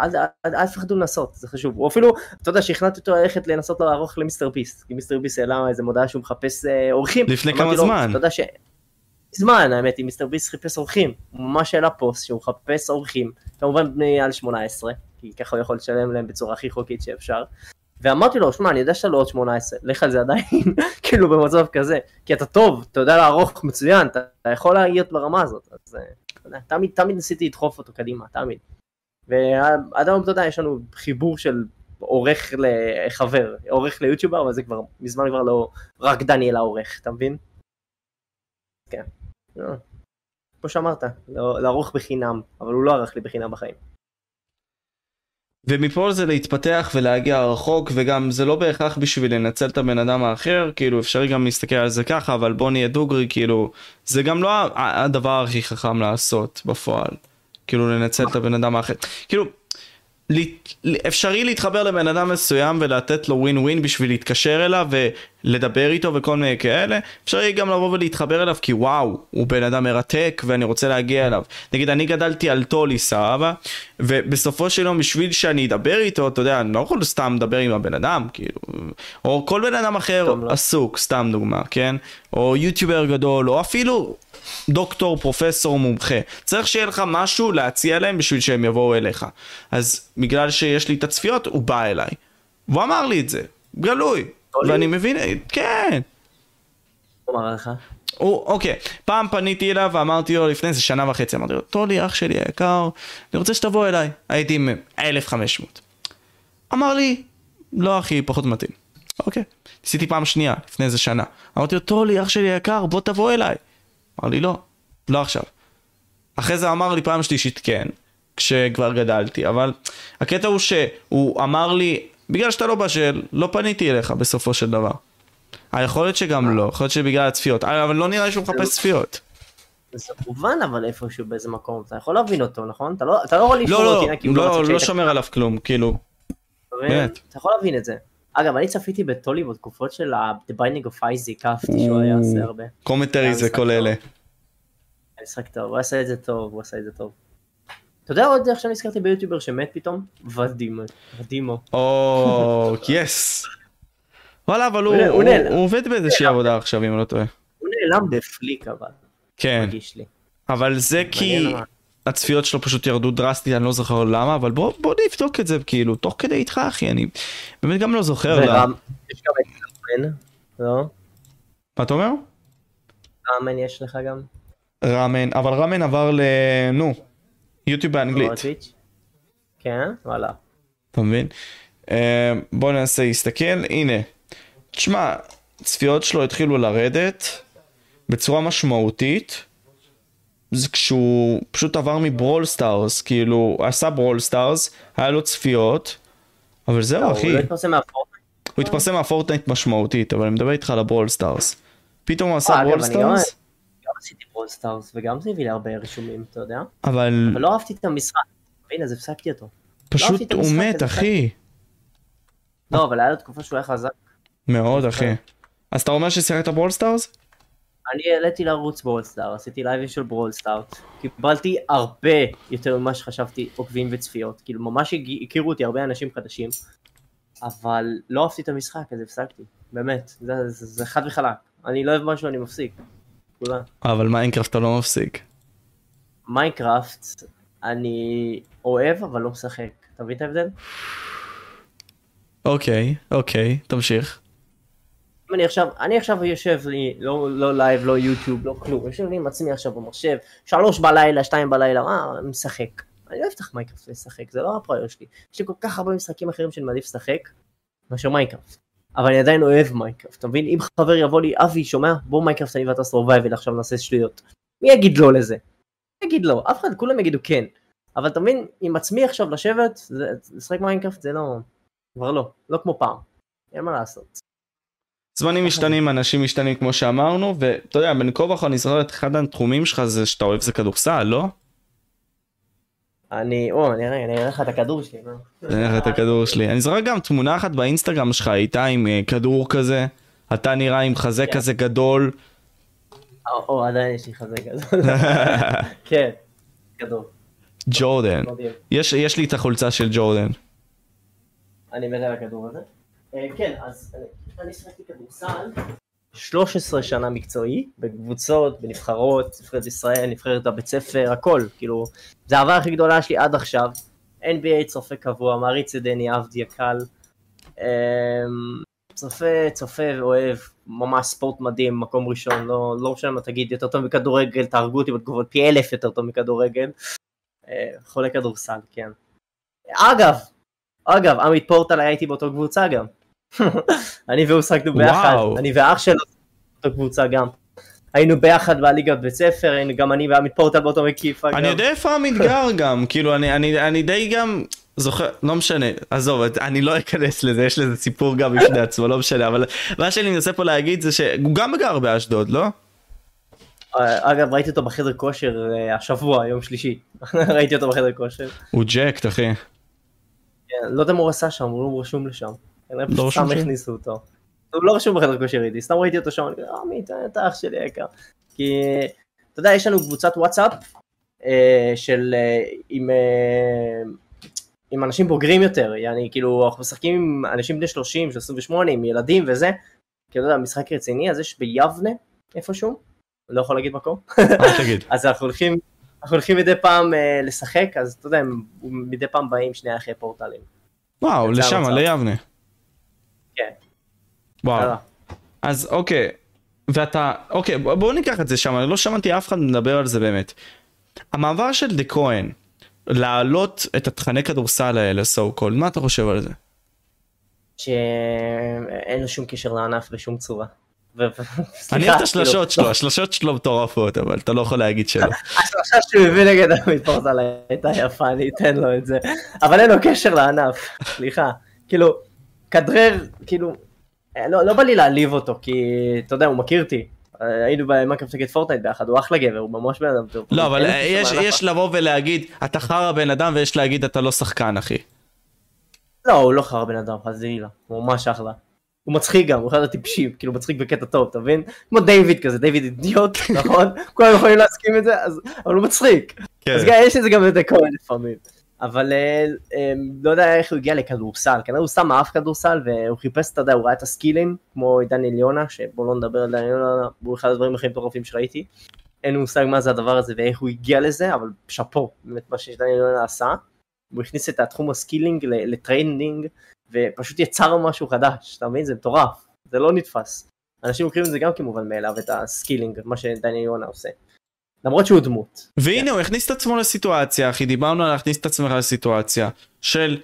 אל, אל, אל, אל תפחדו לנסות זה חשוב. או אפילו אתה יודע שהכנתי אותו ללכת לנסות לערוך למיסטר ביסט כי מיסטר ביסט העלה איזה מודעה שהוא מחפש אה, אורחים. לפני כמה זמן? אתה יודע ש... זמן האמת אם מיסטר ביסט חיפש אורחים, הוא ממש העלה פוסט שהוא מחפש אורחים, כמובן בני על 18, כי ככה הוא יכול לשלם להם בצורה הכי חוקית שאפשר. ואמרתי לו, שמע, אני יודע שאתה לא עוד 18, לך על זה עדיין, (laughs) כאילו במצב כזה, כי אתה טוב, אתה יודע לערוך מצוין, אתה, אתה יכול להיות ברמה הזאת, אז אתה יודע, תמיד, תמיד ניסיתי לדחוף אותו קדימה, תמיד. ועד היום, אתה יודע, יש לנו חיבור של עורך לחבר, עורך ליוטיובר, אבל זה כבר, מזמן כבר לא רק דניאל העורך, אתה מבין? כן. לא. כמו שאמרת, לא, לערוך בחינם, אבל הוא לא ערך לי בחינם בחיים. ומפה זה להתפתח ולהגיע רחוק וגם זה לא בהכרח בשביל לנצל את הבן אדם האחר כאילו אפשרי גם להסתכל על זה ככה אבל בוא נהיה דוגרי כאילו זה גם לא הדבר הכי חכם לעשות בפועל כאילו לנצל את הבן אדם האחר. כאילו אפשרי להתחבר לבן אדם מסוים ולתת לו ווין ווין בשביל להתקשר אליו ולדבר איתו וכל מיני כאלה? אפשרי גם לבוא ולהתחבר אליו כי וואו הוא בן אדם מרתק ואני רוצה להגיע אליו. נגיד אני גדלתי על טולי סבבה? ובסופו של יום בשביל שאני אדבר איתו אתה יודע אני לא יכול סתם לדבר עם הבן אדם כאילו או כל בן אדם אחר לא. עסוק סתם דוגמה כן? או יוטיובר גדול או אפילו דוקטור, פרופסור, מומחה. צריך שיהיה לך משהו להציע להם בשביל שהם יבואו אליך. אז בגלל שיש לי את הצפיות, הוא בא אליי. והוא אמר לי את זה, גלוי. ואני מבין, כן. הוא אמר לך? הוא, אוקיי, פעם פניתי אליו ואמרתי לו לפני איזה שנה וחצי, אמרתי לו, טולי אח שלי היקר, אני רוצה שתבוא אליי. הייתי עם 1500. אמר לי, לא אחי, פחות מתאים. אוקיי, ניסיתי פעם שנייה, לפני איזה שנה. אמרתי לו, טולי אח שלי היקר, בוא תבוא אליי. אמר לי לא, לא עכשיו. אחרי זה אמר לי פעם שלישית כן, כשכבר גדלתי, אבל הקטע הוא שהוא אמר לי, בגלל שאתה לא בשל, לא פניתי אליך בסופו של דבר. היכולת שגם לא, יכול להיות שבגלל הצפיות, אבל לא נראה שהוא מחפש צפיות. זה מובן אבל איפשהו באיזה מקום, אתה יכול להבין אותו, נכון? אתה לא, אתה לא יכול לשמור לא, אותי, לא, לא, לא שומר עליו כלום, כאילו. באמת. אתה יכול להבין את זה. אגב, אני צפיתי בטולי בתקופות של The Binding of Isaac, אהבתי שהוא היה עושה הרבה. commentary זה כל אלה. משחק טוב, הוא עשה את זה טוב, הוא עשה את זה טוב. אתה יודע עוד עכשיו נזכרתי ביוטיובר שמת פתאום? ודימו. ודימו. או, (laughs) yes. וואלה, אבל הוא עובד באיזושהי עבודה עכשיו, אם אני לא טועה. הוא נעלם בפליק אבל. כן. אבל זה כי הצפיות שלו פשוט ירדו דרסטית, אני לא זוכר למה, אבל בוא, בוא נבדוק את זה, כאילו, תוך כדי איתך, אחי, אני באמת גם לא זוכר למה. יש גם את ראמן, לא? מה אתה אומר? ראמן יש לך גם? ראמן, אבל ראמן עבר ל... נו, יוטיוב באנגלית. כן, וואלה. אתה מבין? אה, בוא ננסה להסתכל, הנה. תשמע, צפיות שלו התחילו לרדת בצורה משמעותית. זה כשהוא פשוט עבר מ Brawl Stars, כאילו, עשה Brawl Stars, היה לו צפיות, אבל זהו לא, אחי. הוא לא התפרסם מה Fortnite? הוא התפרסם מה Fortnite משמעותית, אבל אני מדבר איתך על ה Brawl Stars. פתאום הוא עשה Brawl Stars? גם עשיתי Brawl Stars, וגם זה הביא לי הרבה רישומים, אתה יודע? אבל... אבל לא אהבתי את המשחק, הנה, אז הפסקתי אותו. לא פשוט הוא מת, אחי. לא, אבל היה לו תקופה שהוא היה חזק. מאוד, אחי. אז אתה אומר ששיחקת Brawl Stars? אני העליתי לערוץ Brawl Stars, עשיתי לייבים של Brawl Stars, קיבלתי הרבה יותר ממה שחשבתי עוקבים וצפיות, כאילו ממש הכירו אותי הרבה אנשים חדשים, אבל לא אהבתי את המשחק אז הפסקתי, באמת, זה, זה, זה חד וחלק, אני לא אוהב משהו אני מפסיק, כולה. אבל Minecraft אתה לא מפסיק. Minecraft אני אוהב אבל לא משחק, אתה מבין את ההבדל? אוקיי, אוקיי, תמשיך. אם אני עכשיו, אני עכשיו יושב לי, לא, לא לייב, לא יוטיוב, לא כלום, יושב לי עם עצמי עכשיו במחשב, שלוש בלילה, שתיים בלילה, מה, משחק. אני לא אפתח Minecraft ולשחק, זה לא ה priority שלי. יש לי כל כך הרבה משחקים אחרים שאני מעדיף לשחק, מאשר Minecraft. אבל אני עדיין אוהב Minecraft, אתה מבין? אם חבר יבוא לי, אבי, שומע? בוא Minecraft אני ואתה survival עכשיו נעשה שטויות. מי יגיד לא לזה? מי יגיד לא? אף אחד, כולם יגידו כן. אבל אתה מבין, עם עצמי עכשיו לשבת, לשחק Minecraft זה לא... כבר לא, לא כמו פעם. אין מה לעשות. זמנים משתנים, אנשים משתנים כמו שאמרנו, ואתה יודע, בין כה וכה אני זוכר את אחד התחומים שלך זה שאתה אוהב זה כדורסל, לא? אני, או, אני אראה, אני אראה לך את הכדור שלי. נו. תן לך את הכדור שלי. אני זוכר גם תמונה אחת באינסטגרם שלך הייתה עם אה, כדור כזה, אתה נראה עם חזה כן. כזה גדול. או, עדיין יש לי חזה כזה. (laughs) כן, כדור, ג'ורדן. יש לי את החולצה של ג'ורדן. אני מת על הכדור הזה. אה, כן, אז אני- אני שיחקתי כדורסל. 13 שנה מקצועי, בקבוצות, בנבחרות, נבחרת ישראל, נבחרת הבית ספר, הכל, כאילו, זה האהבה הכי גדולה שלי עד עכשיו. NBA צופה קבוע, מעריץ את דני עבדי הקל. אמ, צופה, צופה ואוהב, ממש ספורט מדהים, מקום ראשון, לא, לא משנה מה תגיד, יותר טוב מכדורגל, תהרגו אותי בתגובות, פי אלף יותר טוב מכדורגל. אה, חולה כדורסל, כן. אגב, אגב, עמית פורטל היה איתי באותו קבוצה גם. (laughs) אני והוא שחקנו ביחד, וואו. אני ואח שלו באותו קבוצה גם. היינו ביחד בליגת בית ספר, היינו גם אני ועמית פורטל באותו מקיף. אני יודע איפה עמית גר גם, כאילו אני, אני, אני די גם זוכר, לא משנה, עזוב, אני לא אכנס לזה, יש לזה סיפור גם בפני (laughs) עצמו, לא משנה, אבל מה שאני מנסה פה להגיד זה שהוא גם גר באשדוד, לא? אה, אגב, ראיתי אותו בחדר כושר אה, השבוע, יום שלישי. (laughs) ראיתי אותו בחדר כושר. הוא ג'קט אחי. כן, לא יודע מה הוא עשה שם, הוא לא רשום לשם. כנראה פשוט סתם? הכניסו אותו. הוא לא רשום בחדר כושר איתי, סתם ראיתי אותו שם, אני אומר, עמית, אתה אח שלי היקר. כי, אתה יודע, יש לנו קבוצת וואטסאפ אה, של, אה, עם, אה, עם אנשים בוגרים יותר, יעני, כאילו, אנחנו משחקים עם אנשים בני 30, של 28, עם ילדים וזה, כי אתה יודע, משחק רציני, אז יש ביבנה, איפשהו, לא יכול להגיד מקום. (laughs) אז אנחנו הולכים, אנחנו הולכים מדי פעם אה, לשחק, אז אתה יודע, הם מדי פעם באים שנייה אחרי פורטלים. וואו, לשם. ליבנה. וואו. אז אוקיי, ואתה, אוקיי, בוא- בואו ניקח את זה שם, אני לא שמעתי אף אחד מדבר על זה באמת. המעבר של דה כהן, להעלות את התכני כדורסל האלה, so called, מה אתה חושב על זה? שאין לו שום קשר לענף בשום צורה. אני אוהב את השלשות כאילו, שלו, השלשות שלו מטורפות, אבל אתה לא יכול להגיד שלא. (laughs) השלושה שהוא הביא נגד עמית פורטל הייתה יפה, אני אתן לו את זה. אבל אין לו קשר לענף, סליחה. כאילו, כדרר, כאילו, לא לא בא לי להעליב אותו, כי אתה יודע, הוא מכיר אותי. אה, היינו במקרפט נגד פורטנייט ביחד, הוא אחלה גבר, הוא ממש בן אדם טוב. לא, אבל קשר יש-. יש לבוא ולהגיד, אתה חרא בן אדם, ויש להגיד, אתה לא שחקן, אחי. לא, הוא לא חרא בן אדם, חלילה, הוא ממש אחלה. הוא מצחיק גם, הוא אחד הטיפשים, כאילו מצחיק בקטע טוב, אתה מבין? כמו דיוויד כזה, דיוויד אידיוט, (laughs) נכון? כולם יכולים להסכים את זה, אז- אבל הוא מצחיק. כן. אז גם יש את זה גם בדי כהן לפעמים. אבל אה, אה, לא יודע איך הוא הגיע לכדורסל, כנראה הוא סתם אהב כדורסל והוא חיפש, אתה יודע, הוא ראה את ה skills, כמו דניאל יונה, שבוא לא נדבר על דניאל יונה, הוא אחד הדברים הכי מטורפים שראיתי. אין לי מושג מה זה הדבר הזה ואיך הוא הגיע לזה, אבל שאפו, באמת מה שדניאל יונה עשה. הוא הכניס את התחום ה skilling ל training, ופשוט יצר משהו חדש, אתה מבין? זה מטורף, זה לא נתפס. אנשים לוקחים את זה גם כמובן מאליו, את ה skilling, מה שדניאל יונה עושה. למרות שהוא דמות. והנה הוא הכניס את עצמו לסיטואציה אחי דיברנו על להכניס את עצמך לסיטואציה של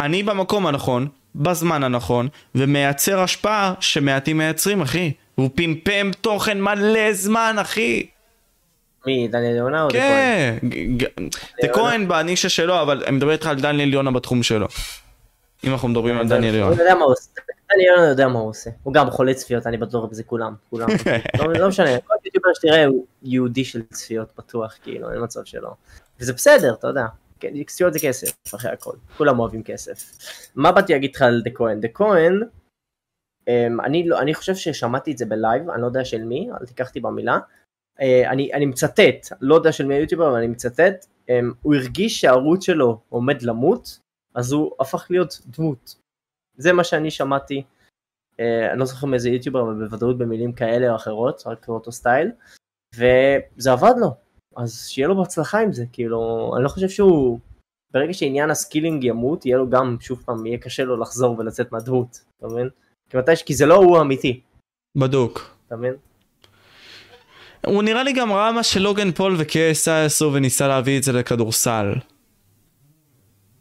אני במקום הנכון בזמן הנכון ומייצר השפעה שמעטים מייצרים אחי הוא פמפם תוכן מלא זמן אחי מי, דניאל יונה או דה כהן? כן ג- ג- דה כהן בנישה שלו אבל אני מדבר איתך על דניאל יונה בתחום שלו אם אנחנו מדברים על דניאל הוא יונה יודע מה הוא עושה. דניאל יונה יודע מה הוא עושה. הוא גם חולה צפיות, אני בטוח בזה כולם. כולם. (laughs) לא- לא משנה, כל יוטיובר שתראה הוא יהודי של צפיות בטוח, כאילו, אין מצב שלא. וזה בסדר, אתה יודע. כן, צפיות זה כסף, אחרי הכל. כולם אוהבים כסף. מה באתי להגיד לך על דה כהן? דה כהן, אמ, אני לא- אני חושב ששמעתי את זה בלייב, אני לא יודע של מי, אל תיקח אותי במילה. אה, אני, אני מצטט, לא יודע של מי היוטיובר, אבל אני מצטט, אמ, הוא הרגיש שהערוץ שלו עומד למות, אז הוא הפך להיות דמות. זה מה שאני שמעתי, אה, אני לא זוכר מאיזה יוטיובר, אבל בוודאות במילים כאלה או אחרות, רק באותו סטייל, וזה עבד לו, אז שיהיה לו בהצלחה עם זה, כאילו, אני לא חושב שהוא, ברגע שעניין ה skilling ימות, יהיה לו גם, שוב פעם, יהיה קשה לו לחזור ולצאת מהדמות, אתה מבין? כי, מתי, כי זה לא הוא האמיתי, בדוק אתה מבין? הוא נראה לי גם ראה מה שלוגן פול ו KSI עשו וניסה להביא את זה לכדורסל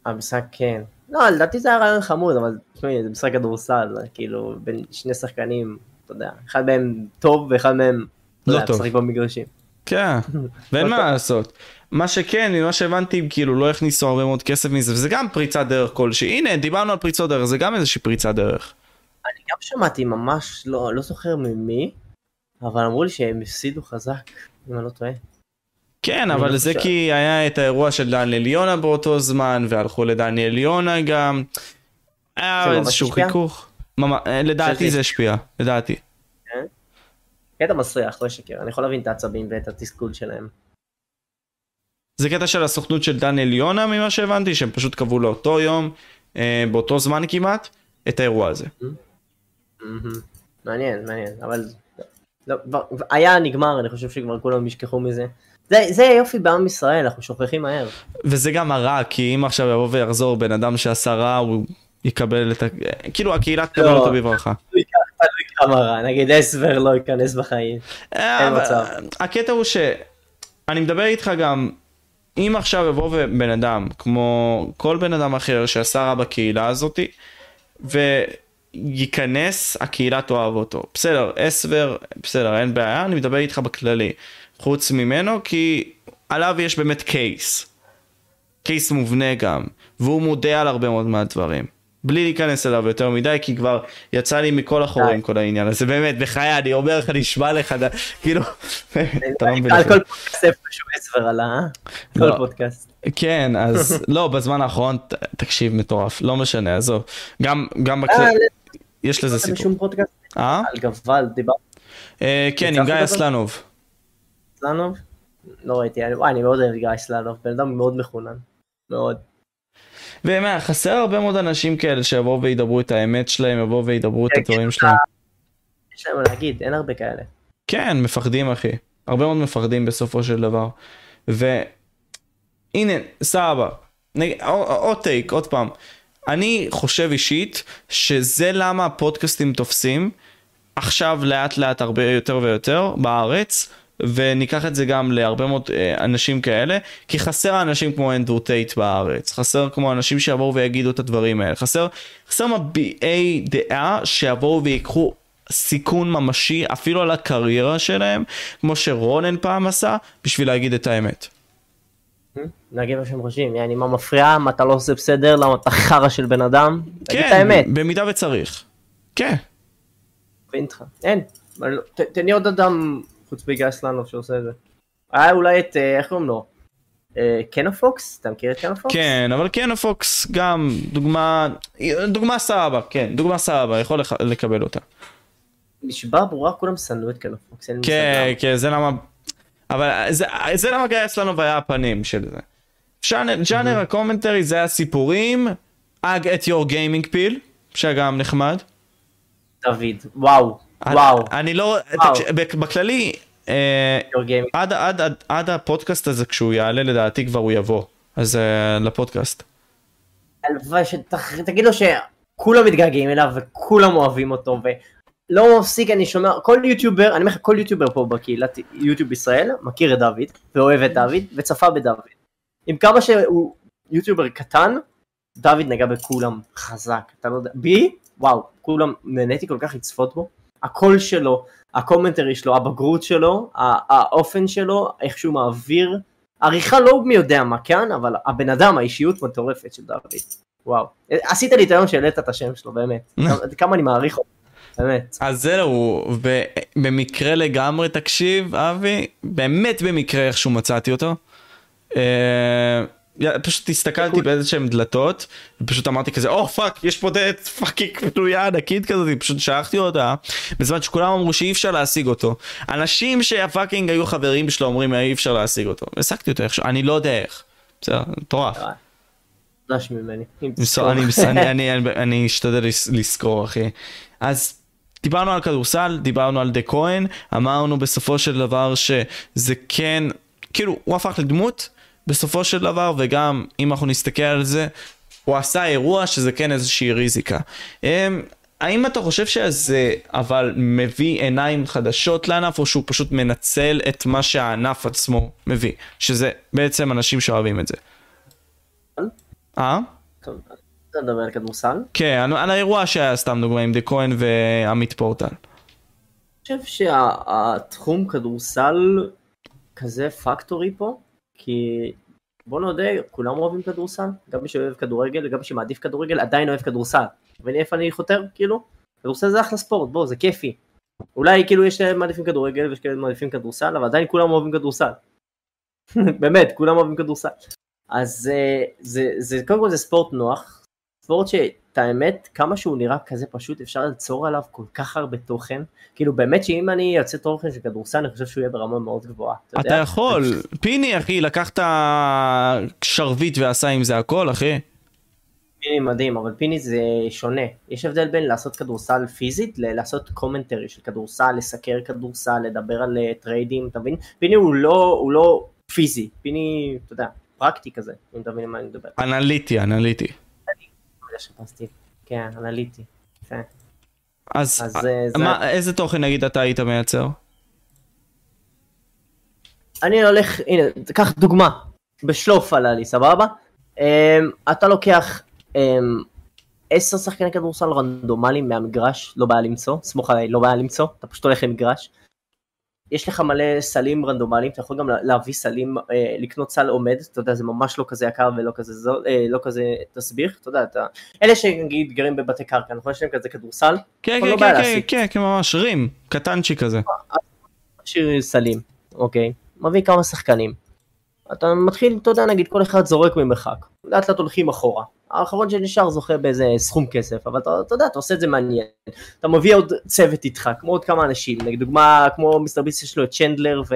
המשחק כן. לא, לדעתי זה היה רעיון חמוד, אבל תשמעי, זה משחק כדורסל, כאילו, בין שני שחקנים, אתה יודע, אחד מהם טוב ואחד מהם, לא יודע, טוב. משחק במגרשים. כן, (laughs) ואין מה לעשות. מה שכן, ממה שהבנתי, כאילו לא הכניסו הרבה מאוד כסף מזה, וזה גם פריצת דרך כלשהי. הנה, דיברנו על פריצות דרך, זה גם איזושהי פריצת דרך. אני גם שמעתי ממש, לא, לא זוכר ממי, אבל אמרו לי שהם הפסידו חזק, אם אני לא טועה. כן, אבל לא זה. כי היה את האירוע של דניאל יונה באותו זמן, והלכו לדניאל יונה גם. היה איזשהו? חיכוך. אה, לדעתי זה השפיע, לדעתי. קטע מסריח, לא שקר, אני יכול להבין את העצבים ואת התסכול שלהם. זה קטע של הסוכנות של דניאל יונה ממה שהבנתי, שהם פשוט קבעו לאותו יום, אה, באותו זמן כמעט, את האירוע הזה. מהמם. מעניין, מעניין, אבל לא, היה נגמר, אני חושב שכבר כולם ישכחו מזה. זה, זה יופי בעם ישראל, אנחנו שוכחים מהר. וזה גם הרע, כי אם עכשיו יבוא ויחזור בן אדם שעשה רע, הוא יקבל את ה... כאילו הקהילה תקבל לא. אותו בברכה. תלוי כמה רע, נגיד אסבר לא ייכנס בחיים. אה, אבל מצב. הקטע הוא ש... אני מדבר איתך גם, אם עכשיו יבוא בן אדם, כמו כל בן אדם אחר שעשה רע בקהילה הזאתי, וייכנס, הקהילה תאהב אותו. בסדר, אסבר, בסדר, אין בעיה, אני מדבר איתך בכללי. חוץ ממנו, כי עליו יש באמת קייס. קייס מובנה גם, והוא מודה על הרבה מאוד מהדברים. בלי להיכנס אליו יותר מדי, כי כבר יצא לי מכל החורים. כל העניין הזה, באמת, בחיי, אני אומר לך, נשבע לך, כאילו, אתה לא מבין. על. כל פודקאסט איפשהו אסבר עלה, אה? לא. כל פודקאסט. כן, אז (laughs) לא, בזמן האחרון, תקשיב, מטורף, לא משנה, עזוב. גם, גם אה, בכלל, יש לזה אתה סיפור. אה? על גבל, דיברת אה, כן, עם גיא? אסלנוב. סלנוב? לא ראיתי, אני- וואי, אני מאוד אוהב גיא סלנוב, בן אדם מאוד מחונן. מאוד. ומה, חסר הרבה מאוד אנשים כאלה שיבואו וידברו את האמת שלהם, יבואו וידברו את שיגידו הדברים שלהם. יש להם מה להגיד, אין הרבה כאלה. כן, מפחדים אחי. הרבה מאוד מפחדים בסופו של דבר. והנה, סבבה. נג... עוד טייק, עוד פעם. אני חושב אישית שזה למה הפודקאסטים תופסים עכשיו לאט לאט הרבה יותר ויותר בארץ. וניקח את זה גם להרבה מאוד אה, אנשים כאלה, כי חסר אנשים כמו אנדרו טייט בארץ, חסר כמו אנשים שיבואו ויגידו את הדברים האלה, חסר, חסר מביעי דעה שיבואו ויקחו סיכון ממשי אפילו על הקריירה שלהם, כמו שרונן פעם עשה, בשביל להגיד את האמת. להגיד מה שהם חושבים, יעני מה מפריע, מה אתה לא עושה בסדר, למה אתה חרא של בן אדם, תגיד את האמת, במידה וצריך. כן. מבין אותך, אין, לא- תן לי עוד אדם חוץ מגיא סלנוב שעושה את זה. היה אולי את, אה, איך קוראים לו? אה, קנופוקס? אתה מכיר את קנופוקס? כן, אבל כן פוקס גם דוגמה, דוגמה סבבה, כן, דוגמה סבבה, יכול לקבל אותה. נשבע ברורה, כולם שנאו את קנופוקס, כן, כן, זה למה, אבל זה, זה למה גיא אסלנוב היה הפנים של זה. ז'אנר, הקומנטרי זה הסיפורים, אג את יור גיימינג פיל, שגם נחמד. דוד, וואו, וואו, אני, לא, וואו. תקש- בכ- בכללי, אה, יור גיימינג. עד, עד, עד, עד הפודקאסט הזה כשהוא יעלה לדעתי כבר הוא יבוא, אז אה, לפודקאסט. הלוואי שתגיד לו שכולם מתגעגעים אליו וכולם אוהבים אותו ולא מפסיק אני שומע כל יוטיובר אני אומר לך כל יוטיובר פה בקהילת יוטיוב ישראל מכיר את דוד ואוהב את דוד וצפה בדוד. עם כמה שהוא יוטיובר קטן דוד נגע בכולם חזק אתה לא יודע בי וואו כולם נהניתי כל כך לצפות בו הקול שלו ה commentary שלו הבגרות שלו האופן שלו איך שהוא מעביר עריכה לא מי יודע מה כן, אבל הבן אדם, האישיות מטורפת של דוד. וואו. עשית לי את היום שהעלית את השם שלו, באמת. (laughs) כמה- אני מעריך אותו, באמת. אז זהו, ב- במקרה לגמרי תקשיב, אבי, באמת במקרה איכשהו מצאתי אותו. אה, פשוט הסתכלתי באיזה שהם דלתות, ופשוט אמרתי כזה, oh fuck, יש פה דלת fucking פנויה ענקית כזאת, פשוט שלחתי אותה, בזמן שכולם אמרו שאי אפשר להשיג אותו. אנשים שה fucking היו חברים שלו אומרים אי אפשר להשיג אותו. השגתי אותו איכשהו, אני לא יודע איך. בסדר, מטורף. אני, אשתדל לזכור אחי. אז דיברנו על כדורסל, דיברנו על דה כהן, אמרנו בסופו של דבר שזה כן, כאילו הוא הפך לדמות בסופו של דבר וגם אם אנחנו נסתכל על זה, הוא עשה אירוע שזה כן איזושהי ריזיקה. אמ, האם אתה חושב שזה אבל מביא עיניים חדשות לענף או שהוא פשוט מנצל את מה שהענף עצמו מביא? שזה בעצם אנשים שאוהבים את זה. אה? אתה מדבר על כדורסל? אני כן, על, האירוע שהיה סתם דוגמא עם דה כהן ועמית פורטל. חושב שהתחום כדורסל כזה פקטורי פה, כי בוא נודה, כולם אוהבים כדורסל, גם מי שאוהב כדורגל, גם מי שמעדיף כדורגל עדיין אוהב כדורסל. מבין איפה אני חותר? כאילו? כדורסל זה אחלה ספורט, בוא, זה כיפי. אולי כאילו יש כאלה מעדיפים כדורגל ויש כאלה מעדיפים כדורסל, אבל עדיין כולם אוהבים כדורסל. (laughs) באמת, כולם אוהבים כדורסל. אז אה, זה, זה, קודם כל זה ספורט נוח, ספורט שאת האמת, כמה שהוא נראה כזה פשוט, אפשר ליצור עליו כל כך הרבה תוכן. כאילו באמת שאם אני יוצא תוכן של כדורסל, אני חושב שהוא יהיה ברמה מאוד גבוהה. אתה יודע? יכול, פיני אחי, לקח את השרביט ועשה עם זה הכל אחי. פיני מדהים, אבל פיני זה שונה. יש הבדל בין לעשות כדורסל פיזית ללעשות commentary של כדורסל, לסקר כדורסל, לדבר על אה, trades, אתה מבין? פיני הוא לא, הוא לא פיזי, פיני, אתה יודע, פרקטי כזה, אם אתה מבין מה אני מדבר. אנליטי, אנליטי. שפסתי. כן, אנליטי. יפה. אז, אז, אה, אה, זה- מה, איזה תוכן נגיד אתה היית מייצר? אני הולך, הנה, קח דוגמה, בשלוף עלה לי, סבבה? Um, אתה לוקח um, עשר שחקני כדורסל רנדומליים מהמגרש, לא בעיה למצוא, סמוך עליי, לא בעיה למצוא, אתה פשוט הולך למגרש. יש לך מלא סלים רנדומליים, אתה יכול גם לה- להביא סלים, אה, לקנות סל עומד, אתה יודע, זה ממש לא כזה יקר ולא כזה זול, אה, לא כזה תסביך, אתה יודע, אתה... אלה שנגיד גרים בבתי קרקע, נכון? יש להם כזה כדורסל, כן, אבל לא כן, כן, כן. כן, כן, ממש רים, קטנצ'יק כזה. סלים, אוקיי? מביא כמה שחקנים. אתה מתחיל, אתה יודע, נגיד כל אחד זורק ממרחק. לאט לאט הולכים אחורה. האחרון שנשאר זוכה באיזה סכום כסף, אבל אתה, אתה יודע, אתה עושה את זה מעניין. אתה מביא עוד צוות איתך, כמו עוד כמה אנשים. נגיד דוגמה, כמו מיסטר ביס יש לו את צ'נדלר ו...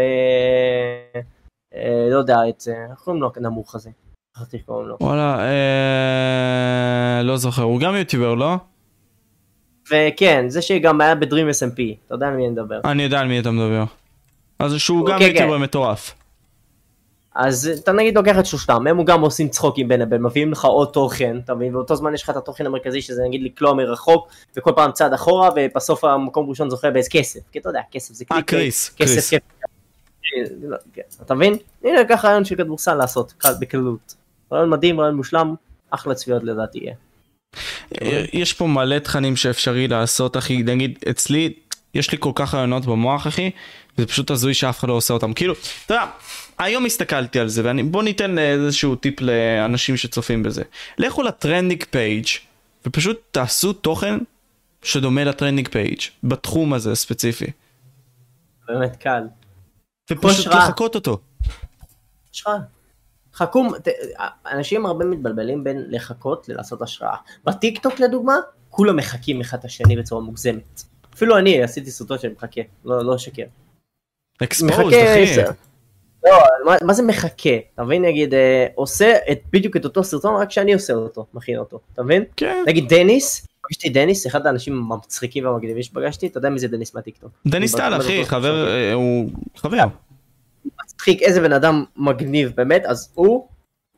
אה, לא יודע, את... אה, איך קוראים לו הנמוך הזה? שכחתי איך קוראים לו. וואלה, אה, לא זוכר, הוא גם יוטיובר, לא? וכן, זה שגם היה בדרים SMP, אתה יודע על מי אני מדבר. אני יודע על מי אתה מדבר. אז שהוא גם כן, יוטיובר. מטורף. אז אתה נגיד לוקח את שלושתם, הם גם עושים צחוקים בין לבין, מביאים לך עוד תוכן, אתה מבין, באותו זמן יש לך את התוכן המרכזי שזה נגיד לקלוע מרחוק, וכל פעם צעד אחורה, ובסוף המקום ראשון זוכה באיזה כסף, כי אתה יודע, כסף זה אה, קליק, קריס, כסף קריס. לא, כן, אתה מבין? הנה ככה רעיון של כדורסל לעשות, קל בקלות. רעיון מדהים, רעיון מושלם, אחלה צפיות לדעתי יהיה. אה, יש פה מלא תכנים שאפשרי לעשות, אחי, נגיד, אצלי, יש לי כל כך רעיונות במוח, אחי, זה פשוט הזוי שאף אחד לא עושה אותם. כאילו, אתה יודע, היום הסתכלתי על זה, ובוא ניתן איזשהו טיפ לאנשים שצופים בזה. לכו ל trending page ופשוט תעשו תוכן שדומה ל trending page, בתחום הזה ספציפי. באמת קל. ופשוט. לחקות אותו. השראה. חכו, ת- אנשים הרבה מתבלבלים בין לחקות ללעשות השראה. בטיק טוק לדוגמה, כולם מחקים אחד את השני בצורה מוגזמת. אפילו אני עשיתי סרטון שאני מחקה, לא לא אשקר. exposed, אחי. לא, מה, מה זה מחקה? אתה מבין, נגיד, אה, עושה את, בדיוק את אותו סרטון, רק שאני עושה אותו, מכין אותו, אתה מבין? כן. נגיד דניס, פגשתי דניס, אחד האנשים המצחיקים והמגניבים שפגשתי, אתה יודע מי זה דניס מהטיקטוק. דניס טל, אחי, חבר, אה, הוא חבר. מצחיק, איזה בן אדם מגניב, באמת, אז הוא,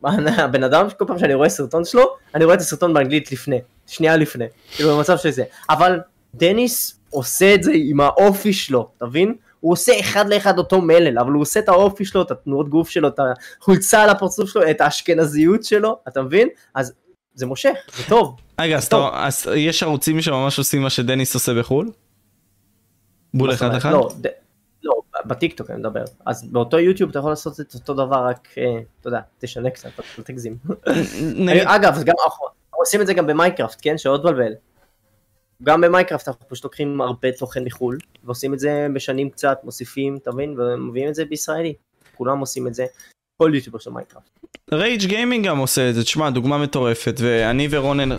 הבן אדם, כל פעם שאני רואה סרטון שלו, אני רואה את הסרטון באנגלית לפני, שנייה לפני, כאילו במצב של זה, אבל דניס עושה את זה עם האופי שלו, אתה מבין? הוא עושה אחד לאחד אותו מלל, אבל הוא עושה את האופי שלו, את התנועות גוף שלו, את החולצה על הפרצוף שלו, את האשכנזיות שלו, אתה מבין? אז זה מושך, זה טוב. רגע, אז טוב. אז יש ערוצים שממש עושים מה שדניס עושה בחו"ל? בול אחד? אחד? לא, ד... לא, בטיקטוק אני מדבר. אז באותו יוטיוב אתה יכול לעשות את אותו דבר, רק, אה, אתה יודע, תשנה קצת, אל תגזים. אגב, גם עושים את זה גם במייקראפט, כן? שעוד מבלבל. גם ב Minecraft אנחנו פשוט לוקחים הרבה תוכן מחו"ל, ועושים את זה, משנים קצת, מוסיפים, אתה מבין? ומביאים את זה בישראלי. כולם עושים את זה. כל יוטיובר של Minecraft. Rage Gaming גם עושה את זה, תשמע, דוגמה מטורפת, ואני ורונן,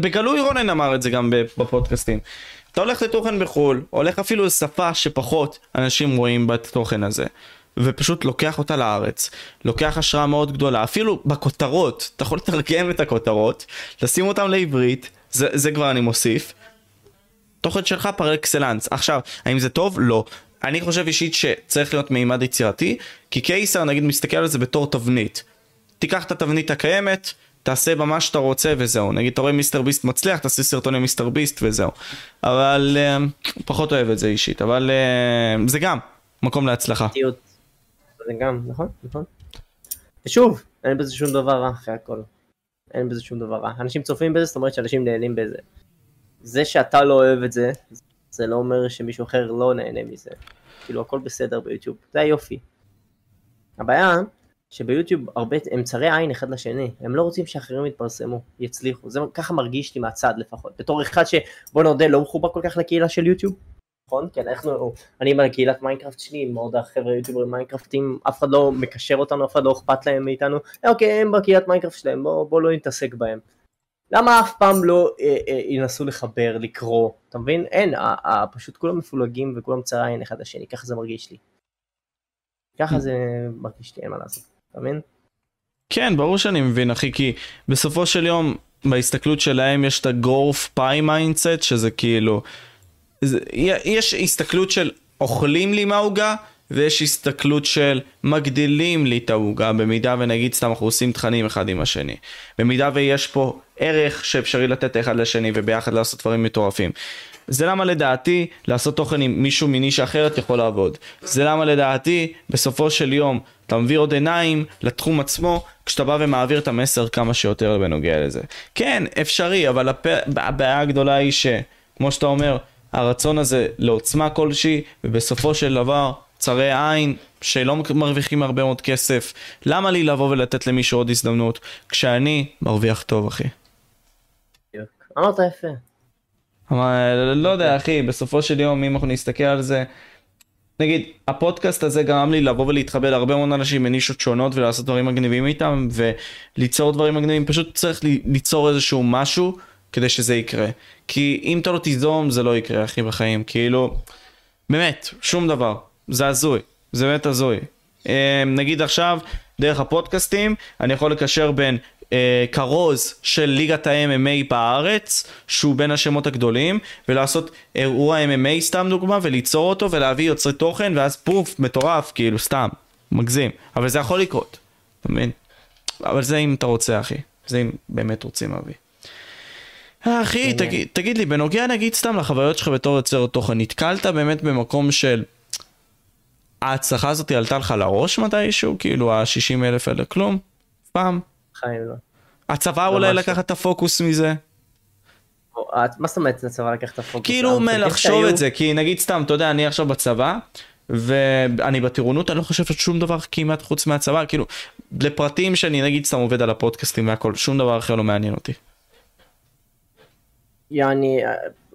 בגלוי רונן אמר את זה גם בפודקאסטים. אתה הולך לתוכן בחו"ל, הולך אפילו לשפה שפחות אנשים רואים בתוכן הזה, ופשוט לוקח אותה לארץ, לוקח השראה מאוד גדולה, אפילו בכותרות, אתה יכול לתרגם את הכותרות, לשים אותן לעברית, זה, זה כבר אני מוסיף. תוכן שלך פר אקסלנס. עכשיו, האם זה טוב? לא. אני חושב אישית שצריך להיות מימד יצירתי, כי קייסר נגיד מסתכל על זה בתור תבנית. תיקח את התבנית הקיימת, תעשה בה מה שאתה רוצה וזהו. נגיד אתה רואה מיסטר ביסט מצליח, תעשה סרטוני מיסטר ביסט וזהו. אבל uh, פחות אוהב את זה אישית, אבל uh, זה גם מקום להצלחה. זה גם, נכון? נכון. ושוב, אין בזה שום דבר רע אחרי הכל. אין בזה שום דבר רע. אנשים צופים בזה, זאת אומרת שאנשים נהנים בזה. זה שאתה לא אוהב את זה, זה לא אומר שמישהו אחר לא נהנה מזה. כאילו הכל בסדר ביוטיוב, זה היופי. הבעיה שביוטיוב הרבה הם צרי עין אחד לשני, הם לא רוצים שאחרים יתפרסמו, יצליחו, זה ככה מרגיש לי מהצד לפחות, בתור אחד שבוא נודה לא מחובר כל כך לקהילה של יוטיוב, נכון? כי אנחנו, אני עם הקהילת Minecraft שלי, עם עוד החבר'ה יוטיוברים מיינקראפטים, אף אחד לא מקשר אותנו, אף אחד לא אכפת להם מאיתנו, אוקיי, הם בקהילת מיינקראפט שלהם, בוא, בוא לא נתעסק בהם. למה אף פעם לא אה, אה, ינסו לחבר, לקרוא, אתה מבין? אין, אה, אה, פשוט כולם מפולגים וכולם צרי עין אחד לשני, ככה זה מרגיש לי. ככה זה מרגיש לי, אין מה לעשות, אתה מבין? כן, ברור שאני מבין, אחי, כי בסופו של יום, בהסתכלות שלהם יש את הגרף pie mindset, שזה כאילו, זה, יש הסתכלות של אוכלים לי מהעוגה, ויש הסתכלות של מגדילים לי את העוגה, במידה ונגיד סתם אנחנו עושים תכנים אחד עם השני. במידה ויש פה ערך שאפשרי לתת אחד לשני וביחד לעשות דברים מטורפים. זה למה לדעתי לעשות תוכן עם מישהו מנישה אחרת יכול לעבוד. זה למה לדעתי בסופו של יום אתה מביא עוד עיניים לתחום עצמו כשאתה בא ומעביר את המסר כמה שיותר בנוגע לזה. כן, אפשרי, אבל הפ... הבעיה הגדולה היא שכמו שאתה אומר, הרצון הזה לעוצמה כלשהי ובסופו של דבר צרי עין שלא מרוויחים הרבה מאוד כסף. למה לי לבוא ולתת למישהו עוד הזדמנות כשאני מרוויח טוב אחי? אמרת יפה. אבל לא יודע אחי, בסופו של יום אם אנחנו נסתכל על זה, נגיד הפודקאסט הזה גרם לי לבוא ולהתחבר להרבה מאוד אנשים מנישות שונות ולעשות דברים מגניבים איתם וליצור דברים מגניבים, פשוט צריך ליצור איזשהו משהו כדי שזה יקרה. כי אם אתה לא תיזום זה לא יקרה אחי בחיים, כאילו, באמת, שום דבר, זה הזוי, זה באמת הזוי. נגיד עכשיו, דרך הפודקאסטים, אני יכול לקשר בין אה, כרוז של ליגת ה-MMA בארץ, שהוא בין השמות הגדולים, ולעשות אירוע MMA סתם דוגמה, וליצור אותו ולהביא יוצרי תוכן, ואז פוף, מטורף, כאילו סתם, מגזים. אבל זה יכול לקרות, אתה מבין? אבל זה אם אתה רוצה, אחי. זה אם באמת רוצים להביא. אה, אחי, תגיד, תגיד לי, בנוגע נגיד סתם לחוויות שלך בתור יוצר תוכן, נתקלת באמת במקום של... ההצלחה הזאת עלתה לך לראש מתישהו? כאילו ה-60 אלף האלה כלום? פעם? חיים לא. הצבא אולי לקח את הפוקוס מזה? מה זאת אומרת הצבא לקח את הפוקוס? כאילו מלחשוב את זה, כי נגיד סתם, אתה יודע, אני עכשיו בצבא, ואני בטירונות, אני לא חושב שום דבר כמעט חוץ מהצבא, כאילו, לפרטים שאני נגיד סתם עובד על הפודקאסטים והכל, שום דבר אחר לא מעניין אותי. יעני,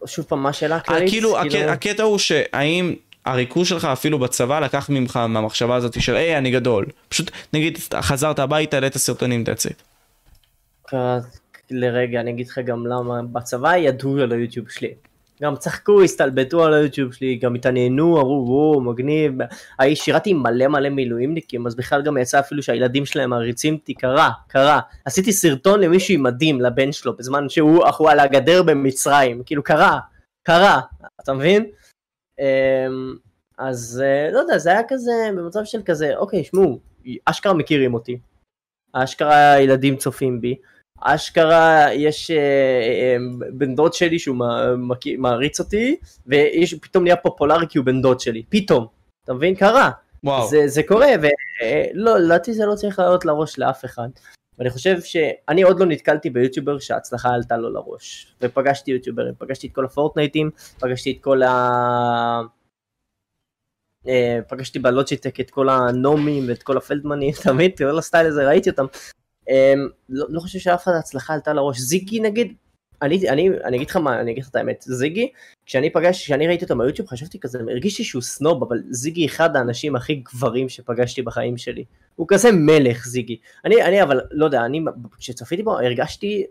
שוב פעם, מה השאלה הכללית? כאילו, כאילו, הקטע הוא שהאם הריכוז שלך אפילו בצבא לקח ממך מהמחשבה הזאת של היי אני גדול. פשוט נגיד חזרת הביתה, העלית סרטונים, that's it. לרגע אני אגיד לך גם למה בצבא ידעו על היוטיוב שלי. גם צחקו, הסתלבטו על היוטיוב שלי, גם התעניינו, אמרו וואו מגניב. שירתי עם מלא מלא מילואימניקים, אז בכלל גם יצא אפילו שהילדים שלהם מעריצים אותי, קרה, קרה. עשיתי סרטון למישהו עם מדים לבן שלו, בזמן שהוא על הגדר במצרים, כאילו קרה, קרה, אתה מבין? אמ, אז אה, לא יודע, זה היה כזה, במצב של כזה, אוקיי, שמעו, אשכרה מכירים אותי, אשכרה ילדים צופים בי, אשכרה יש אה, אה, בן דוד שלי שהוא מעריץ אותי, ויש פתאום נהיה פופולרי כי הוא בן דוד שלי, פתאום, אתה מבין? קרה. וואו. זה, זה קורה, ולא, לדעתי זה לא צריך לעלות לראש לאף אחד. ואני חושב שאני עוד לא נתקלתי ביוטיובר שההצלחה עלתה לו לראש. ופגשתי יוטיוברים, פגשתי את כל הפורטנייטים, פגשתי את כל ה... אה, פגשתי בלוג'יטק את כל הנומים ואת כל הפלדמנים, תמיד, כל הסטייל הזה, ראיתי אותם. אה, לא, לא חושב שאף אחד ההצלחה עלתה לראש. זיקי נגיד, אני, אני, אני אגיד לך מה, אני אגיד לך את האמת, זיגי, כשאני פגשתי, כשאני ראיתי אותו ביוטיוב חשבתי כזה, הרגישתי שהוא סנוב, אבל זיגי אחד האנשים הכי גברים שפגשתי בחיים שלי. הוא כזה מלך זיגי. אני, אני אבל, לא יודע, אני, כשצפיתי בו הרגשתי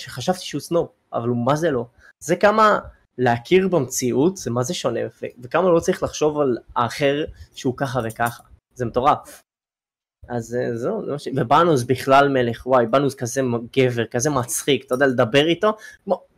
שחשבתי שהוא סנוב, אבל הוא מה זה לא. זה כמה להכיר במציאות, זה מה זה שונה, וכמה לא צריך לחשוב על האחר שהוא ככה וככה. זה מטורף. אז אה, זהו, ובאנוס בכלל מלך, וואי, באנוס כזה גבר, כזה מצחיק, אתה יודע, לדבר איתו,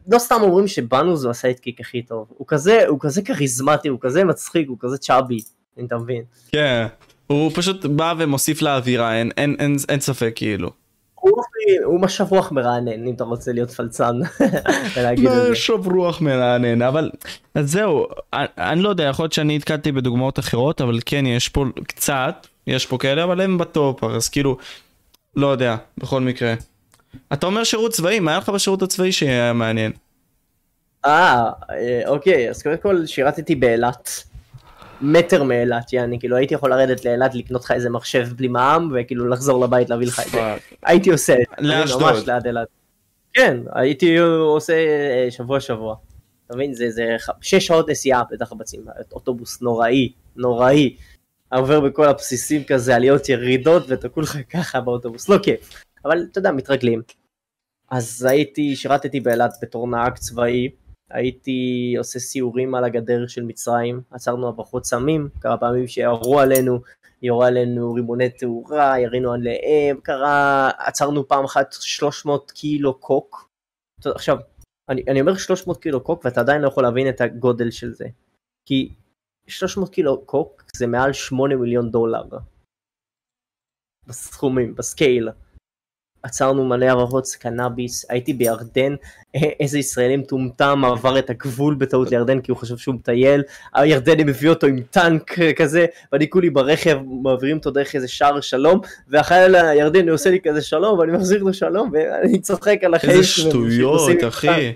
לא סתם אומרים שבאנוס הוא הסיידקיק הכי טוב, הוא כזה, הוא כזה כריזמטי, הוא כזה מצחיק, הוא כזה צ'אבי, אם אתה מבין. כן, הוא פשוט בא ומוסיף לאווירה, אין, אין, אין, אין ספק כאילו. הוא, הוא משב רוח מרענן, אם אתה רוצה להיות פלצן (laughs) ולהגיד את זה. משב רוח מרענן, אבל אז זהו, אני, אני לא יודע, יכול להיות שאני התקלתי בדוגמאות אחרות, אבל כן, יש פה קצת, יש פה כאלה, אבל הם בטופ, אז כאילו, לא יודע, בכל מקרה. אתה אומר שירות צבאי, מה היה לך בשירות הצבאי שהיה מעניין? אה, אה, אוקיי, אז קודם כל שירתתי באילת. מטר מאילת, יעני, כאילו הייתי יכול לרדת לאילת לקנות לך איזה מחשב בלי מע"מ, וכאילו לחזור לבית להביא לך את זה. הייתי עושה את זה. לאשדוד. ממש ליד אילת. כן, הייתי עושה אה, שבוע שבוע. אתה מבין, זה, זה שש שעות נסיעה בתחבצים, אוטובוס נוראי, נוראי. עובר בכל הבסיסים כזה, עליות ירידות, ואתה כולך ככה באוטובוס, לא כיף. אבל אתה יודע, מתרגלים. אז הייתי, שירתתי באילת בתור נהג צבאי, הייתי עושה סיורים על הגדר של מצרים, עצרנו הברחות סמים, כמה פעמים שירו עלינו, ירו עלינו רימוני תאורה, ירינו עליהם, קרה, עצרנו פעם אחת 300 קילו קוק. עכשיו, אני, אני אומר 300 קילו קוק ואתה עדיין לא יכול להבין את הגודל של זה. כי 300 קילו קוק זה מעל 8 מיליון דולר. בסכומים, בסקייל. עצרנו מלא הברחות קנאביס, הייתי בירדן, אה, איזה ישראלי מטומטם עבר את הגבול בטעות לירדן כי הוא חשב שהוא מטייל, הירדנים הביאו אותו עם טנק אה, כזה, ואני כולי ברכב, מעבירים אותו דרך איזה שער שלום, והחייל הירדני עושה לי כזה שלום, ואני מחזיר לו שלום, ואני צוחק על החיים. איזה שטויות, אחי.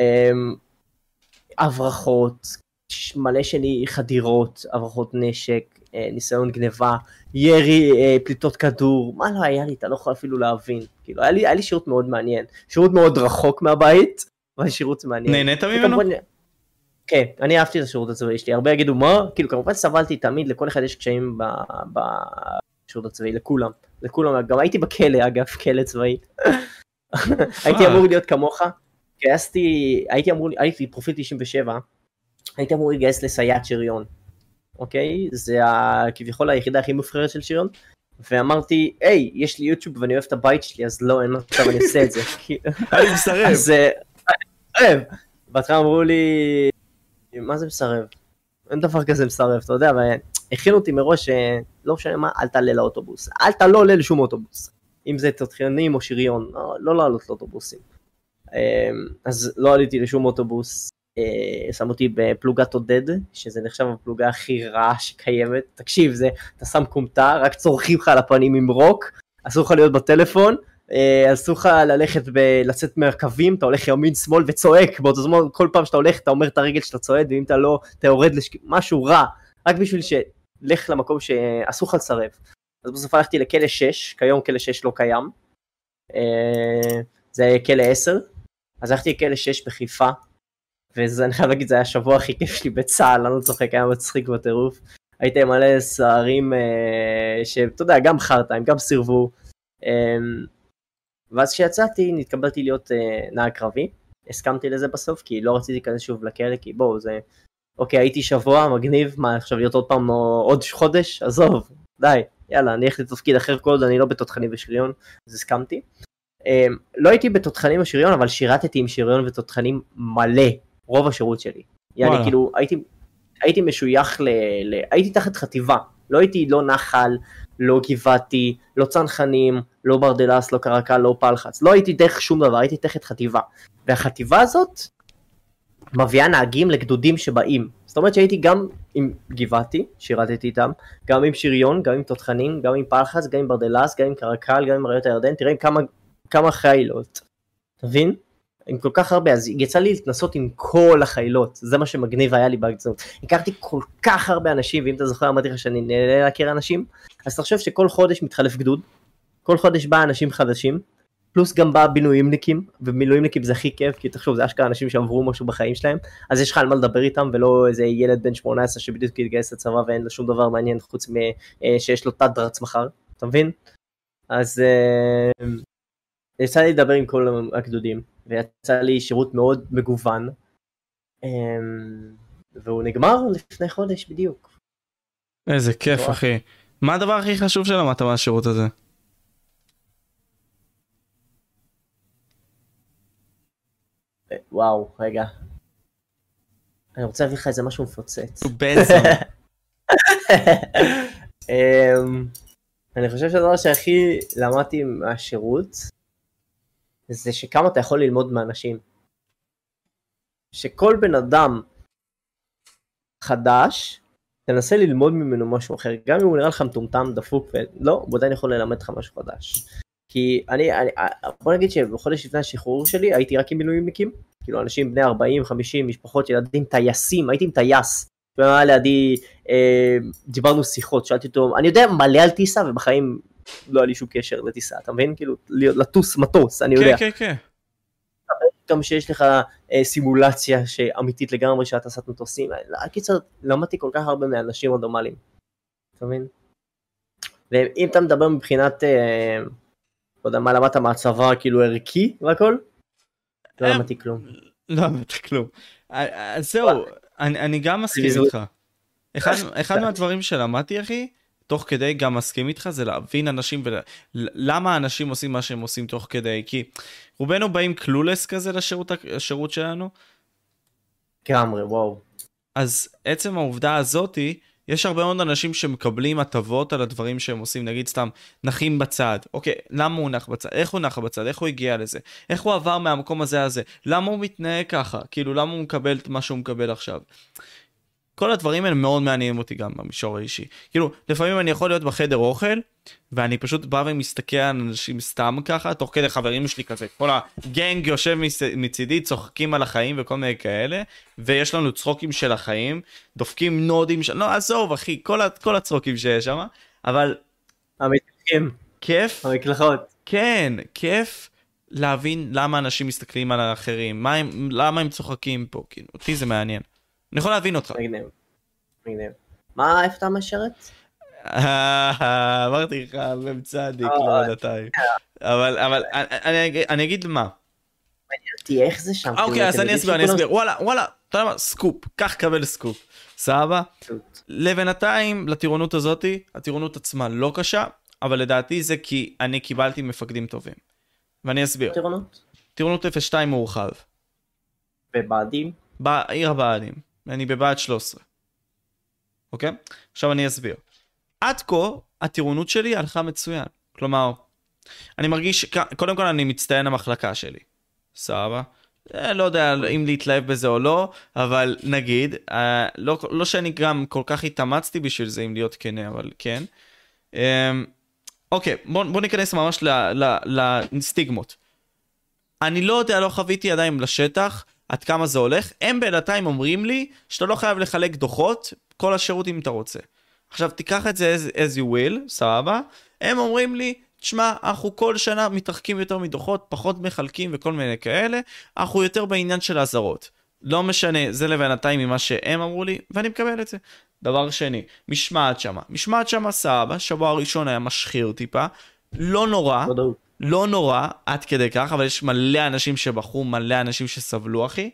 אמ, הברחות, מלא שלי חדירות, הברחות נשק, אה, ניסיון גניבה, ירי, אה, פליטות כדור, מה לא היה לי, אתה לא יכול אפילו להבין. כאילו, היה לי, היה לי שירות מאוד מעניין. שירות מאוד רחוק מהבית, אבל שירות מעניין. נהנית ממנו? וכמובן- כן, אני אהבתי את השירות הצבאי שלי, הרבה יגידו מה, כאילו כמובן סבלתי תמיד, לכל אחד יש קשיים ב- בשירות הצבאי, לכולם, לכולם, גם הייתי בכלא אגב, (laughs) כלא צבאי. (laughs) הייתי אמור להיות כמוך, גייסתי, הייתי אמור, הייתי פרופיל 97, הייתי אמור להתגייס לסייעת שריון, אוקיי? זה ה- כביכול היחידה הכי מובחרת של שריון, ואמרתי, היי, יש לי יוטיוב ואני אוהב את הבית שלי, אז לא, אין מצב, אני אעשה את זה. (laughs) אני מסרב. אז אה, מסרב. בהתחלה אמרו לי, מה זה מסרב? אין דבר כזה מסרב, אתה יודע, והכינו אותי מראש, אה, לא משנה מה, אל תעלה לאוטובוס. אל אתה לא עולה לשום אוטובוס. אם זה תותחנים או שריון, לא- לא לעלות לאוטובוסים. אה, אז לא עליתי לשום אוטובוס. אה, שם אותי בפלוגת עודד, שזה נחשב הפלוגה הכי רעה שקיימת. תקשיב, זה, אתה שם כומתה, רק צורכים לך על הפנים עם רוק, אסור לך להיות בטלפון, אה, אסור לך ללכת ב... לצאת מהקווים, אתה הולך ימין שמאל וצועק, באותו זמן כל פעם שאתה הולך אתה אומר את הרגל שאתה צועד, ואם אתה לא, אתה יורד לשק... משהו רע, רק בשביל שלך למקום שאסור לך לסרב. אז בסוף הלכתי לכלא 6, כיום כלא 6 לא קיים, אה, זה כלא 10, אז הלכתי לכלא 6 בחיפה, וזה, אני חייב להגיד, זה היה השבוע הכי כיף שלי בצה"ל, אני לא צוחק, היה מצחיק בטירוף. הייתי עם מלא סוהרים אה, שאתה יודע, גם חרטא, הם גם סירבו. אה, ואז כשיצאתי נתקבלתי להיות אה, נהג קרבי, הסכמתי לזה בסוף כי לא רציתי להיכנס שוב לכלא כי בואו זה, אוקיי הייתי שבוע מגניב, מה עכשיו להיות עוד פעם או, עוד חודש, עזוב, די, יאללה אני אלך לתפקיד אחר כל עוד אני לא בתותחנים ושריון, אז הסכמתי. אה, לא הייתי בתותחנים ושריון אבל שירתתי עם שריון ותותחנים מלא, רוב השירות שלי. וואלה. כאילו הייתי, הייתי משוייך ל, ל... הייתי תחת חטיבה, לא הייתי לא נחל, לא גבעתי, לא צנחנים, לא ברדלס, לא קרקל, לא פלחץ, לא הייתי דרך שום דבר, הייתי תחת חטיבה. והחטיבה הזאת מביאה נהגים לגדודים שבאים. זאת אומרת שהייתי גם עם גבעתי, שירתתי איתם, גם עם שריון, גם עם תותחנים, גם עם פלחץ, גם עם ברדלס, גם עם קרקל, גם עם אריות הירדן, תראה כמה, כמה חיילות. אתה מבין? עם כל כך הרבה, אז יצא לי להתנסות עם כל החיילות, זה מה שמגניב היה לי בהגזות. הכרתי כל כך הרבה אנשים, ואם אתה זוכר אמרתי לך שאני נהנה להכיר אנשים, אז תחשוב שכל חודש מתחלף גדוד, כל חודש בא אנשים חדשים, פלוס גם בא מילואימניקים, ומילואימניקים זה הכי כיף, כי תחשוב זה אשכרה אנשים שעברו משהו בחיים שלהם, אז יש לך על מה לדבר איתם, ולא איזה ילד בן 18 שבדיוק התגייס לצבא ואין לו שום דבר מעניין חוץ משיש לו תת דרץ מחר, אתה מבין? אז אה, יצא לי לדבר עם כל הגדודים, ויצא לי שירות מאוד מגוון, אה, והוא נגמר לפני חודש בדיוק. איזה כיף, וואו. אחי. מה הדבר הכי חשוב שלמדת מהשירות הזה? אה, וואו, רגע. אני רוצה להביא לך איזה משהו מפוצץ. בעצם. (laughs) אמ, אני חושב שהדבר שהכי למדתי מהשירות זה שכמה אתה יכול ללמוד מאנשים. שכל בן אדם חדש, תנסה ללמוד ממנו משהו אחר, גם אם הוא נראה לך מטומטם, דפוק, ולא, הוא עדיין יכול ללמד לך משהו חדש. כי אני, אני, בוא נגיד שבחודש לפני השחרור שלי הייתי רק עם מילואימניקים, כאילו אנשים בני 40, 50, משפחות, ילדים, טייסים, הייתי עם טייס. הוא היה לידי, אה, דיברנו שיחות, שאלתי אותו, אני יודע מלא על טיסה ובחיים לא היה לי שום קשר לטיסה, אתה מבין? כאילו, לטוס מטוס, אני יודע. כן, כן, כן. גם שיש לך אה, סימולציה שאמיתית לגמרי שאתה טסת מטוסים. קיצר, למדתי כל כך הרבה מאנשים רנדומליים. אתה מבין? ואם אתה מדבר מבחינת, אה, לא יודע מה למדת מהצבא, כאילו ערכי והכל, לא אה, למדתי כלום. לא למדתי כלום. אה, זהו, אני גם מסכים איתך. אחד מהדברים שלמדתי, אחי, תוך כדי גם מסכים איתך זה להבין אנשים ולמה אנשים עושים מה שהם עושים תוך כדי כי רובנו באים קלולס כזה לשירות השירות שלנו. לגמרי וואו. אז עצם העובדה הזאתי יש הרבה מאוד אנשים שמקבלים הטבות על הדברים שהם עושים נגיד סתם נחים בצד אוקיי למה הוא נח בצד איך הוא נח בצד איך הוא הגיע לזה איך הוא עבר מהמקום הזה הזה למה הוא מתנהג ככה כאילו למה הוא מקבל את מה שהוא מקבל עכשיו. כל הדברים האלה מאוד מעניינים אותי גם במישור האישי. כאילו, לפעמים אני יכול להיות בחדר אוכל, ואני פשוט בא ומסתכל על אנשים סתם ככה, תוך כדי חברים שלי כזה, כל הגנג יושב מצידי, צוחקים על החיים וכל מיני כאלה, ויש לנו צחוקים של החיים, דופקים נודים, ש... לא, עזוב אחי, כל, כל הצחוקים שיש שם, אבל... המתחים. כיף. המקלחות. כן, כיף. להבין למה אנשים מסתכלים על האחרים, הם, למה הם צוחקים פה, כאילו, אותי זה מעניין. אני יכול להבין אותך. מגניב. מגניב. מה, איפה אתה משרת? אמרתי לך, מ"ם צדיק, לא יודעתיים. אבל, אבל, אני אגיד מה. מעניין איך זה שם. אוקיי, אז אני אסביר, אני אסביר. וואלה, וואלה, אתה יודע מה, סקופ, קח קבל סקופ. סבבה? לבינתיים, לטירונות הזאתי, הטירונות עצמה לא קשה, אבל לדעתי זה כי אני קיבלתי מפקדים טובים. ואני אסביר. טירונות? טירונות 02 מורחב. בבה"דים? בעיר הבה"דים. אני בבה"ד 13. אוקיי? עכשיו אני אסביר. עד כה, הטירונות שלי הלכה מצוין. כלומר, אני מרגיש, קודם כל אני מצטיין המחלקה שלי. סבבה? אה, לא יודע אם להתלהב בזה או לא, אבל נגיד, אה, לא, לא שאני גם כל כך התאמצתי בשביל זה, אם להיות כנה, אבל כן. אה, אוקיי, בוא, בוא ניכנס ממש לסטיגמות. אני לא יודע, לא חוויתי עדיין לשטח עד כמה זה הולך. הם בינתיים אומרים לי שאתה לא חייב לחלק דוחות, כל השירות אם אתה רוצה. עכשיו תיקח את זה as, as you will, סבבה. הם אומרים לי, תשמע, אנחנו כל שנה מתרחקים יותר מדוחות, פחות מחלקים וכל מיני כאלה, אנחנו יותר בעניין של האזהרות. לא משנה, זה לבינתיים ממה שהם אמרו לי, ואני מקבל את זה. דבר שני, משמעת שמה. משמעת שמה סבבה, שבוע הראשון היה משחיר טיפה, לא נורא. לא נורא עד כדי כך, אבל יש מלא אנשים שבחרו, מלא אנשים שסבלו, אחי.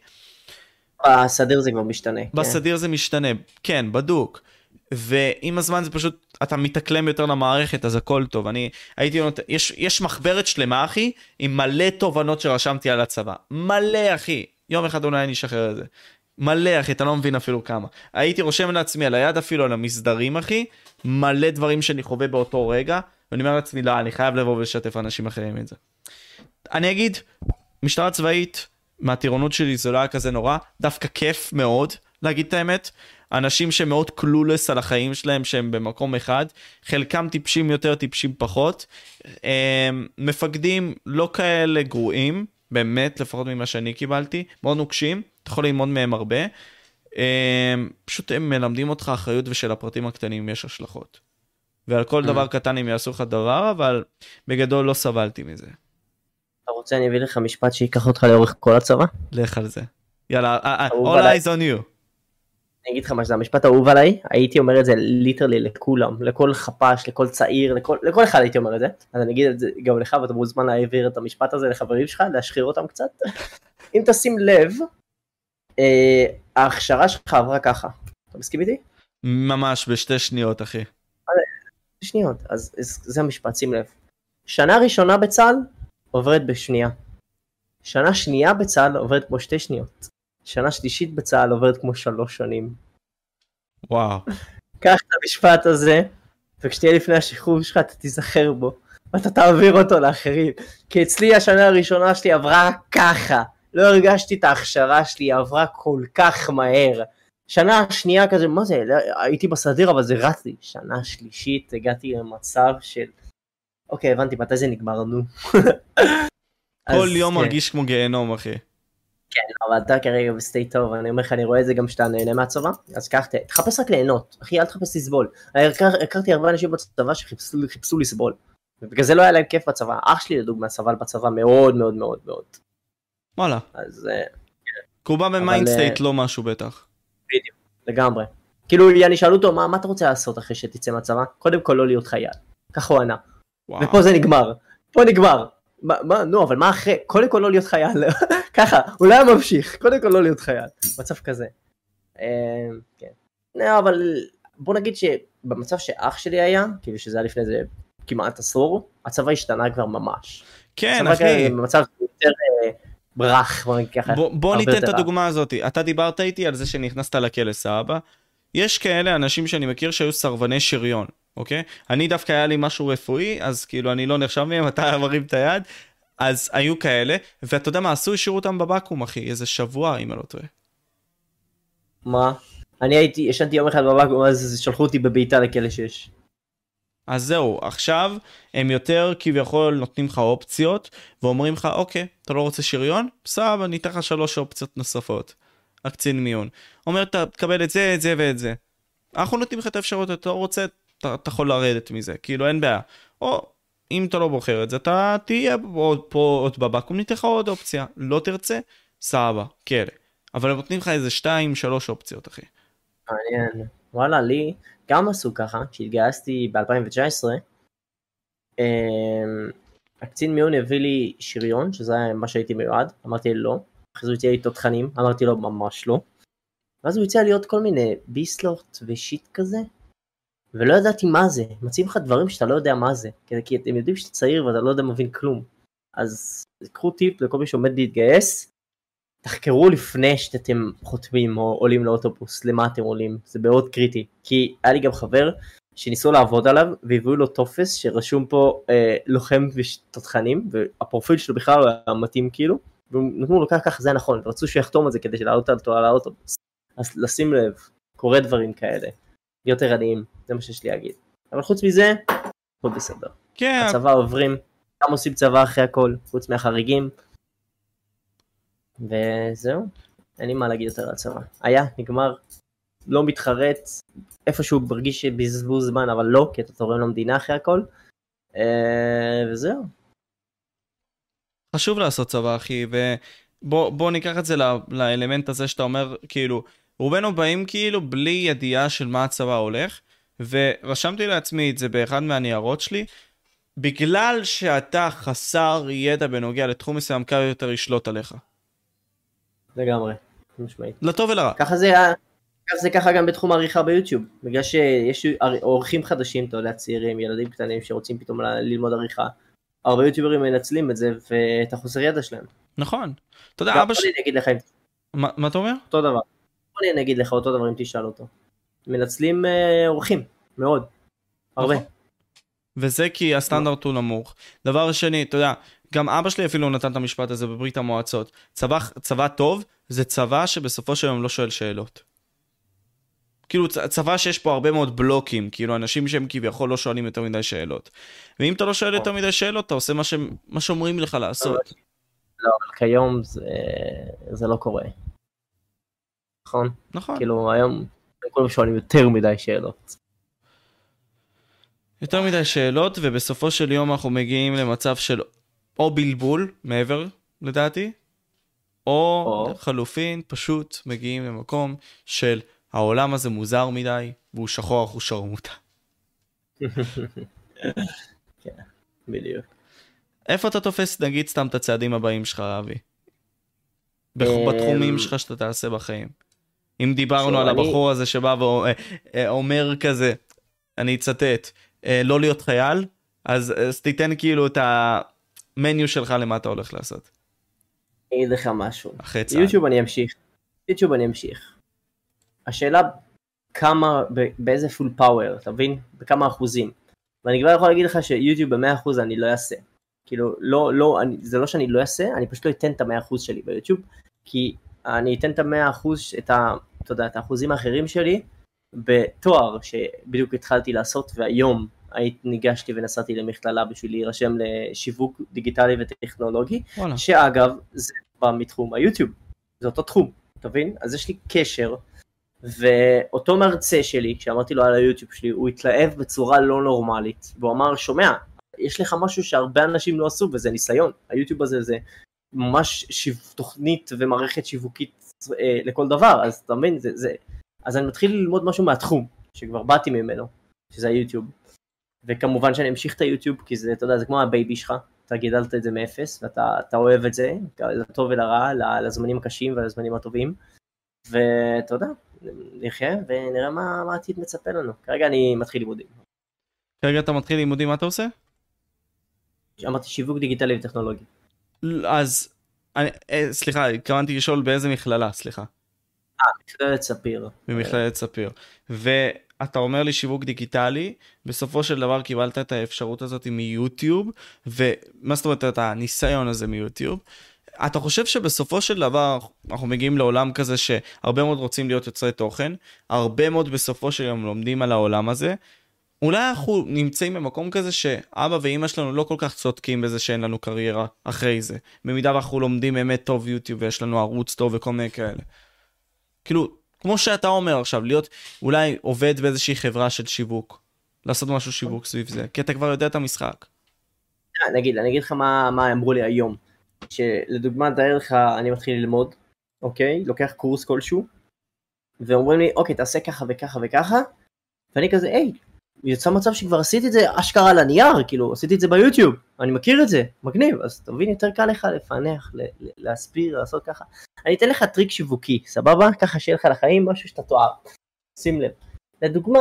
בסדיר זה כבר משתנה. כן. בסדיר כן. זה משתנה, כן, בדוק. ועם הזמן זה פשוט, אתה מתאקלם יותר למערכת, אז הכל טוב. אני הייתי נותן, יש, יש מחברת שלמה, אחי, עם מלא תובנות שרשמתי על הצבא. מלא, אחי. יום אחד אולי אני אשחרר את זה. מלא, אחי, אתה לא מבין אפילו כמה. הייתי רושם לעצמי על היד אפילו על המסדרים, אחי, מלא דברים שאני חווה באותו רגע. ואני אומר לעצמי, לא, אני חייב לבוא ולשתף אנשים אחרים את זה. אני אגיד, משטרה צבאית, מהטירונות שלי זה לא היה כזה נורא, דווקא כיף מאוד, להגיד את האמת. אנשים שמאוד קלולס על החיים שלהם שהם במקום אחד, חלקם טיפשים יותר, טיפשים פחות. אמ, מפקדים לא כאלה גרועים, באמת, לפחות ממה שאני קיבלתי, מאוד נוקשים, אתה יכול ללמוד מהם הרבה. אמ, פשוט הם מלמדים אותך אחריות ושל הפרטים הקטנים יש השלכות. ועל כל דבר mm. קטן הם יעשו לך דבר, אבל בגדול לא סבלתי מזה. אתה רוצה אני אביא לך משפט שייקח אותך לאורך כל הצבא? לך על זה. יאללה, אה, אה, all eyes on you. אני אגיד לך מה שזה המשפט האהוב עליי, הייתי אומר את זה ליטרלי לכולם, לכל חפ"ש, לכל צעיר, לכל, לכל אחד הייתי אומר את זה, אז אני אגיד את זה גם לך ואתה מוזמן להעביר את המשפט הזה לחברים שלך, להשחיר אותם קצת. (laughs) אם תשים לב, אה, ההכשרה שלך עברה ככה, אתה מסכים איתי? ממש בשתי שניות אחי. שניות, אז זה המשפט, שים לב. שנה ראשונה בצה"ל עוברת בשנייה. שנה שנייה בצה"ל עוברת כמו שתי שניות. שנה שלישית בצה"ל עוברת כמו שלוש שנים. וואו. קח את המשפט הזה, וכשתהיה לפני השחרור שלך אתה תיזכר בו, ואתה תעביר אותו לאחרים. כי אצלי השנה הראשונה שלי עברה ככה. לא הרגשתי את ההכשרה שלי, היא עברה כל כך מהר. שנה שנייה כזה, מה זה, לא, הייתי בסדיר אבל זה רץ לי. שנה שלישית הגעתי למצב של אוקיי, הבנתי, מתי זה נגמר, נו. כל יום כן. מרגיש כמו גיהנום, אחי. כן, אבל אתה כרגע ב state טוב, אני אומר לך, אני רואה את זה גם שאתה נהנה מהצבא, אז קח, תחפש רק ליהנות, אחי, אל תחפש לסבול. הכרתי הרבה אנשים בצבא שחיפשו חיפשו לסבול. ובגלל זה לא היה להם כיף בצבא. אח שלי לדוגמה סבל בצבא מאוד מאוד מאוד מאוד. וואלה. אז אה, בא אבל, ב mind state, אה, לא משהו בטח. לגמרי. כאילו, יעני, שאלו אותו, מה, מה אתה רוצה לעשות אחרי שתצא מהצבא? קודם כל לא להיות חייל. ככה הוא ענה. וואו. ופה זה נגמר. פה נגמר. מה, מה, נו, אבל מה אחרי? קודם כל לא להיות חייל. (laughs) ככה, אולי היה ממשיך. קודם כל לא להיות חייל. מצב כזה. אה, כן. לא, אבל בוא נגיד שבמצב שאח שלי היה, כאילו שזה היה לפני זה כמעט עשור, הצבא השתנה כבר ממש. כן, אחי. במצב יותר ברך, בוא נגיד ככה. בוא, בוא ניתן את. הדוגמה הזאת. אתה דיברת איתי על זה שנכנסת לכלא, סבא. יש כאלה אנשים שאני מכיר שהיו סרבני שריון, אוקיי? אני דווקא היה לי משהו רפואי, אז כאילו אני לא נחשב מהם, (laughs) אתה מרים את היד. אז היו כאלה, ואתה יודע מה עשו? השאירו אותם בבקו"ם, אחי, איזה שבוע, אם אני לא טועה. מה? אני הייתי, ישנתי יום אחד בבקו"ם, אז שלחו אותי בבעיטה לכלא 6. אז זהו, עכשיו הם יותר כביכול נותנים לך אופציות, ואומרים לך, אוקיי, אתה לא רוצה שריון? סבבה, אני אתן לך שלוש אופציות נוספות. הקצין מיון. אומר, "ת- תקבל את זה, את זה ואת זה. אנחנו נותנים לך את האפשרות, אתה לא רוצה, אתה, אתה יכול לרדת מזה, כאילו אין בעיה. או אם אתה לא בוחר את זה, אתה תהיה עוד פה עוד בבקו"ם, ניתן לך עוד אופציה. לא תרצה, סבבה, כלא. אבל הם נותנים לך איזה שתיים, שלוש אופציות, אחי. מעניין. וואלה, לי גם עשו ככה, כשהתגייסתי ב-2019, הקצין מיון הביא לי שריון, שזה מה שהייתי מיועד, אמרתי לו לא. אחרי זה הוא הציע לי תותחנים, אמרתי לו ממש לא. ואז הוא הציע לי עוד כל מיני ביסלוט ושיט כזה, ולא ידעתי מה זה, מציעים לך דברים שאתה לא יודע מה זה, כי, אתם יודעים שאתה צעיר ואתה לא יודע מבין כלום. אז קחו טיפ לכל מי שעומד להתגייס, תחקרו לפני שאתם חותמים או עולים לאוטובוס, למה אתם עולים, זה מאוד קריטי. כי היה לי גם חבר שניסו לעבוד עליו והביאו לו טופס שרשום פה אה, לוחם ותותחנים, והפרופיל שלו בכלל היה מתאים כאילו, ונתנו לו ככה ככה זה נכון, ורצו שהוא יחתום על זה כדי להעלות אותו על האוטובוס. אז לשים לב, קורה דברים כאלה, להיות ערניים, זה מה שיש לי להגיד. אבל חוץ מזה, הכל בסדר. כן, הצבא עוברים, גם עושים צבא אחרי הכל, חוץ מהחריגים. וזהו, אין לי מה להגיד יותר על הצבא. היה, נגמר, לא מתחרט, איפשהו מרגיש שבזבוז זמן, אבל לא, כי אתה תורם למדינה אחרי הכל. אה, וזהו. חשוב לעשות צבא, אחי, ובוא בוא ניקח את זה ל- לאלמנט הזה שאתה אומר, כאילו, רובנו באים כאילו בלי ידיעה של מה הצבא הולך, ורשמתי לעצמי את זה באחד מהניירות שלי, בגלל שאתה חסר ידע בנוגע לתחום מסוים, קל יותר לשלוט עליך. לגמרי, משמעית. לטוב ולרע. ככה זה היה, זה ככה גם בתחום העריכה ביוטיוב, בגלל שיש עורכים חדשים, אתה יודע, צעירים, ילדים קטנים שרוצים פתאום ללמוד עריכה. הרבה יוטיוברים מנצלים את זה ואת החוסר ידע שלהם. נכון. אתה יודע, אבא שלי... אני אגיד לך אם מה מה אתה אומר? אותו דבר. אני אגיד לך אותו דבר אם תשאל אותו. מנצלים אה, אורחים, מאוד. הרבה. נכון. וזה כי הסטנדרט הוא נמוך. דבר שני, אתה יודע, גם אבא שלי אפילו נתן את המשפט הזה בברית המועצות. צבא, צבא טוב זה צבא שבסופו של יום לא שואל שאלות. כאילו צבא שיש פה הרבה מאוד בלוקים, כאילו אנשים שהם כביכול לא שואלים יותר מדי שאלות. ואם אתה לא שואל יותר מדי שאלות, אתה עושה מה, ש... מה שאומרים לך לעשות. לא, אבל כיום זה, זה לא קורה. נכון? נכון. כאילו היום כולם שואלים יותר מדי שאלות. יותר מדי שאלות, ובסופו של יום אנחנו מגיעים למצב של או בלבול, מעבר, לדעתי, או, או. חלופין, פשוט מגיעים למקום של העולם הזה מוזר מדי, והוא שחור אחוז שרמוטה. (laughs) בדיוק. איפה אתה תופס, נגיד, סתם את הצעדים הבאים שלך, אבי? אמ, בתחומים שלך שאתה תעשה בחיים. אם דיברנו על הבחור הזה שבא ואומר כזה, אני אצטט, "אה, לא להיות חייל, אז תיתן כאילו את המניו שלך למה אתה הולך לעשות. אני אגיד לך משהו. אחרי צה"ל. יוטיוב אני אמשיך. יוטיוב אני אמשיך. השאלה כמה, באיזה פול פאוור, אתה מבין? בכמה אחוזים. ואני כבר יכול להגיד לך שיוטיוב במאה אחוז אני לא אעשה. כאילו, לא, לא, אני, זה לא שאני לא אעשה, אני פשוט לא אתן את המאה אחוז שלי ביוטיוב, כי אני אתן את המאה אחוז, את ה... אתה יודע, את האחוזים האחרים שלי, בתואר שבדיוק התחלתי לעשות, והיום ניגשתי ונסעתי למכללה בשביל להירשם לשיווק דיגיטלי וטכנולוגי, וואלה. שאגב, זה בא מתחום היוטיוב, זה אותו תחום, אתה מבין? אז יש לי קשר, ואותו מרצה שלי, כשאמרתי לו על היוטיוב שלי, הוא התלהב בצורה לא נורמלית, והוא אמר, שומע, יש לך משהו שהרבה אנשים לא עשו, וזה ניסיון. היוטיוב הזה זה ממש שיו... תוכנית ומערכת שיווקית אה, לכל דבר, אז אתה מבין, זה, זה... אז אני מתחיל ללמוד משהו מהתחום, שכבר באתי ממנו, שזה היוטיוב. וכמובן שאני אמשיך את היוטיוב, כי זה, אתה יודע, זה כמו ה baby שלך, אתה גידלת את זה מאפס, ואתה אוהב את זה, לטוב ולרע, לזמנים הקשים ולזמנים הטובים, ואתה יודע, נחיה ונראה מה, מה העתיד מצפה לנו. כרגע אני מתחיל לימודים. כרגע אתה מתחיל לימודים, מה אתה עושה? אמרתי שיווק דיגיטלי וטכנולוגי. אז, אני, אה, סליחה, התכוונתי לשאול באיזה מכללה, סליחה. אה, מכללת ספיר. במכללת ספיר. ואתה אומר לי שיווק דיגיטלי, בסופו של דבר קיבלת את האפשרות הזאת מיוטיוב, ומה זאת אומרת, את הניסיון הזה מיוטיוב. אתה חושב שבסופו של דבר אנחנו מגיעים לעולם כזה שהרבה מאוד רוצים להיות יוצרי תוכן, הרבה מאוד בסופו של יום לומדים על העולם הזה, אולי אנחנו נמצאים במקום כזה שאבא ואימא שלנו לא כל כך צודקים בזה שאין לנו קריירה אחרי זה. במידה ואנחנו לומדים באמת טוב יוטיוב ויש לנו ערוץ טוב וכל מיני כאלה. כאילו, כמו שאתה אומר עכשיו, להיות אולי עובד באיזושהי חברה של שיווק. לעשות משהו שיווק סביב זה, כי אתה כבר יודע את המשחק. אה, נגיד, אני אגיד לך מה, מה אמרו לי היום. שלדוגמה, תאר לך, אני מתחיל ללמוד, אוקיי? לוקח קורס כלשהו, ואומרים לי, אוקיי, תעשה ככה וככה וככה, ואני כזה, היי, יצא מצב שכבר עשיתי את זה אשכרה על הנייר, כאילו, עשיתי את זה ביוטיוב, אני מכיר את זה, מגניב, אז אתה מבין, יותר קל לך לפענח, להסביר, לעשות ככה. אני אתן לך טריק שיווקי, סבבה? ככה שיהיה לך לחיים משהו שאתה תואר. שים לב. לדוגמה,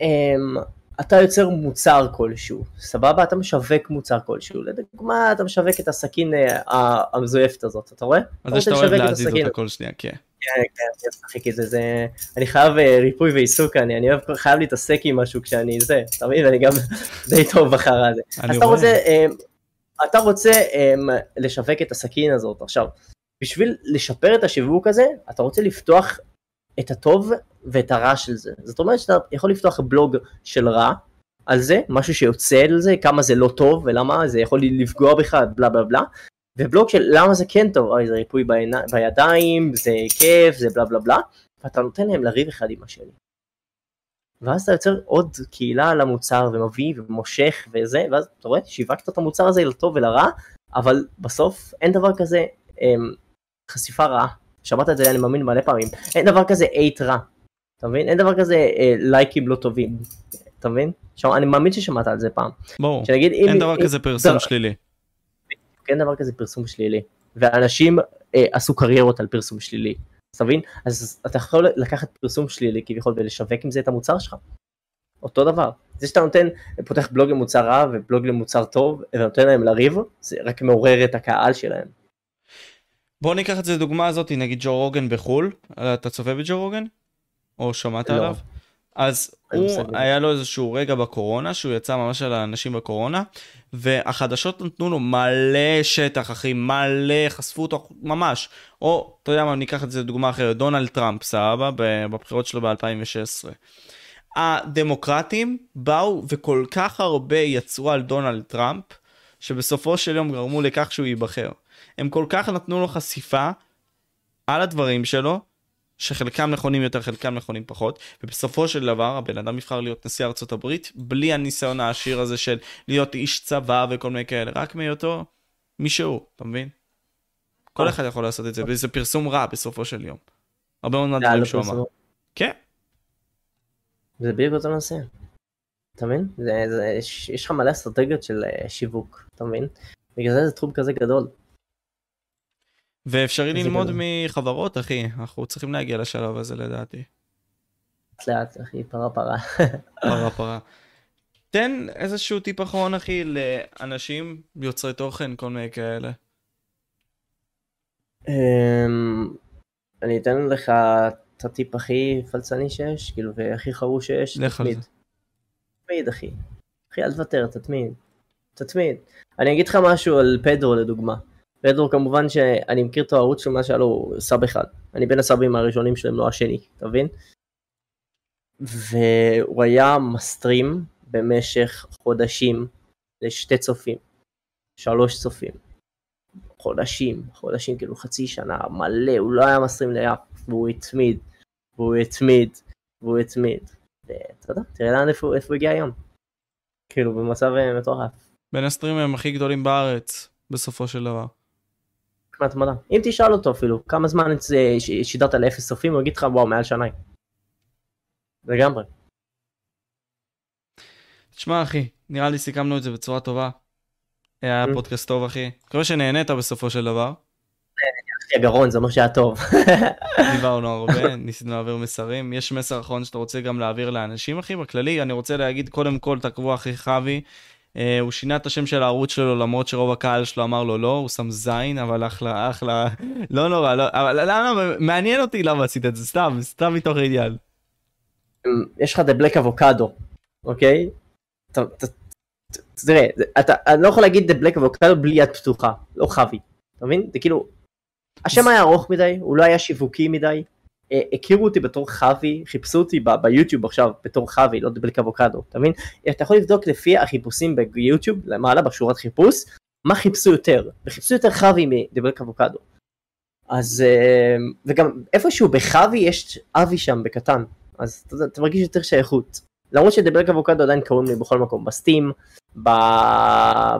אמ, אתה יוצר מוצר כלשהו, סבבה? אתה משווק מוצר כלשהו. לדוגמה, אתה משווק את הסכין אה, המזויפת הזאת, אתה רואה? אז שאתה אוהב להזיז אותה כל שנייה, כן. כן, כן, אני משחק את זה, זה... אני חייב אה, ריפוי ועיסוק, אני, אני אוהב, חייב להתעסק עם משהו כשאני זה, אתה מבין? ואני גם (laughs) די טוב בחרא הזה. אז אתה רוצה, אמ, אתה רוצה אמ, לשווק את הסכין הזאת. עכשיו, בשביל לשפר את השיווק הזה, אתה רוצה לפתוח את הטוב ואת הרע של זה. זאת אומרת שאתה יכול לפתוח בלוג של רע על זה, משהו שיוצא על זה, כמה זה לא טוב ולמה זה יכול לפגוע בך, בלה בלה בלה, ובלוג של למה זה כן טוב, אוי זה ריפוי בעיני, בידיים, זה כיף, זה בלה בלה בלה, ואתה נותן להם לריב אחד עם השני. ואז אתה יוצר עוד קהילה על המוצר ומביא ומושך וזה, ואז אתה רואה, שיווקת את המוצר הזה לטוב ולרע, אבל בסוף אין דבר כזה אמ, חשיפה רעה. שמעת את זה אני מאמין מלא פעמים, אין דבר כזה אייט רע, אתה מבין? אין דבר כזה אה, לייקים לא טובים, אתה מבין? שם, אני מאמין ששמעת על זה פעם. ברור, אין אם, דבר אם, כזה פרסום שלילי. אין דבר כזה פרסום שלילי, ואנשים אה, עשו קריירות על פרסום שלילי, אתה מבין? אז אתה יכול לקחת פרסום שלילי כביכול ולשווק עם זה את המוצר שלך. אותו דבר. זה שאתה נותן, פותח בלוג למוצר רע ובלוג למוצר טוב, ונותן להם לריב, זה רק מעורר את הקהל שלהם. בוא ניקח את זה לדוגמה הזאת, נגיד ג'ו רוגן בחו"ל, אתה צופה בג'ו רוגן? או שמעת לא. עליו? אז הוא, היה לו איזשהו רגע בקורונה, שהוא יצא ממש על האנשים בקורונה, והחדשות נתנו לו מלא שטח, אחי, מלא, חשפו אותו ממש. או, אתה יודע מה, ניקח את זה לדוגמה אחרת, דונלד טראמפ, סבבה, בבחירות שלו ב-2016. הדמוקרטים באו וכל כך הרבה יצרו על דונלד טראמפ, שבסופו של יום גרמו לכך שהוא ייבחר. הם כל כך נתנו לו חשיפה על הדברים שלו, שחלקם נכונים יותר, חלקם נכונים פחות, ובסופו של דבר הבן אדם יבחר להיות נשיא ארצות הברית, בלי הניסיון העשיר הזה של להיות איש צבא וכל מיני כאלה, רק מהיותו מישהו, אתה מבין? כל אחד יכול לעשות את זה, וזה פרסום רע בסופו של יום. הרבה מאוד מהדברים לא שהוא אמר. כן. זה בדיוק אותו נושא. אתה מבין? יש לך מלא אסטרטגיות של אה, שיווק, אתה מבין? בגלל זה זה תחום כזה גדול. ואפשרי ללמוד גדול. מחברות, אחי, אנחנו צריכים להגיע לשלב הזה לדעתי. לאט, אחי, פרה פרה. (laughs) פרה פרה. תן איזשהו טיפ אחרון, אחי, לאנשים יוצרי תוכן, כל מיני כאלה. אמ, אני אתן לך את הטיפ הכי פלצני שיש, כאילו, והכי חרוש שיש, תתמיד. תתמיד, אחי. אחי, אל תוותר, תתמיד. תתמיד. אני אגיד לך משהו על פדרו לדוגמה. פדרו כמובן שאני מכיר את הערוץ שלו מאז שהיה לו סאב אחד. אני בין הסאבים הראשונים שלהם, לא השני, אתה מבין? והוא היה מסטרים במשך חודשים לשתי צופים, שלוש צופים. חודשים, חודשים, כאילו חצי שנה, מלא, הוא לא היה מסרים לאף, והוא התמיד, והוא התמיד, והוא התמיד. ואתה יודע, תראה לאן איפה הוא הגיע היום. כאילו במצב אה, מטורף. בין הסטרימרים הכי גדולים בארץ, בסופו של דבר. מדע. אם תשאל אותו אפילו, כמה זמן שידרת לאפס סופים, הוא יגיד לך וואו, מעל שנה. לגמרי. תשמע אחי, נראה לי סיכמנו את זה בצורה טובה. היה Mm. פודקאסט טוב אחי. מקווה שנהנית בסופו של דבר. אחי הגרון, זה אומר שהיה טוב. (laughs) דיברנו (laughs) הרבה, ניסינו להעביר מסרים. יש מסר אחרון שאתה רוצה גם להעביר לאנשים אחי? בכללי, אני רוצה להגיד קודם כל תעקבו אחי חוי. אה, הוא שינה את השם של הערוץ שלו למרות שרוב הקהל שלו אמר לו לא, הוא שם זין, אבל אחלה, אחלה, (laughs) לא נורא, לא, אבל למה, מעניין אותי למה עשית את זה, סתם, סתם מתוך עניין. יש לך The Black Avocado, אוקיי? תראה, אתה, אני לא יכול להגיד The Black Avocado בלי יד פתוחה, לא חוי, אתה מבין? זה כאילו, השם היה ארוך מדי, הוא לא היה שיווקי מדי, הכירו אותי בתור חוי, חיפשו אותי ביוטיוב עכשיו בתור חוי, לא Black Avocado, אתה מבין? אתה יכול לבדוק לפי החיפושים ביוטיוב, למעלה בשורת חיפוש, מה חיפשו יותר, וחיפשו יותר מ-The Black Avocado. אז, אה, וגם איפשהו בחוי יש אבי שם בקטן, אז אתה, אתה מרגיש יותר שייכות. למרות ש The Black Avocado עדיין קוראים לי בכל מקום, ב Steam,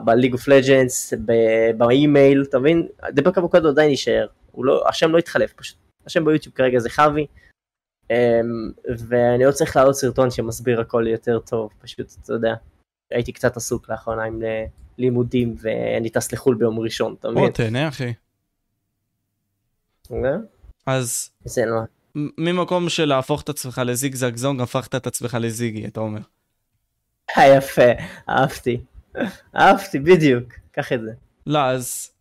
ב League of Legends, באימייל, אתה מבין? The Black Avocado עדיין יישאר, לא, השם לא התחלף, פשוט השם ביוטיוב כרגע זה חוי, אמ, ואני עוד צריך לעלות סרטון שמסביר הכל יותר טוב, פשוט, אתה יודע, הייתי קצת עסוק לאחרונה עם אה, לימודים, ואני טס לחו"ל ביום ראשון, אתה מבין? בוא תהנה אחי. אז זה לא... ממקום של להפוך את עצמך לזיגזג זונג, הפכת את עצמך לזיגי, אתה אומר. אה, יפה, אהבתי. אהבתי, בדיוק, קח את זה. לא, אז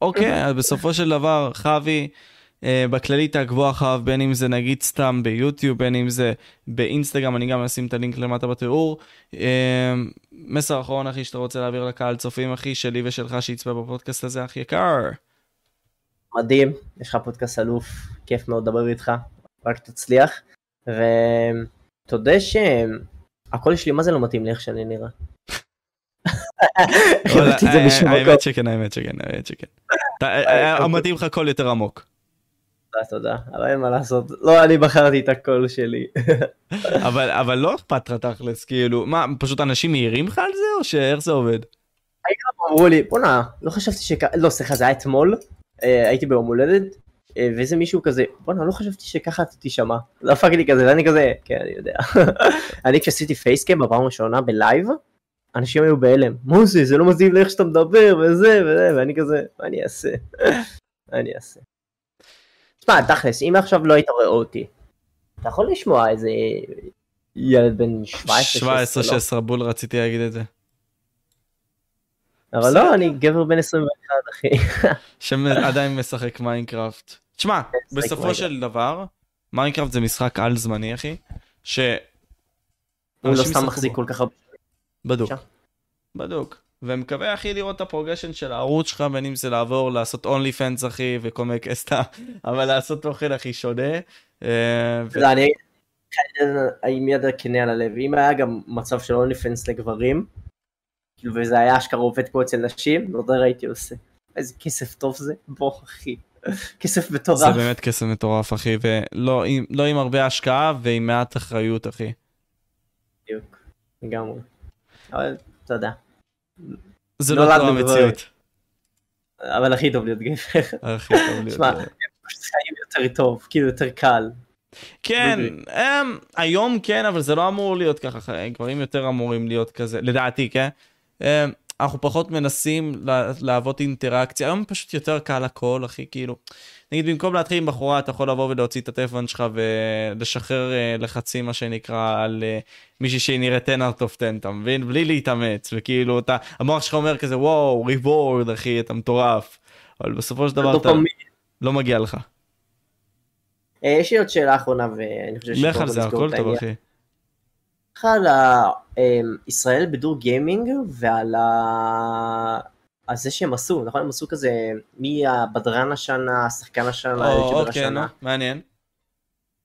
אוקיי, בסופו של דבר, חוי, אה, בכללי תעקבו אחריו, בין אם זה נגיד סתם ביוטיוב, בין אם זה באינסטגרם, אני גם אשים את הלינק למטה בתיאור. אה, מסר אחרון, אחי, שאתה רוצה להעביר לקהל צופים, אחי, שלי ושלך שיצפה בפודקאסט הזה, אחי יקר. מדהים, יש לך פודקאסט אלוף, כיף מאוד לדבר איתך, רק תצליח. ותודה שהקול שלי מה זה לא מתאים לי איך שאני נראה. אה. האמת שכן, האמת שכן, האמת שכן. אה, מתאים לך קול יותר עמוק. תודה, תודה, אבל אין מה לעשות, לא אני בחרתי את הקול שלי. (laughs) אבל אבל לא אכפת לך תכלס, כאילו, מה, פשוט אנשים מעירים לך על זה, או שאיך זה עובד? אמרו לי בואנה, לא חשבתי שכ... לא סליחה זה היה אתמול, אה, הייתי ביום הולדת, אה, ואיזה מישהו כזה, בואנה לא חשבתי שככה אתה תישמע, דפק לי כזה, ואני כזה, כן אני יודע. (laughs) אני כשעשיתי פייסקאם בפעם הראשונה בלייב, אנשים היו בהלם, מוזי זה לא מתאים לאיך שאתה מדבר וזה וזה, ואני כזה, מה אני אעשה? (laughs) מה אני אעשה? תשמע תכלס, אם עכשיו לא היית רואה אותי, אתה יכול לשמוע איזה ילד בן 17, 17-16 בול רציתי להגיד את זה. אבל לא, אני גבר בן 21 אחי. שעדיין משחק מיינקראפט. תשמע, בסופו. של דבר, מיינקראפט זה משחק על זמני אחי, ש... הוא לא סתם מחזיק. כל כך הרבה. בדוק. בדוק. ומקווה אחי לראות את ה progression של הערוץ שלך, בין אם זה לעבור לעשות OnlyFans אחי וכל מיני קסטה, (laughs) אבל לעשות תוכן הכי שונה. אה, לא, אני עם יד הכנה על הלב, אם היה גם מצב של אונלי פנס לגברים, כאילו וזה היה אשכרה עובד כמו אצל נשים, לא יודע הייתי עושה. איזה כסף טוב זה, בוא אחי. כסף זה מטורף. באמת קסם מטורף אחי, ולא עם- לא עם הרבה השקעה ועם מעט אחריות אחי. בדיוק, לגמרי. אבל יודע, זה לא בגברים. המציאות. אבל הכי טוב להיות גבר. הכי טוב להיות שמע, גבר. פשוט חיים יותר טוב, כאילו יותר קל. כן. הם, היום כן, אבל זה לא אמור להיות ככה, גברים יותר אמורים להיות כזה, לדעתי, כן? הם, אנחנו פחות מנסים לה- להוות אינטראקציה, היום פשוט יותר קל הכל, אחי, כאילו, נגיד במקום להתחיל עם בחורה, אתה יכול לבוא ולהוציא את הטלפון שלך ולשחרר אה, לחצים, מה שנקרא, על אה, מישהי שהיא נראית 10 out of 10, אתה מבין? בלי להתאמץ, וכאילו, אתה, המוח שלך אומר כזה, וואו, ריבורד, אחי, אתה מטורף. אבל בסופו של דבר אתה. לא מגיע לך. אה, יש לי עוד שאלה אחרונה ואני חושב לך שפה על זה, נסגור הכל את טוב, העניין. אחי. לך על אמ, ישראל בידור גיימינג ועל ה... על זה שהם עשו, נכון? הם עשו כזה מי הבדרן השנה, השחקן השנה, היוטיובר אוקיי, השנה. מעניין.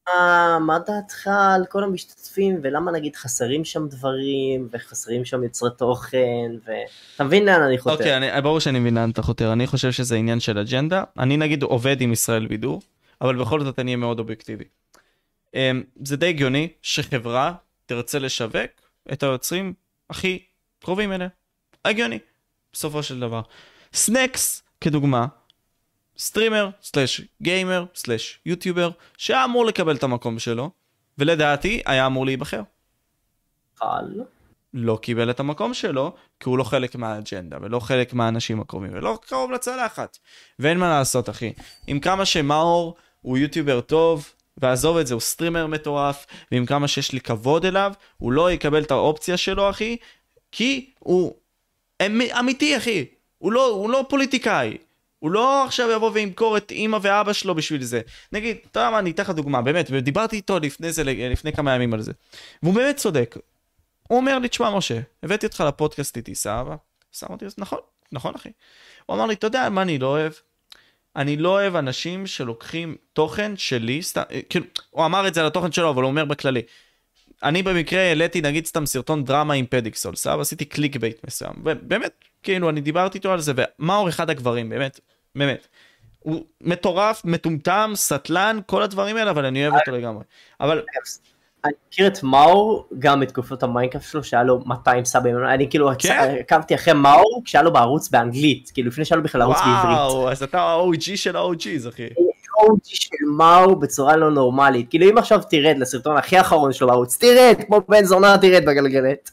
מה, מה דעתך על כל המשתתפים, ולמה נגיד חסרים שם דברים, וחסרים שם יוצרי תוכן, ואתה מבין לאן אני חותר. אוקיי, אני, ברור שאני מבין לאן אתה חותר, אני חושב שזה עניין של אג'נדה. אני נגיד עובד עם ישראל בידור, אבל בכל זאת אני אהיה מאוד אובייקטיבי. אמ, זה די הגיוני שחברה תרצה לשווק את היוצרים הכי קרובים אליה. הגיוני, בסופו של דבר. סנקס, כדוגמה, סטרימר, slash גיימר, slash יוטיובר, שהיה אמור לקבל את המקום שלו, ולדעתי היה אמור להיבחר. חל. לא קיבל את המקום שלו, כי הוא לא חלק מהאג'נדה, ולא חלק מהאנשים הקרובים, ולא קרוב לצלחת. ואין מה לעשות, אחי. עם כמה שמאור הוא יוטיובר טוב, ועזוב את זה, הוא סטרימר מטורף, ועם כמה שיש לי כבוד אליו, הוא לא יקבל את האופציה שלו, אחי, כי הוא אמ- אמיתי, אחי. הוא לא, הוא לא פוליטיקאי. הוא לא עכשיו יבוא וימכור את אימא ואבא שלו בשביל זה. נגיד, אתה יודע מה, אני אתן לך דוגמה, באמת, ודיברתי איתו לפני זה, לפני כמה ימים על זה. והוא באמת צודק. הוא אומר לי, תשמע, משה, הבאתי אותך לפודקאסט איתי, סבבה? שם אותי, נכון, נכון, אחי. הוא אמר לי, אתה יודע מה אני לא אוהב? אני לא אוהב אנשים שלוקחים תוכן שלי, סתם, אה, כאילו, הוא אמר את זה על התוכן שלו, אבל הוא אומר בכללי. אני במקרה העליתי נגיד סתם סרטון דרמה עם פדיקסול, סבבה? עשיתי clickbait מסוים. ובאמת, כאילו, אני דיברתי איתו על זה, ומאור אחד הגברים, באמת, באמת. הוא מטורף, מטומטם, סטלן, כל הדברים האלה, אבל אני אוהב אותו לגמרי. אבל אני מכיר את מאור גם מתקופות המיינקראפט שלו שהיה לו 200 סאבים, אני כאילו כן? עקבתי אחרי מאור כשהיה לו בערוץ באנגלית, כאילו לפני שהיה לו בכלל ערוץ בעברית. וואו, אז אתה ה-OG של ה-OG's, אחי. OG של מאור בצורה לא נורמלית, כאילו אם עכשיו תרד לסרטון הכי אחרון שלו בערוץ, תרד, כמו בן זונה תרד בגלגלת.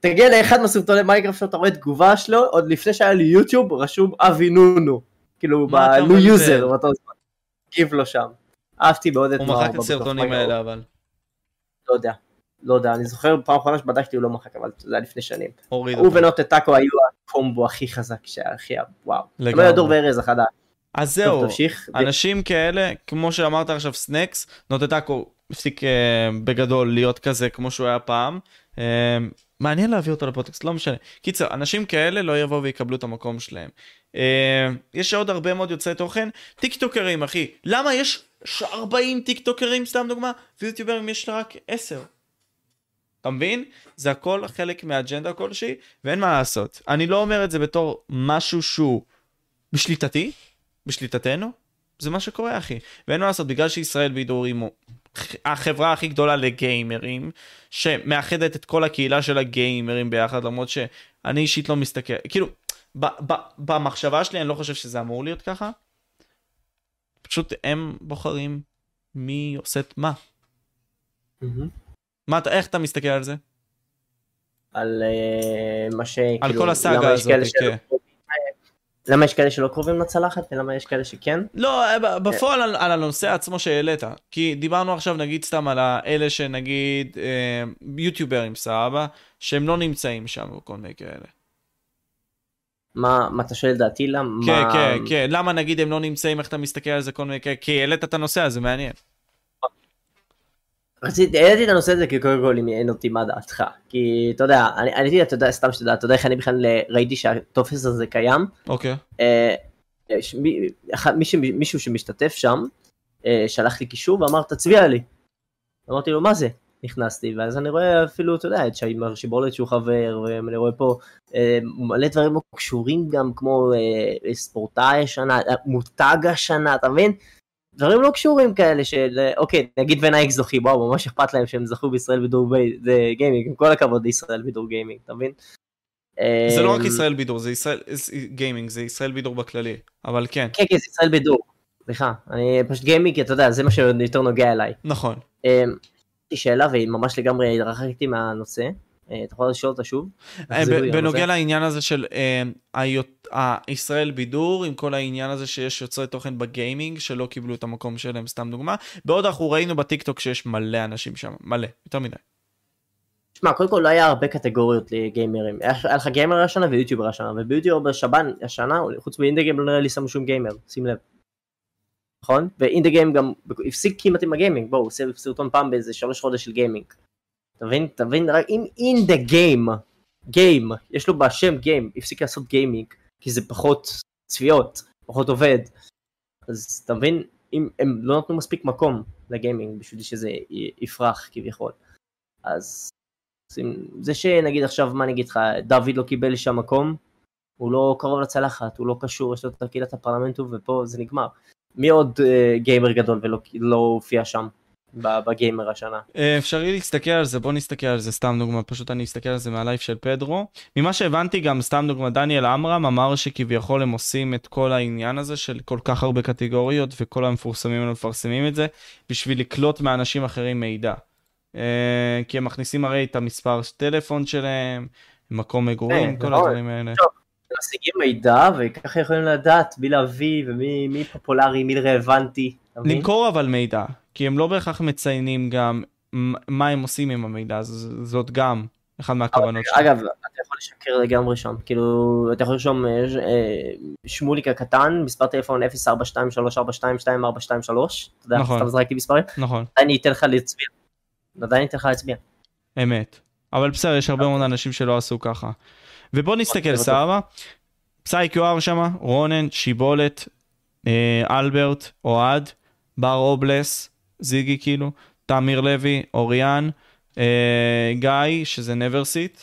תגיע לאחד מהסרטוני מיינקראפט שלו, אתה רואה תגובה שלו, עוד לפני שהיה לי יוטיוב, רשום אבי נונו, כאילו בנו? user. גיב לו שם. אהבתי מאוד את הוא מאור. מחק את הסרטונים. האלה, אבל. לא יודע. לא יודע, אני זוכר פעם אחרונה שבדקתי הוא לא מחק, אבל זה היה לפני שנים. הוא. ונוטה טאקו היו הקומבו הכי חזק הכי, וואו. לגמרי. לא ידור וארז החדש. אז זהו. אנשים כאלה, כמו שאמרת עכשיו סנקס, נוטטקו הפסיק אה, בגדול להיות כזה כמו שהוא היה פעם. מעניין להביא אותו לפודקאסט, לא משנה. קיצר, אנשים כאלה לא יבואו ויקבלו את המקום שלהם. אה, יש עוד הרבה מאוד יוצרי תוכן, טיקטוקרים אחי, למה יש ש- 40 טיקטוקרים סתם דוגמה, ויוטיוברים יש רק 10. אתה מבין? זה הכל חלק מהאג'נדה כלשהי, ואין מה לעשות. אני לא אומר את זה בתור משהו שהוא בשליטתי, בשליטתנו, זה מה שקורה אחי. ואין מה לעשות, בגלל שישראל בידור היא החברה הכי גדולה לגיימרים, שמאחדת את כל הקהילה של הגיימרים ביחד, למרות שאני אישית לא מסתכל, כאילו, ב- ב- במחשבה שלי אני לא חושב שזה אמור להיות ככה. פשוט הם בוחרים מי עושה את מה. מהמם. מה אתה, איך אתה מסתכל על זה? על אה, מה ש... על כאילו, כל הסאגה הזאת, כן. למה יש כאלה שלא קרובים לצלחת ולמה יש כאלה שכן? לא, ב- בפועל על, על הנושא עצמו שהעלית, כי דיברנו עכשיו נגיד סתם על האלה שנגיד אה, יוטיוברים סבבה, שהם לא נמצאים שם וכל מיני כאלה. מה מה אתה שואל דעתי למה? כן, כן, כן, למה נגיד הם לא נמצאים, איך אתה מסתכל על זה כל מיני כאלה, כי העלית את הנושא הזה, מעניין. רציתי, העליתי את הנושא הזה כי קודם כל עניין אותי מה דעתך. כי אתה יודע, אני אני- אתה יודע, סתם שתדע, אתה יודע איך אני בכלל אה, ראיתי שהטופס הזה קיים? אוקיי. אה, אחד- מישהו שמשתתף שם, אה, שלח לי קישור ואמר תצביע לי. אמרתי לו מה זה? נכנסתי ואז אני רואה אפילו אתה יודע את שי מר שיבולת שהוא חבר ואני רואה פה אה, מלא דברים קשורים גם כמו אה, ספורטאי השנה אה, מותג השנה אתה מבין? דברים לא קשורים כאלה של אוקיי נגיד ונייק זוכים וואו ממש אכפת להם שהם זכו בישראל בידור גיימינג עם כל הכבוד לישראל בידור גיימינג אתה מבין? זה לא רק אה, ישראל בידור, זה ישראל גיימינג, זה ישראל בידור בכללי, אבל כן, כן, כן, זה ישראל בידור. סליחה, אני פשוט גיימינג, כי אתה יודע, זה מה שיותר נוגע אליי. נכון. אמ, שאלה והיא ממש לגמרי ברחתי מהנושא. אה, אתה יכול לשאול אותה שוב? אה, בנוגע. לעניין הזה של אה, הישראל בידור, עם כל העניין הזה שיש יוצרי תוכן בגיימינג שלא קיבלו את המקום שלהם, סתם דוגמה, בעוד אנחנו ראינו בטיקטוק שיש מלא אנשים שם, מלא, יותר מדי. שמע, קודם כל לא היה הרבה קטגוריות לגיימרים. היה היה לך גיימר השנה ויוטיובר השנה, וביוטיובר השנה, חוץ מאינדה גיים לא נראה לי שמו שום גיימר, שים לב. נכון? ואינדה גיים גם הפסיק כמעט עם הגיימינג, בואו, הוא עושה סרטון פעם באיזה שלוש חודש של גיימינג. אתה מבין? אתה מבין? רק אם אינדה גיים, גיים, יש לו בשם גיים, הפסיק לעשות גיימינג, כי זה פחות צפיות, פחות עובד. אז אתה מבין? אם הם לא נתנו מספיק מקום לגיימינג בשביל שזה יפרח כביכול. אז זה שנגיד עכשיו, מה אני אגיד לך, דוד לא קיבל שם מקום, הוא לא קרוב לצלחת, הוא לא קשור, יש לו את קהילת הפרלמנטום ופה זה נגמר. מי עוד uh, גיימר גדול ולא לא הופיע שם בגיימר השנה? אה, אפשרי להסתכל על זה, בוא נסתכל על זה, סתם דוגמה, פשוט אני אסתכל על זה מהלייב של פדרו. ממה שהבנתי גם, סתם דוגמה, דניאל עמרם אמר שכביכול הם עושים את כל העניין הזה של כל כך הרבה קטגוריות, וכל המפורסמים האלה מפרסמים את זה, בשביל לקלוט מאנשים אחרים מידע. אה, כי הם מכניסים הרי את המספר טלפון שלהם, מקום מגורים, כן, כל נכון. הדברים האלה. משיגים מידע וככה יכולים לדעת מי להביא ומי מי פופולרי, מי רלוונטי. למכור אבל מידע, כי הם לא בהכרח מציינים גם מה הם עושים עם המידע, ז- זאת גם אחת מהכוונות שלהם. אגב, אתה יכול לשקר לגמרי שם, כאילו, אתה יכול לרשום אה, אה, שמוליק הקטן, מספר טלפון 0423422423, אתה יודע, נכון. סתם זרקתי מספרים, נכון, עדיין ייתן לך להצביע. עדיין ייתן לך להצביע. אמת. אבל בסדר, יש הרבה מאוד אנשים שלא עשו ככה. ובוא נסתכל, זה סבבה? פסייקו-אר שמה, רונן, שיבולת, אה, אלברט, אוהד, בר אובלס, זיגי כאילו, תמיר לוי, אוריאן, אה, גיא, שזה נברסיט,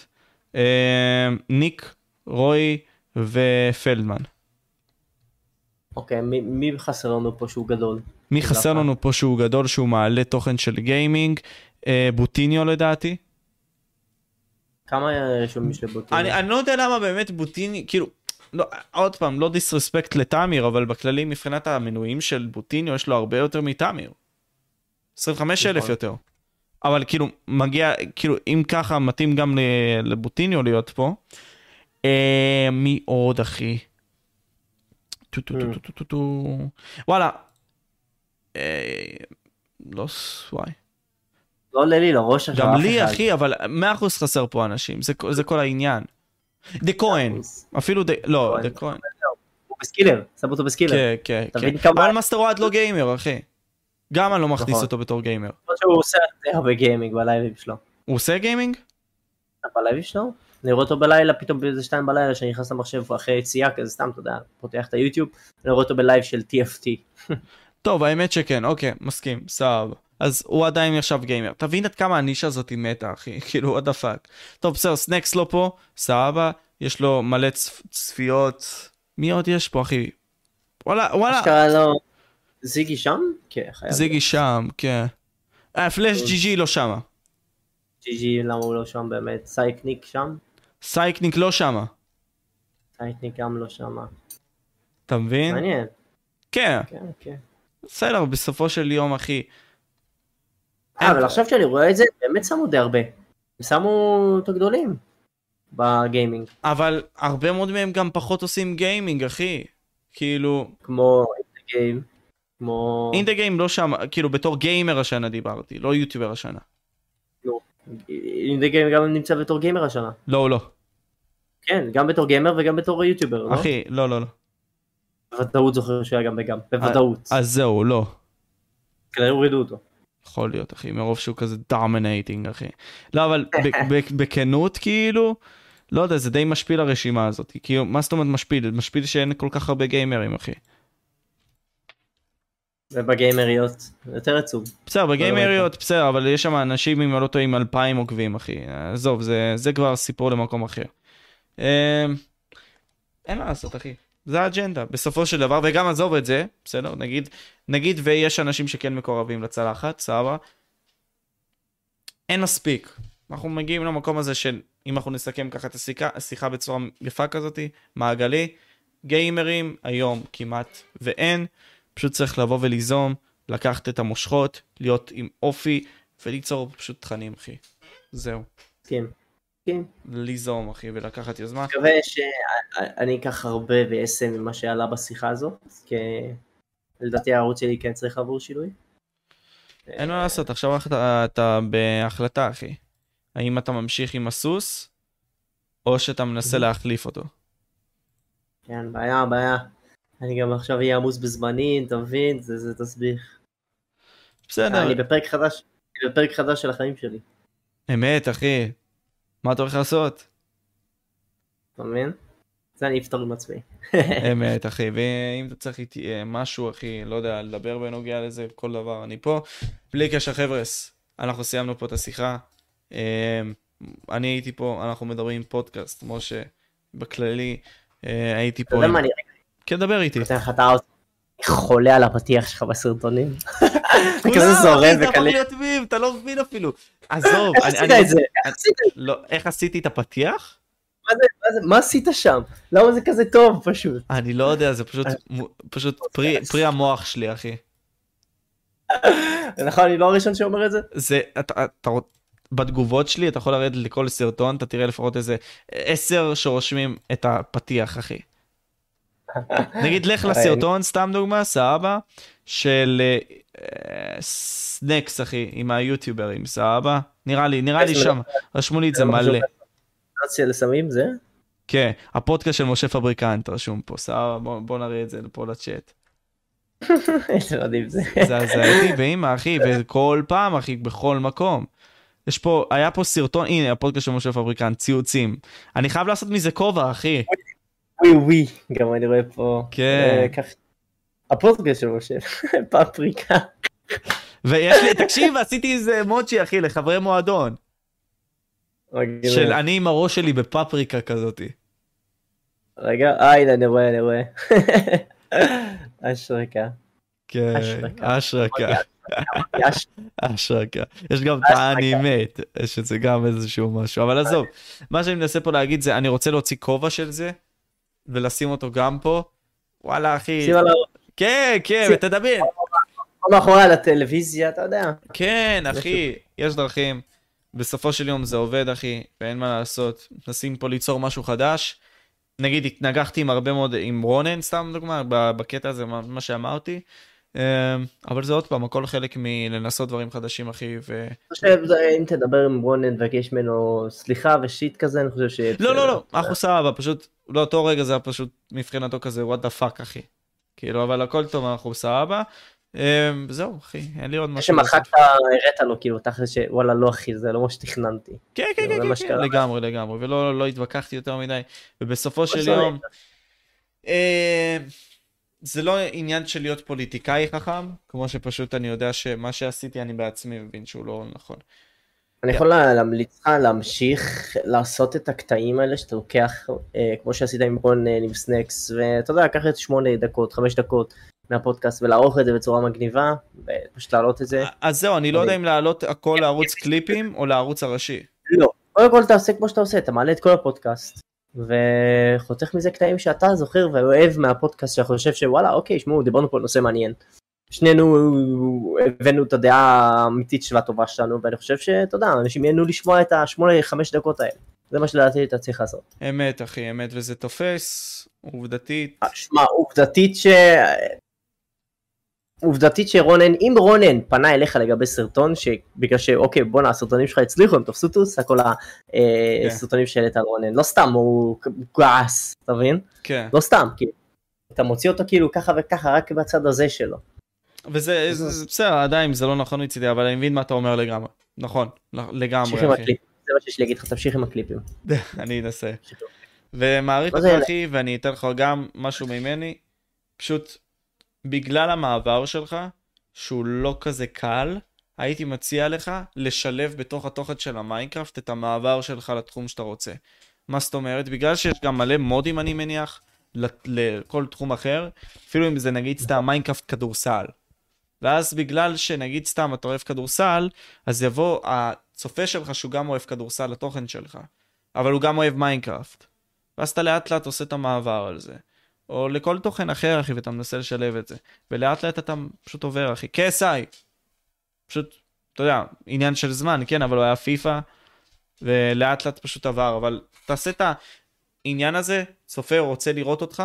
אה, ניק, רוי ופלדמן. אוקיי, מי- מי חסר לנו פה שהוא גדול? מי חסר. לנו פה שהוא גדול, שהוא מעלה תוכן של גיימינג? אה, בוטיניו לדעתי. כמה רשומים יש לבוטים? אני, אני לא יודע למה באמת בוטיני, כאילו, לא, עוד פעם, לא דיסרספקט לתמיר, אבל בכללי מבחינת המנויים של בוטיניו יש לו הרבה יותר מתמיר. 25 אלף נכון. יותר. אבל כאילו, מגיע, כאילו, אם ככה, מתאים גם לבוטיניו להיות פה. אה, מי עוד, אחי? טו. וואלה. אה, לא ס... וואי. לא עולה לי לראש עכשיו גם לי. אחי, אבל 100% חסר פה אנשים, זה, כל העניין. דה כהן, אפילו דה, לא. דה כהן, הוא בסקילר, שם אותו בסקילר. כן, כן, כן. אבל מאסטר אוהד לא גיימר, אחי. גם אני לא מכניס נכון. אותו בתור גיימר. למרות שהוא עושה הרבה גיימינג בלייבים שלו. הוא עושה גיימינג? בלייבים שלו? אני רואה אותו בלילה, פתאום באיזה שתיים בלילה, שאני נכנס למחשב אחרי יציאה כזה, סתם, אתה יודע, פותח את היוטיוב, אני רואה אותו בלייב של TFT. (laughs) טוב, האמת שכן, אוקיי, מסכים, סבבה. אז הוא עדיין נחשב גיימר. תבין עד כמה הנישה הזאת היא מתה, אחי, (laughs) כאילו, what the fuck. טוב, בסדר, סנקס לא פה, סבבה, יש לו מלא צפ- צפיות. מי עוד יש פה, אחי? וואלה, וואלה. אשכרה לא... זיגי שם? כן, חייב. זיגי שם, כן. אה, פלאש GG לא שמה. GG, למה הוא לא שם באמת? סייקניק שם? סייקניק לא שמה. סייקניק גם לא שם. אתה מבין? מעניין. כן, כן, כן. בסדר, בסופו של יום, אחי. אה, אבל עכשיו שאני רואה את זה, באמת שמו די הרבה. הם שמו את הגדולים בגיימינג. אבל הרבה מאוד מהם גם פחות עושים גיימינג, אחי. כאילו, כמו גיים, כמו... אינדה גיים לא שם, כאילו, בתור גיימר השנה דיברתי, לא יוטיובר השנה. אינדה גיים גם נמצא בתור גיימר השנה. לא, לא. כן, גם בתור גיימר וגם בתור יוטיובר, לא? אחי, לא, לא, לא. בוודאות זוכר שהוא היה גם וגם, בוודאות. אז זהו, לא. כנראה הורידו אותו. יכול להיות, אחי, מרוב שהוא כזה dominating, אחי. לא, אבל (laughs) בכנות, כאילו, לא יודע, זה די משפיל הרשימה הזאת. כאילו, מה זאת אומרת משפיל? משפיל שאין כל כך הרבה גיימרים, אחי. ובגיימריות, יותר עצוב. בסדר, בגיימריות, בסדר, אבל יש שם אנשים, אם אני לא טועה, עם אלפיים עוקבים, אחי. עזוב, זה, זה כבר סיפור למקום אחר. אמ, אין מה לעשות, אחי. זה האג'נדה, בסופו של דבר, וגם עזוב את זה, בסדר, נגיד, נגיד ויש אנשים שכן מקורבים לצלחת, סבבה. אין מספיק. אנחנו מגיעים למקום הזה של, אם אנחנו נסכם ככה את השיחה, השיחה בצורה יפה כזאתי, מעגלי, גיימרים היום כמעט ואין, פשוט צריך לבוא וליזום, לקחת את המושכות, להיות עם אופי, וליצור פשוט תכנים, אחי. זהו. כן. כן. ליזום, אחי, ולקחת יוזמה. מקווה שאני אקח הרבה ואעשה ממה שעלה בשיחה הזאת, כי לדעתי הערוץ שלי כן צריך לעבור שינוי. אין מה לעשות, עכשיו אתה, אתה בהחלטה, אחי. האם אתה ממשיך עם הסוס, או שאתה מנסה להחליף אותו. כן, בעיה, בעיה. אני גם עכשיו אהיה עמוס בזמנים, אתה מבין? זה, זה תסביך. בסדר, אני בפרק חדש, אני בפרק חדש של החיים שלי, אמת, אחי. מה אתה הולך לעשות? אתה מבין? זה אני אפתור עם עצמי. (laughs) אמת, אחי, ואם אתה צריך איתי אה, משהו, אחי, לא יודע, לדבר בנוגע לזה, כל דבר, אני פה. בלי קשר, חבר'ס, אנחנו סיימנו פה את השיחה. אה, אני הייתי פה, אנחנו מדברים פודקאסט, משה, בכללי, אה, הייתי אתה פה. יודע עם- מה אני כן, דבר איתי. לך את האוס. חולה על הפתיח שלך בסרטונים. (laughs) כולם, כזה זורם מים, אתה לא מבין אפילו. עזוב, איך עשית את זה? איך? לא, איך עשיתי את הפתיח? מה זה- מה זה- מה עשית שם? למה זה כזה טוב פשוט? אני לא יודע, זה פשוט, פשוט פרי- פרי המוח שלי, אחי. (laughs) נכון, אני לא הראשון שאומר את זה? זה, אתה, אתה, בתגובות שלי אתה יכול לרדת לכל סרטון, אתה תראה לפחות איזה עשר שרושמים את הפתיח, אחי. נגיד, לך (laughs) לסרטון, סתם דוגמה, סבבה, של אה, סנקס, אחי, עם היוטיוברים, סבבה? נראה לי, נראה לי שם, רשמו לי את זה לא חשוב. מלא. של סמים זה? כן, הפודקאסט של משה פבריקנט רשום פה, סבבה, בוא, נראה את זה פה לצ'אט. (laughs) איזה מדהים זה. זעזעתי באמא אחי (laughs) וכל פעם אחי בכל מקום. יש פה היה פה סרטון הנה הפודקאסט של משה פבריקנט ציוצים אני חייב לעשות מזה כובע אחי ווי ווי, גם אני רואה פה. כן. אה, הפודקאסט של משה, (laughs) פפריקה. ויש לי תקשיב עשיתי איזה מוצ'י אחי לחברי מועדון. של אני עם הראש שלי בפפריקה כזאתי. רגע, אה הנה אני רואה, אני רואה. (laughs) אשריקה. כן אשרקה. אשרקה יש- אשרקה גם את אשרקה. האנימט יש את זה גם איזשהו משהו אבל עזוב מה שאני מנסה פה להגיד זה אני רוצה להוציא כובע של זה ולשים אותו גם פה. וואלה אחי שים עליו כן כן ותדמיין מאחורי על הטלוויזיה, אתה יודע. כן, אחי, יש דרכים. בסופו של יום זה עובד, אחי, ואין מה לעשות. מנסים פה ליצור משהו חדש. נגיד, התנגחתי עם הרבה מאוד, עם רונן, סתם דוגמה, בקטע הזה, מה שאמרתי. אמ, אבל זה עוד פעם, הכל חלק מלנסות דברים חדשים, אחי, ו... אני חושב, אם תדבר עם רונן ותבקש ממנו סליחה ושיט כזה, אני חושב ש... לא, לא, לא, אנחנו סבבה, פשוט, באותו רגע זה היה פשוט מבחינתו כזה, what the fuck, אחי. כאילו, אבל הכל טוב, אנחנו סבבה. אמ, זהו, אחי, אין לי עוד משהו. שמחקת, הראת לו, כאילו, תכל'ס שוואלה, לא אחי, זה לא מה שתכננתי. כן, כן, כן, כן, כן. לגמרי, לגמרי, ולא לא התווכחתי יותר מדי. ובסופו של. יום, אה, זה לא עניין של להיות פוליטיקאי חכם, כמו שפשוט אני יודע שמה שעשיתי אני בעצמי מבין שהוא לא נכון. אני יכול להמליץ לך להמשיך לעשות את הקטעים האלה שאתה לוקח, אה, כמו שעשית עם רון אה, עם סנקס, ואתה יודע, לקח את שמונה דקות, חמש דקות מהפודקאסט ולערוך את זה בצורה מגניבה, ופשוט להעלות את זה. אז זהו, אני לא יודע. אם להעלות הכל לערוץ קליפים או לערוץ הראשי. לא, קודם כל תעשה כמו שאתה עושה, אתה מעלה את כל הפודקאסט, וחותך מזה קטעים שאתה זוכר ואוהב מהפודקאסט, שאתה חושב שוואלה, אוקיי, שמעו, דיברנו פה על נושא מעניין. שנינו הבאנו את הדעה האמיתית של הטובה שלנו, ואני חושב שאתה יודע, אנשים ייהנו לשמוע את השמונה, חמש דקות האלה. זה מה שלדעתי אתה צריך לעשות. אמת, אחי, אמת, וזה תופס, עובדתית. אה, שמע, עובדתית ש... עובדתית שרונן, אם רונן פנה אליך לגבי סרטון, שבגלל שאוקיי בואנה הסרטונים שלך הצליחו, הם תפסו תוסה כל כן. הסרטונים שהעלית על רונן, לא סתם, הוא כעס, אתה מבין? כן. לא סתם, כאילו. אתה מוציא אותו כאילו ככה וככה רק בצד הזה שלו. וזה זה- זה בסדר, עדיין זה לא נכון מצידי, אבל אני מבין מה אתה אומר לגמרי. נכון, לגמרי, אחי. זה מה שיש לי להגיד לך, תמשיך עם הקליפים. (laughs) אני אנסה. ומעריך אותך אחי ואני אתן לך גם משהו ממני פשוט בגלל המעבר שלך שהוא לא כזה קל הייתי מציע לך לשלב בתוך התוכן של המיינקראפט את המעבר שלך לתחום שאתה רוצה. מה זאת אומרת? בגלל שיש גם מלא מודים אני מניח לכל תחום אחר אפילו אם זה נגיד סתם מיינקראפט כדורסל. ואז בגלל שנגיד סתם אתה אוהב כדורסל אז יבוא הצופה שלך שהוא גם אוהב כדורסל לתוכן שלך אבל הוא גם אוהב מיינקראפט. ואז אתה לאט לאט עושה את המעבר על זה. או לכל תוכן אחר אחי ואתה מנסה לשלב את זה. ולאט לאט אתה פשוט עובר אחי. KSI. פשוט, אתה יודע, עניין של זמן, כן, אבל הוא היה פיפא. ולאט לאט פשוט עבר, אבל תעשה את העניין הזה, צופה רוצה לראות אותך,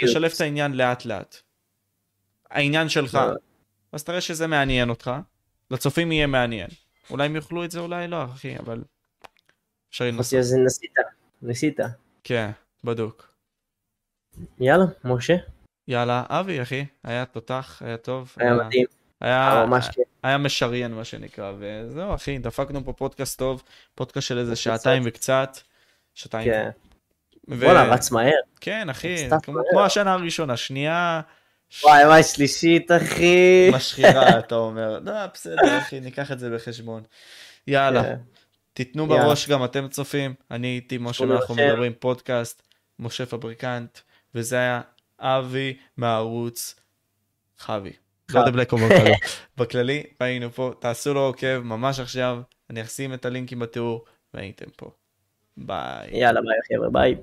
תשלב את העניין לאט לאט. העניין שלך, לא. אז תראה שזה מעניין אותך, לצופים יהיה מעניין. אולי הם יאכלו את זה, אולי לא, אחי, אבל... אפשר לנסות. אז ניסית, ניסית. כן, בדוק. יאללה, משה, יאללה, אבי, אחי, היה תותח, היה טוב. היה מדהים, היה, היה ממש כיף. היה משריין, מה שנקרא, וזהו, אחי, דפקנו פה פודקאסט טוב, פודקאסט של איזה שעתיים וקצת, שעתיים, כן. ו- בואנה, רץ מהר. כן, אחי, כמו. כמו השנה הראשונה, שנייה וואי וואי, שלישית, אחי. משחירה, (laughs) אתה אומר. לא, בסדר, אחי, ניקח את זה בחשבון. יאללה, כן. תיתנו. בראש גם אתם צופים. אני איתי משה להירשם. מדברים פודקאסט, משה פבריקנט, וזה היה אבי מהערוץ חבי. לא יודע בלק. (laughs) בכללי, היינו פה, תעשו לו עוקב ממש עכשיו, אני אשים את הלינקים בתיאור, והייתם פה. ביי. יאללה, ביי, חבר'ה, ביי.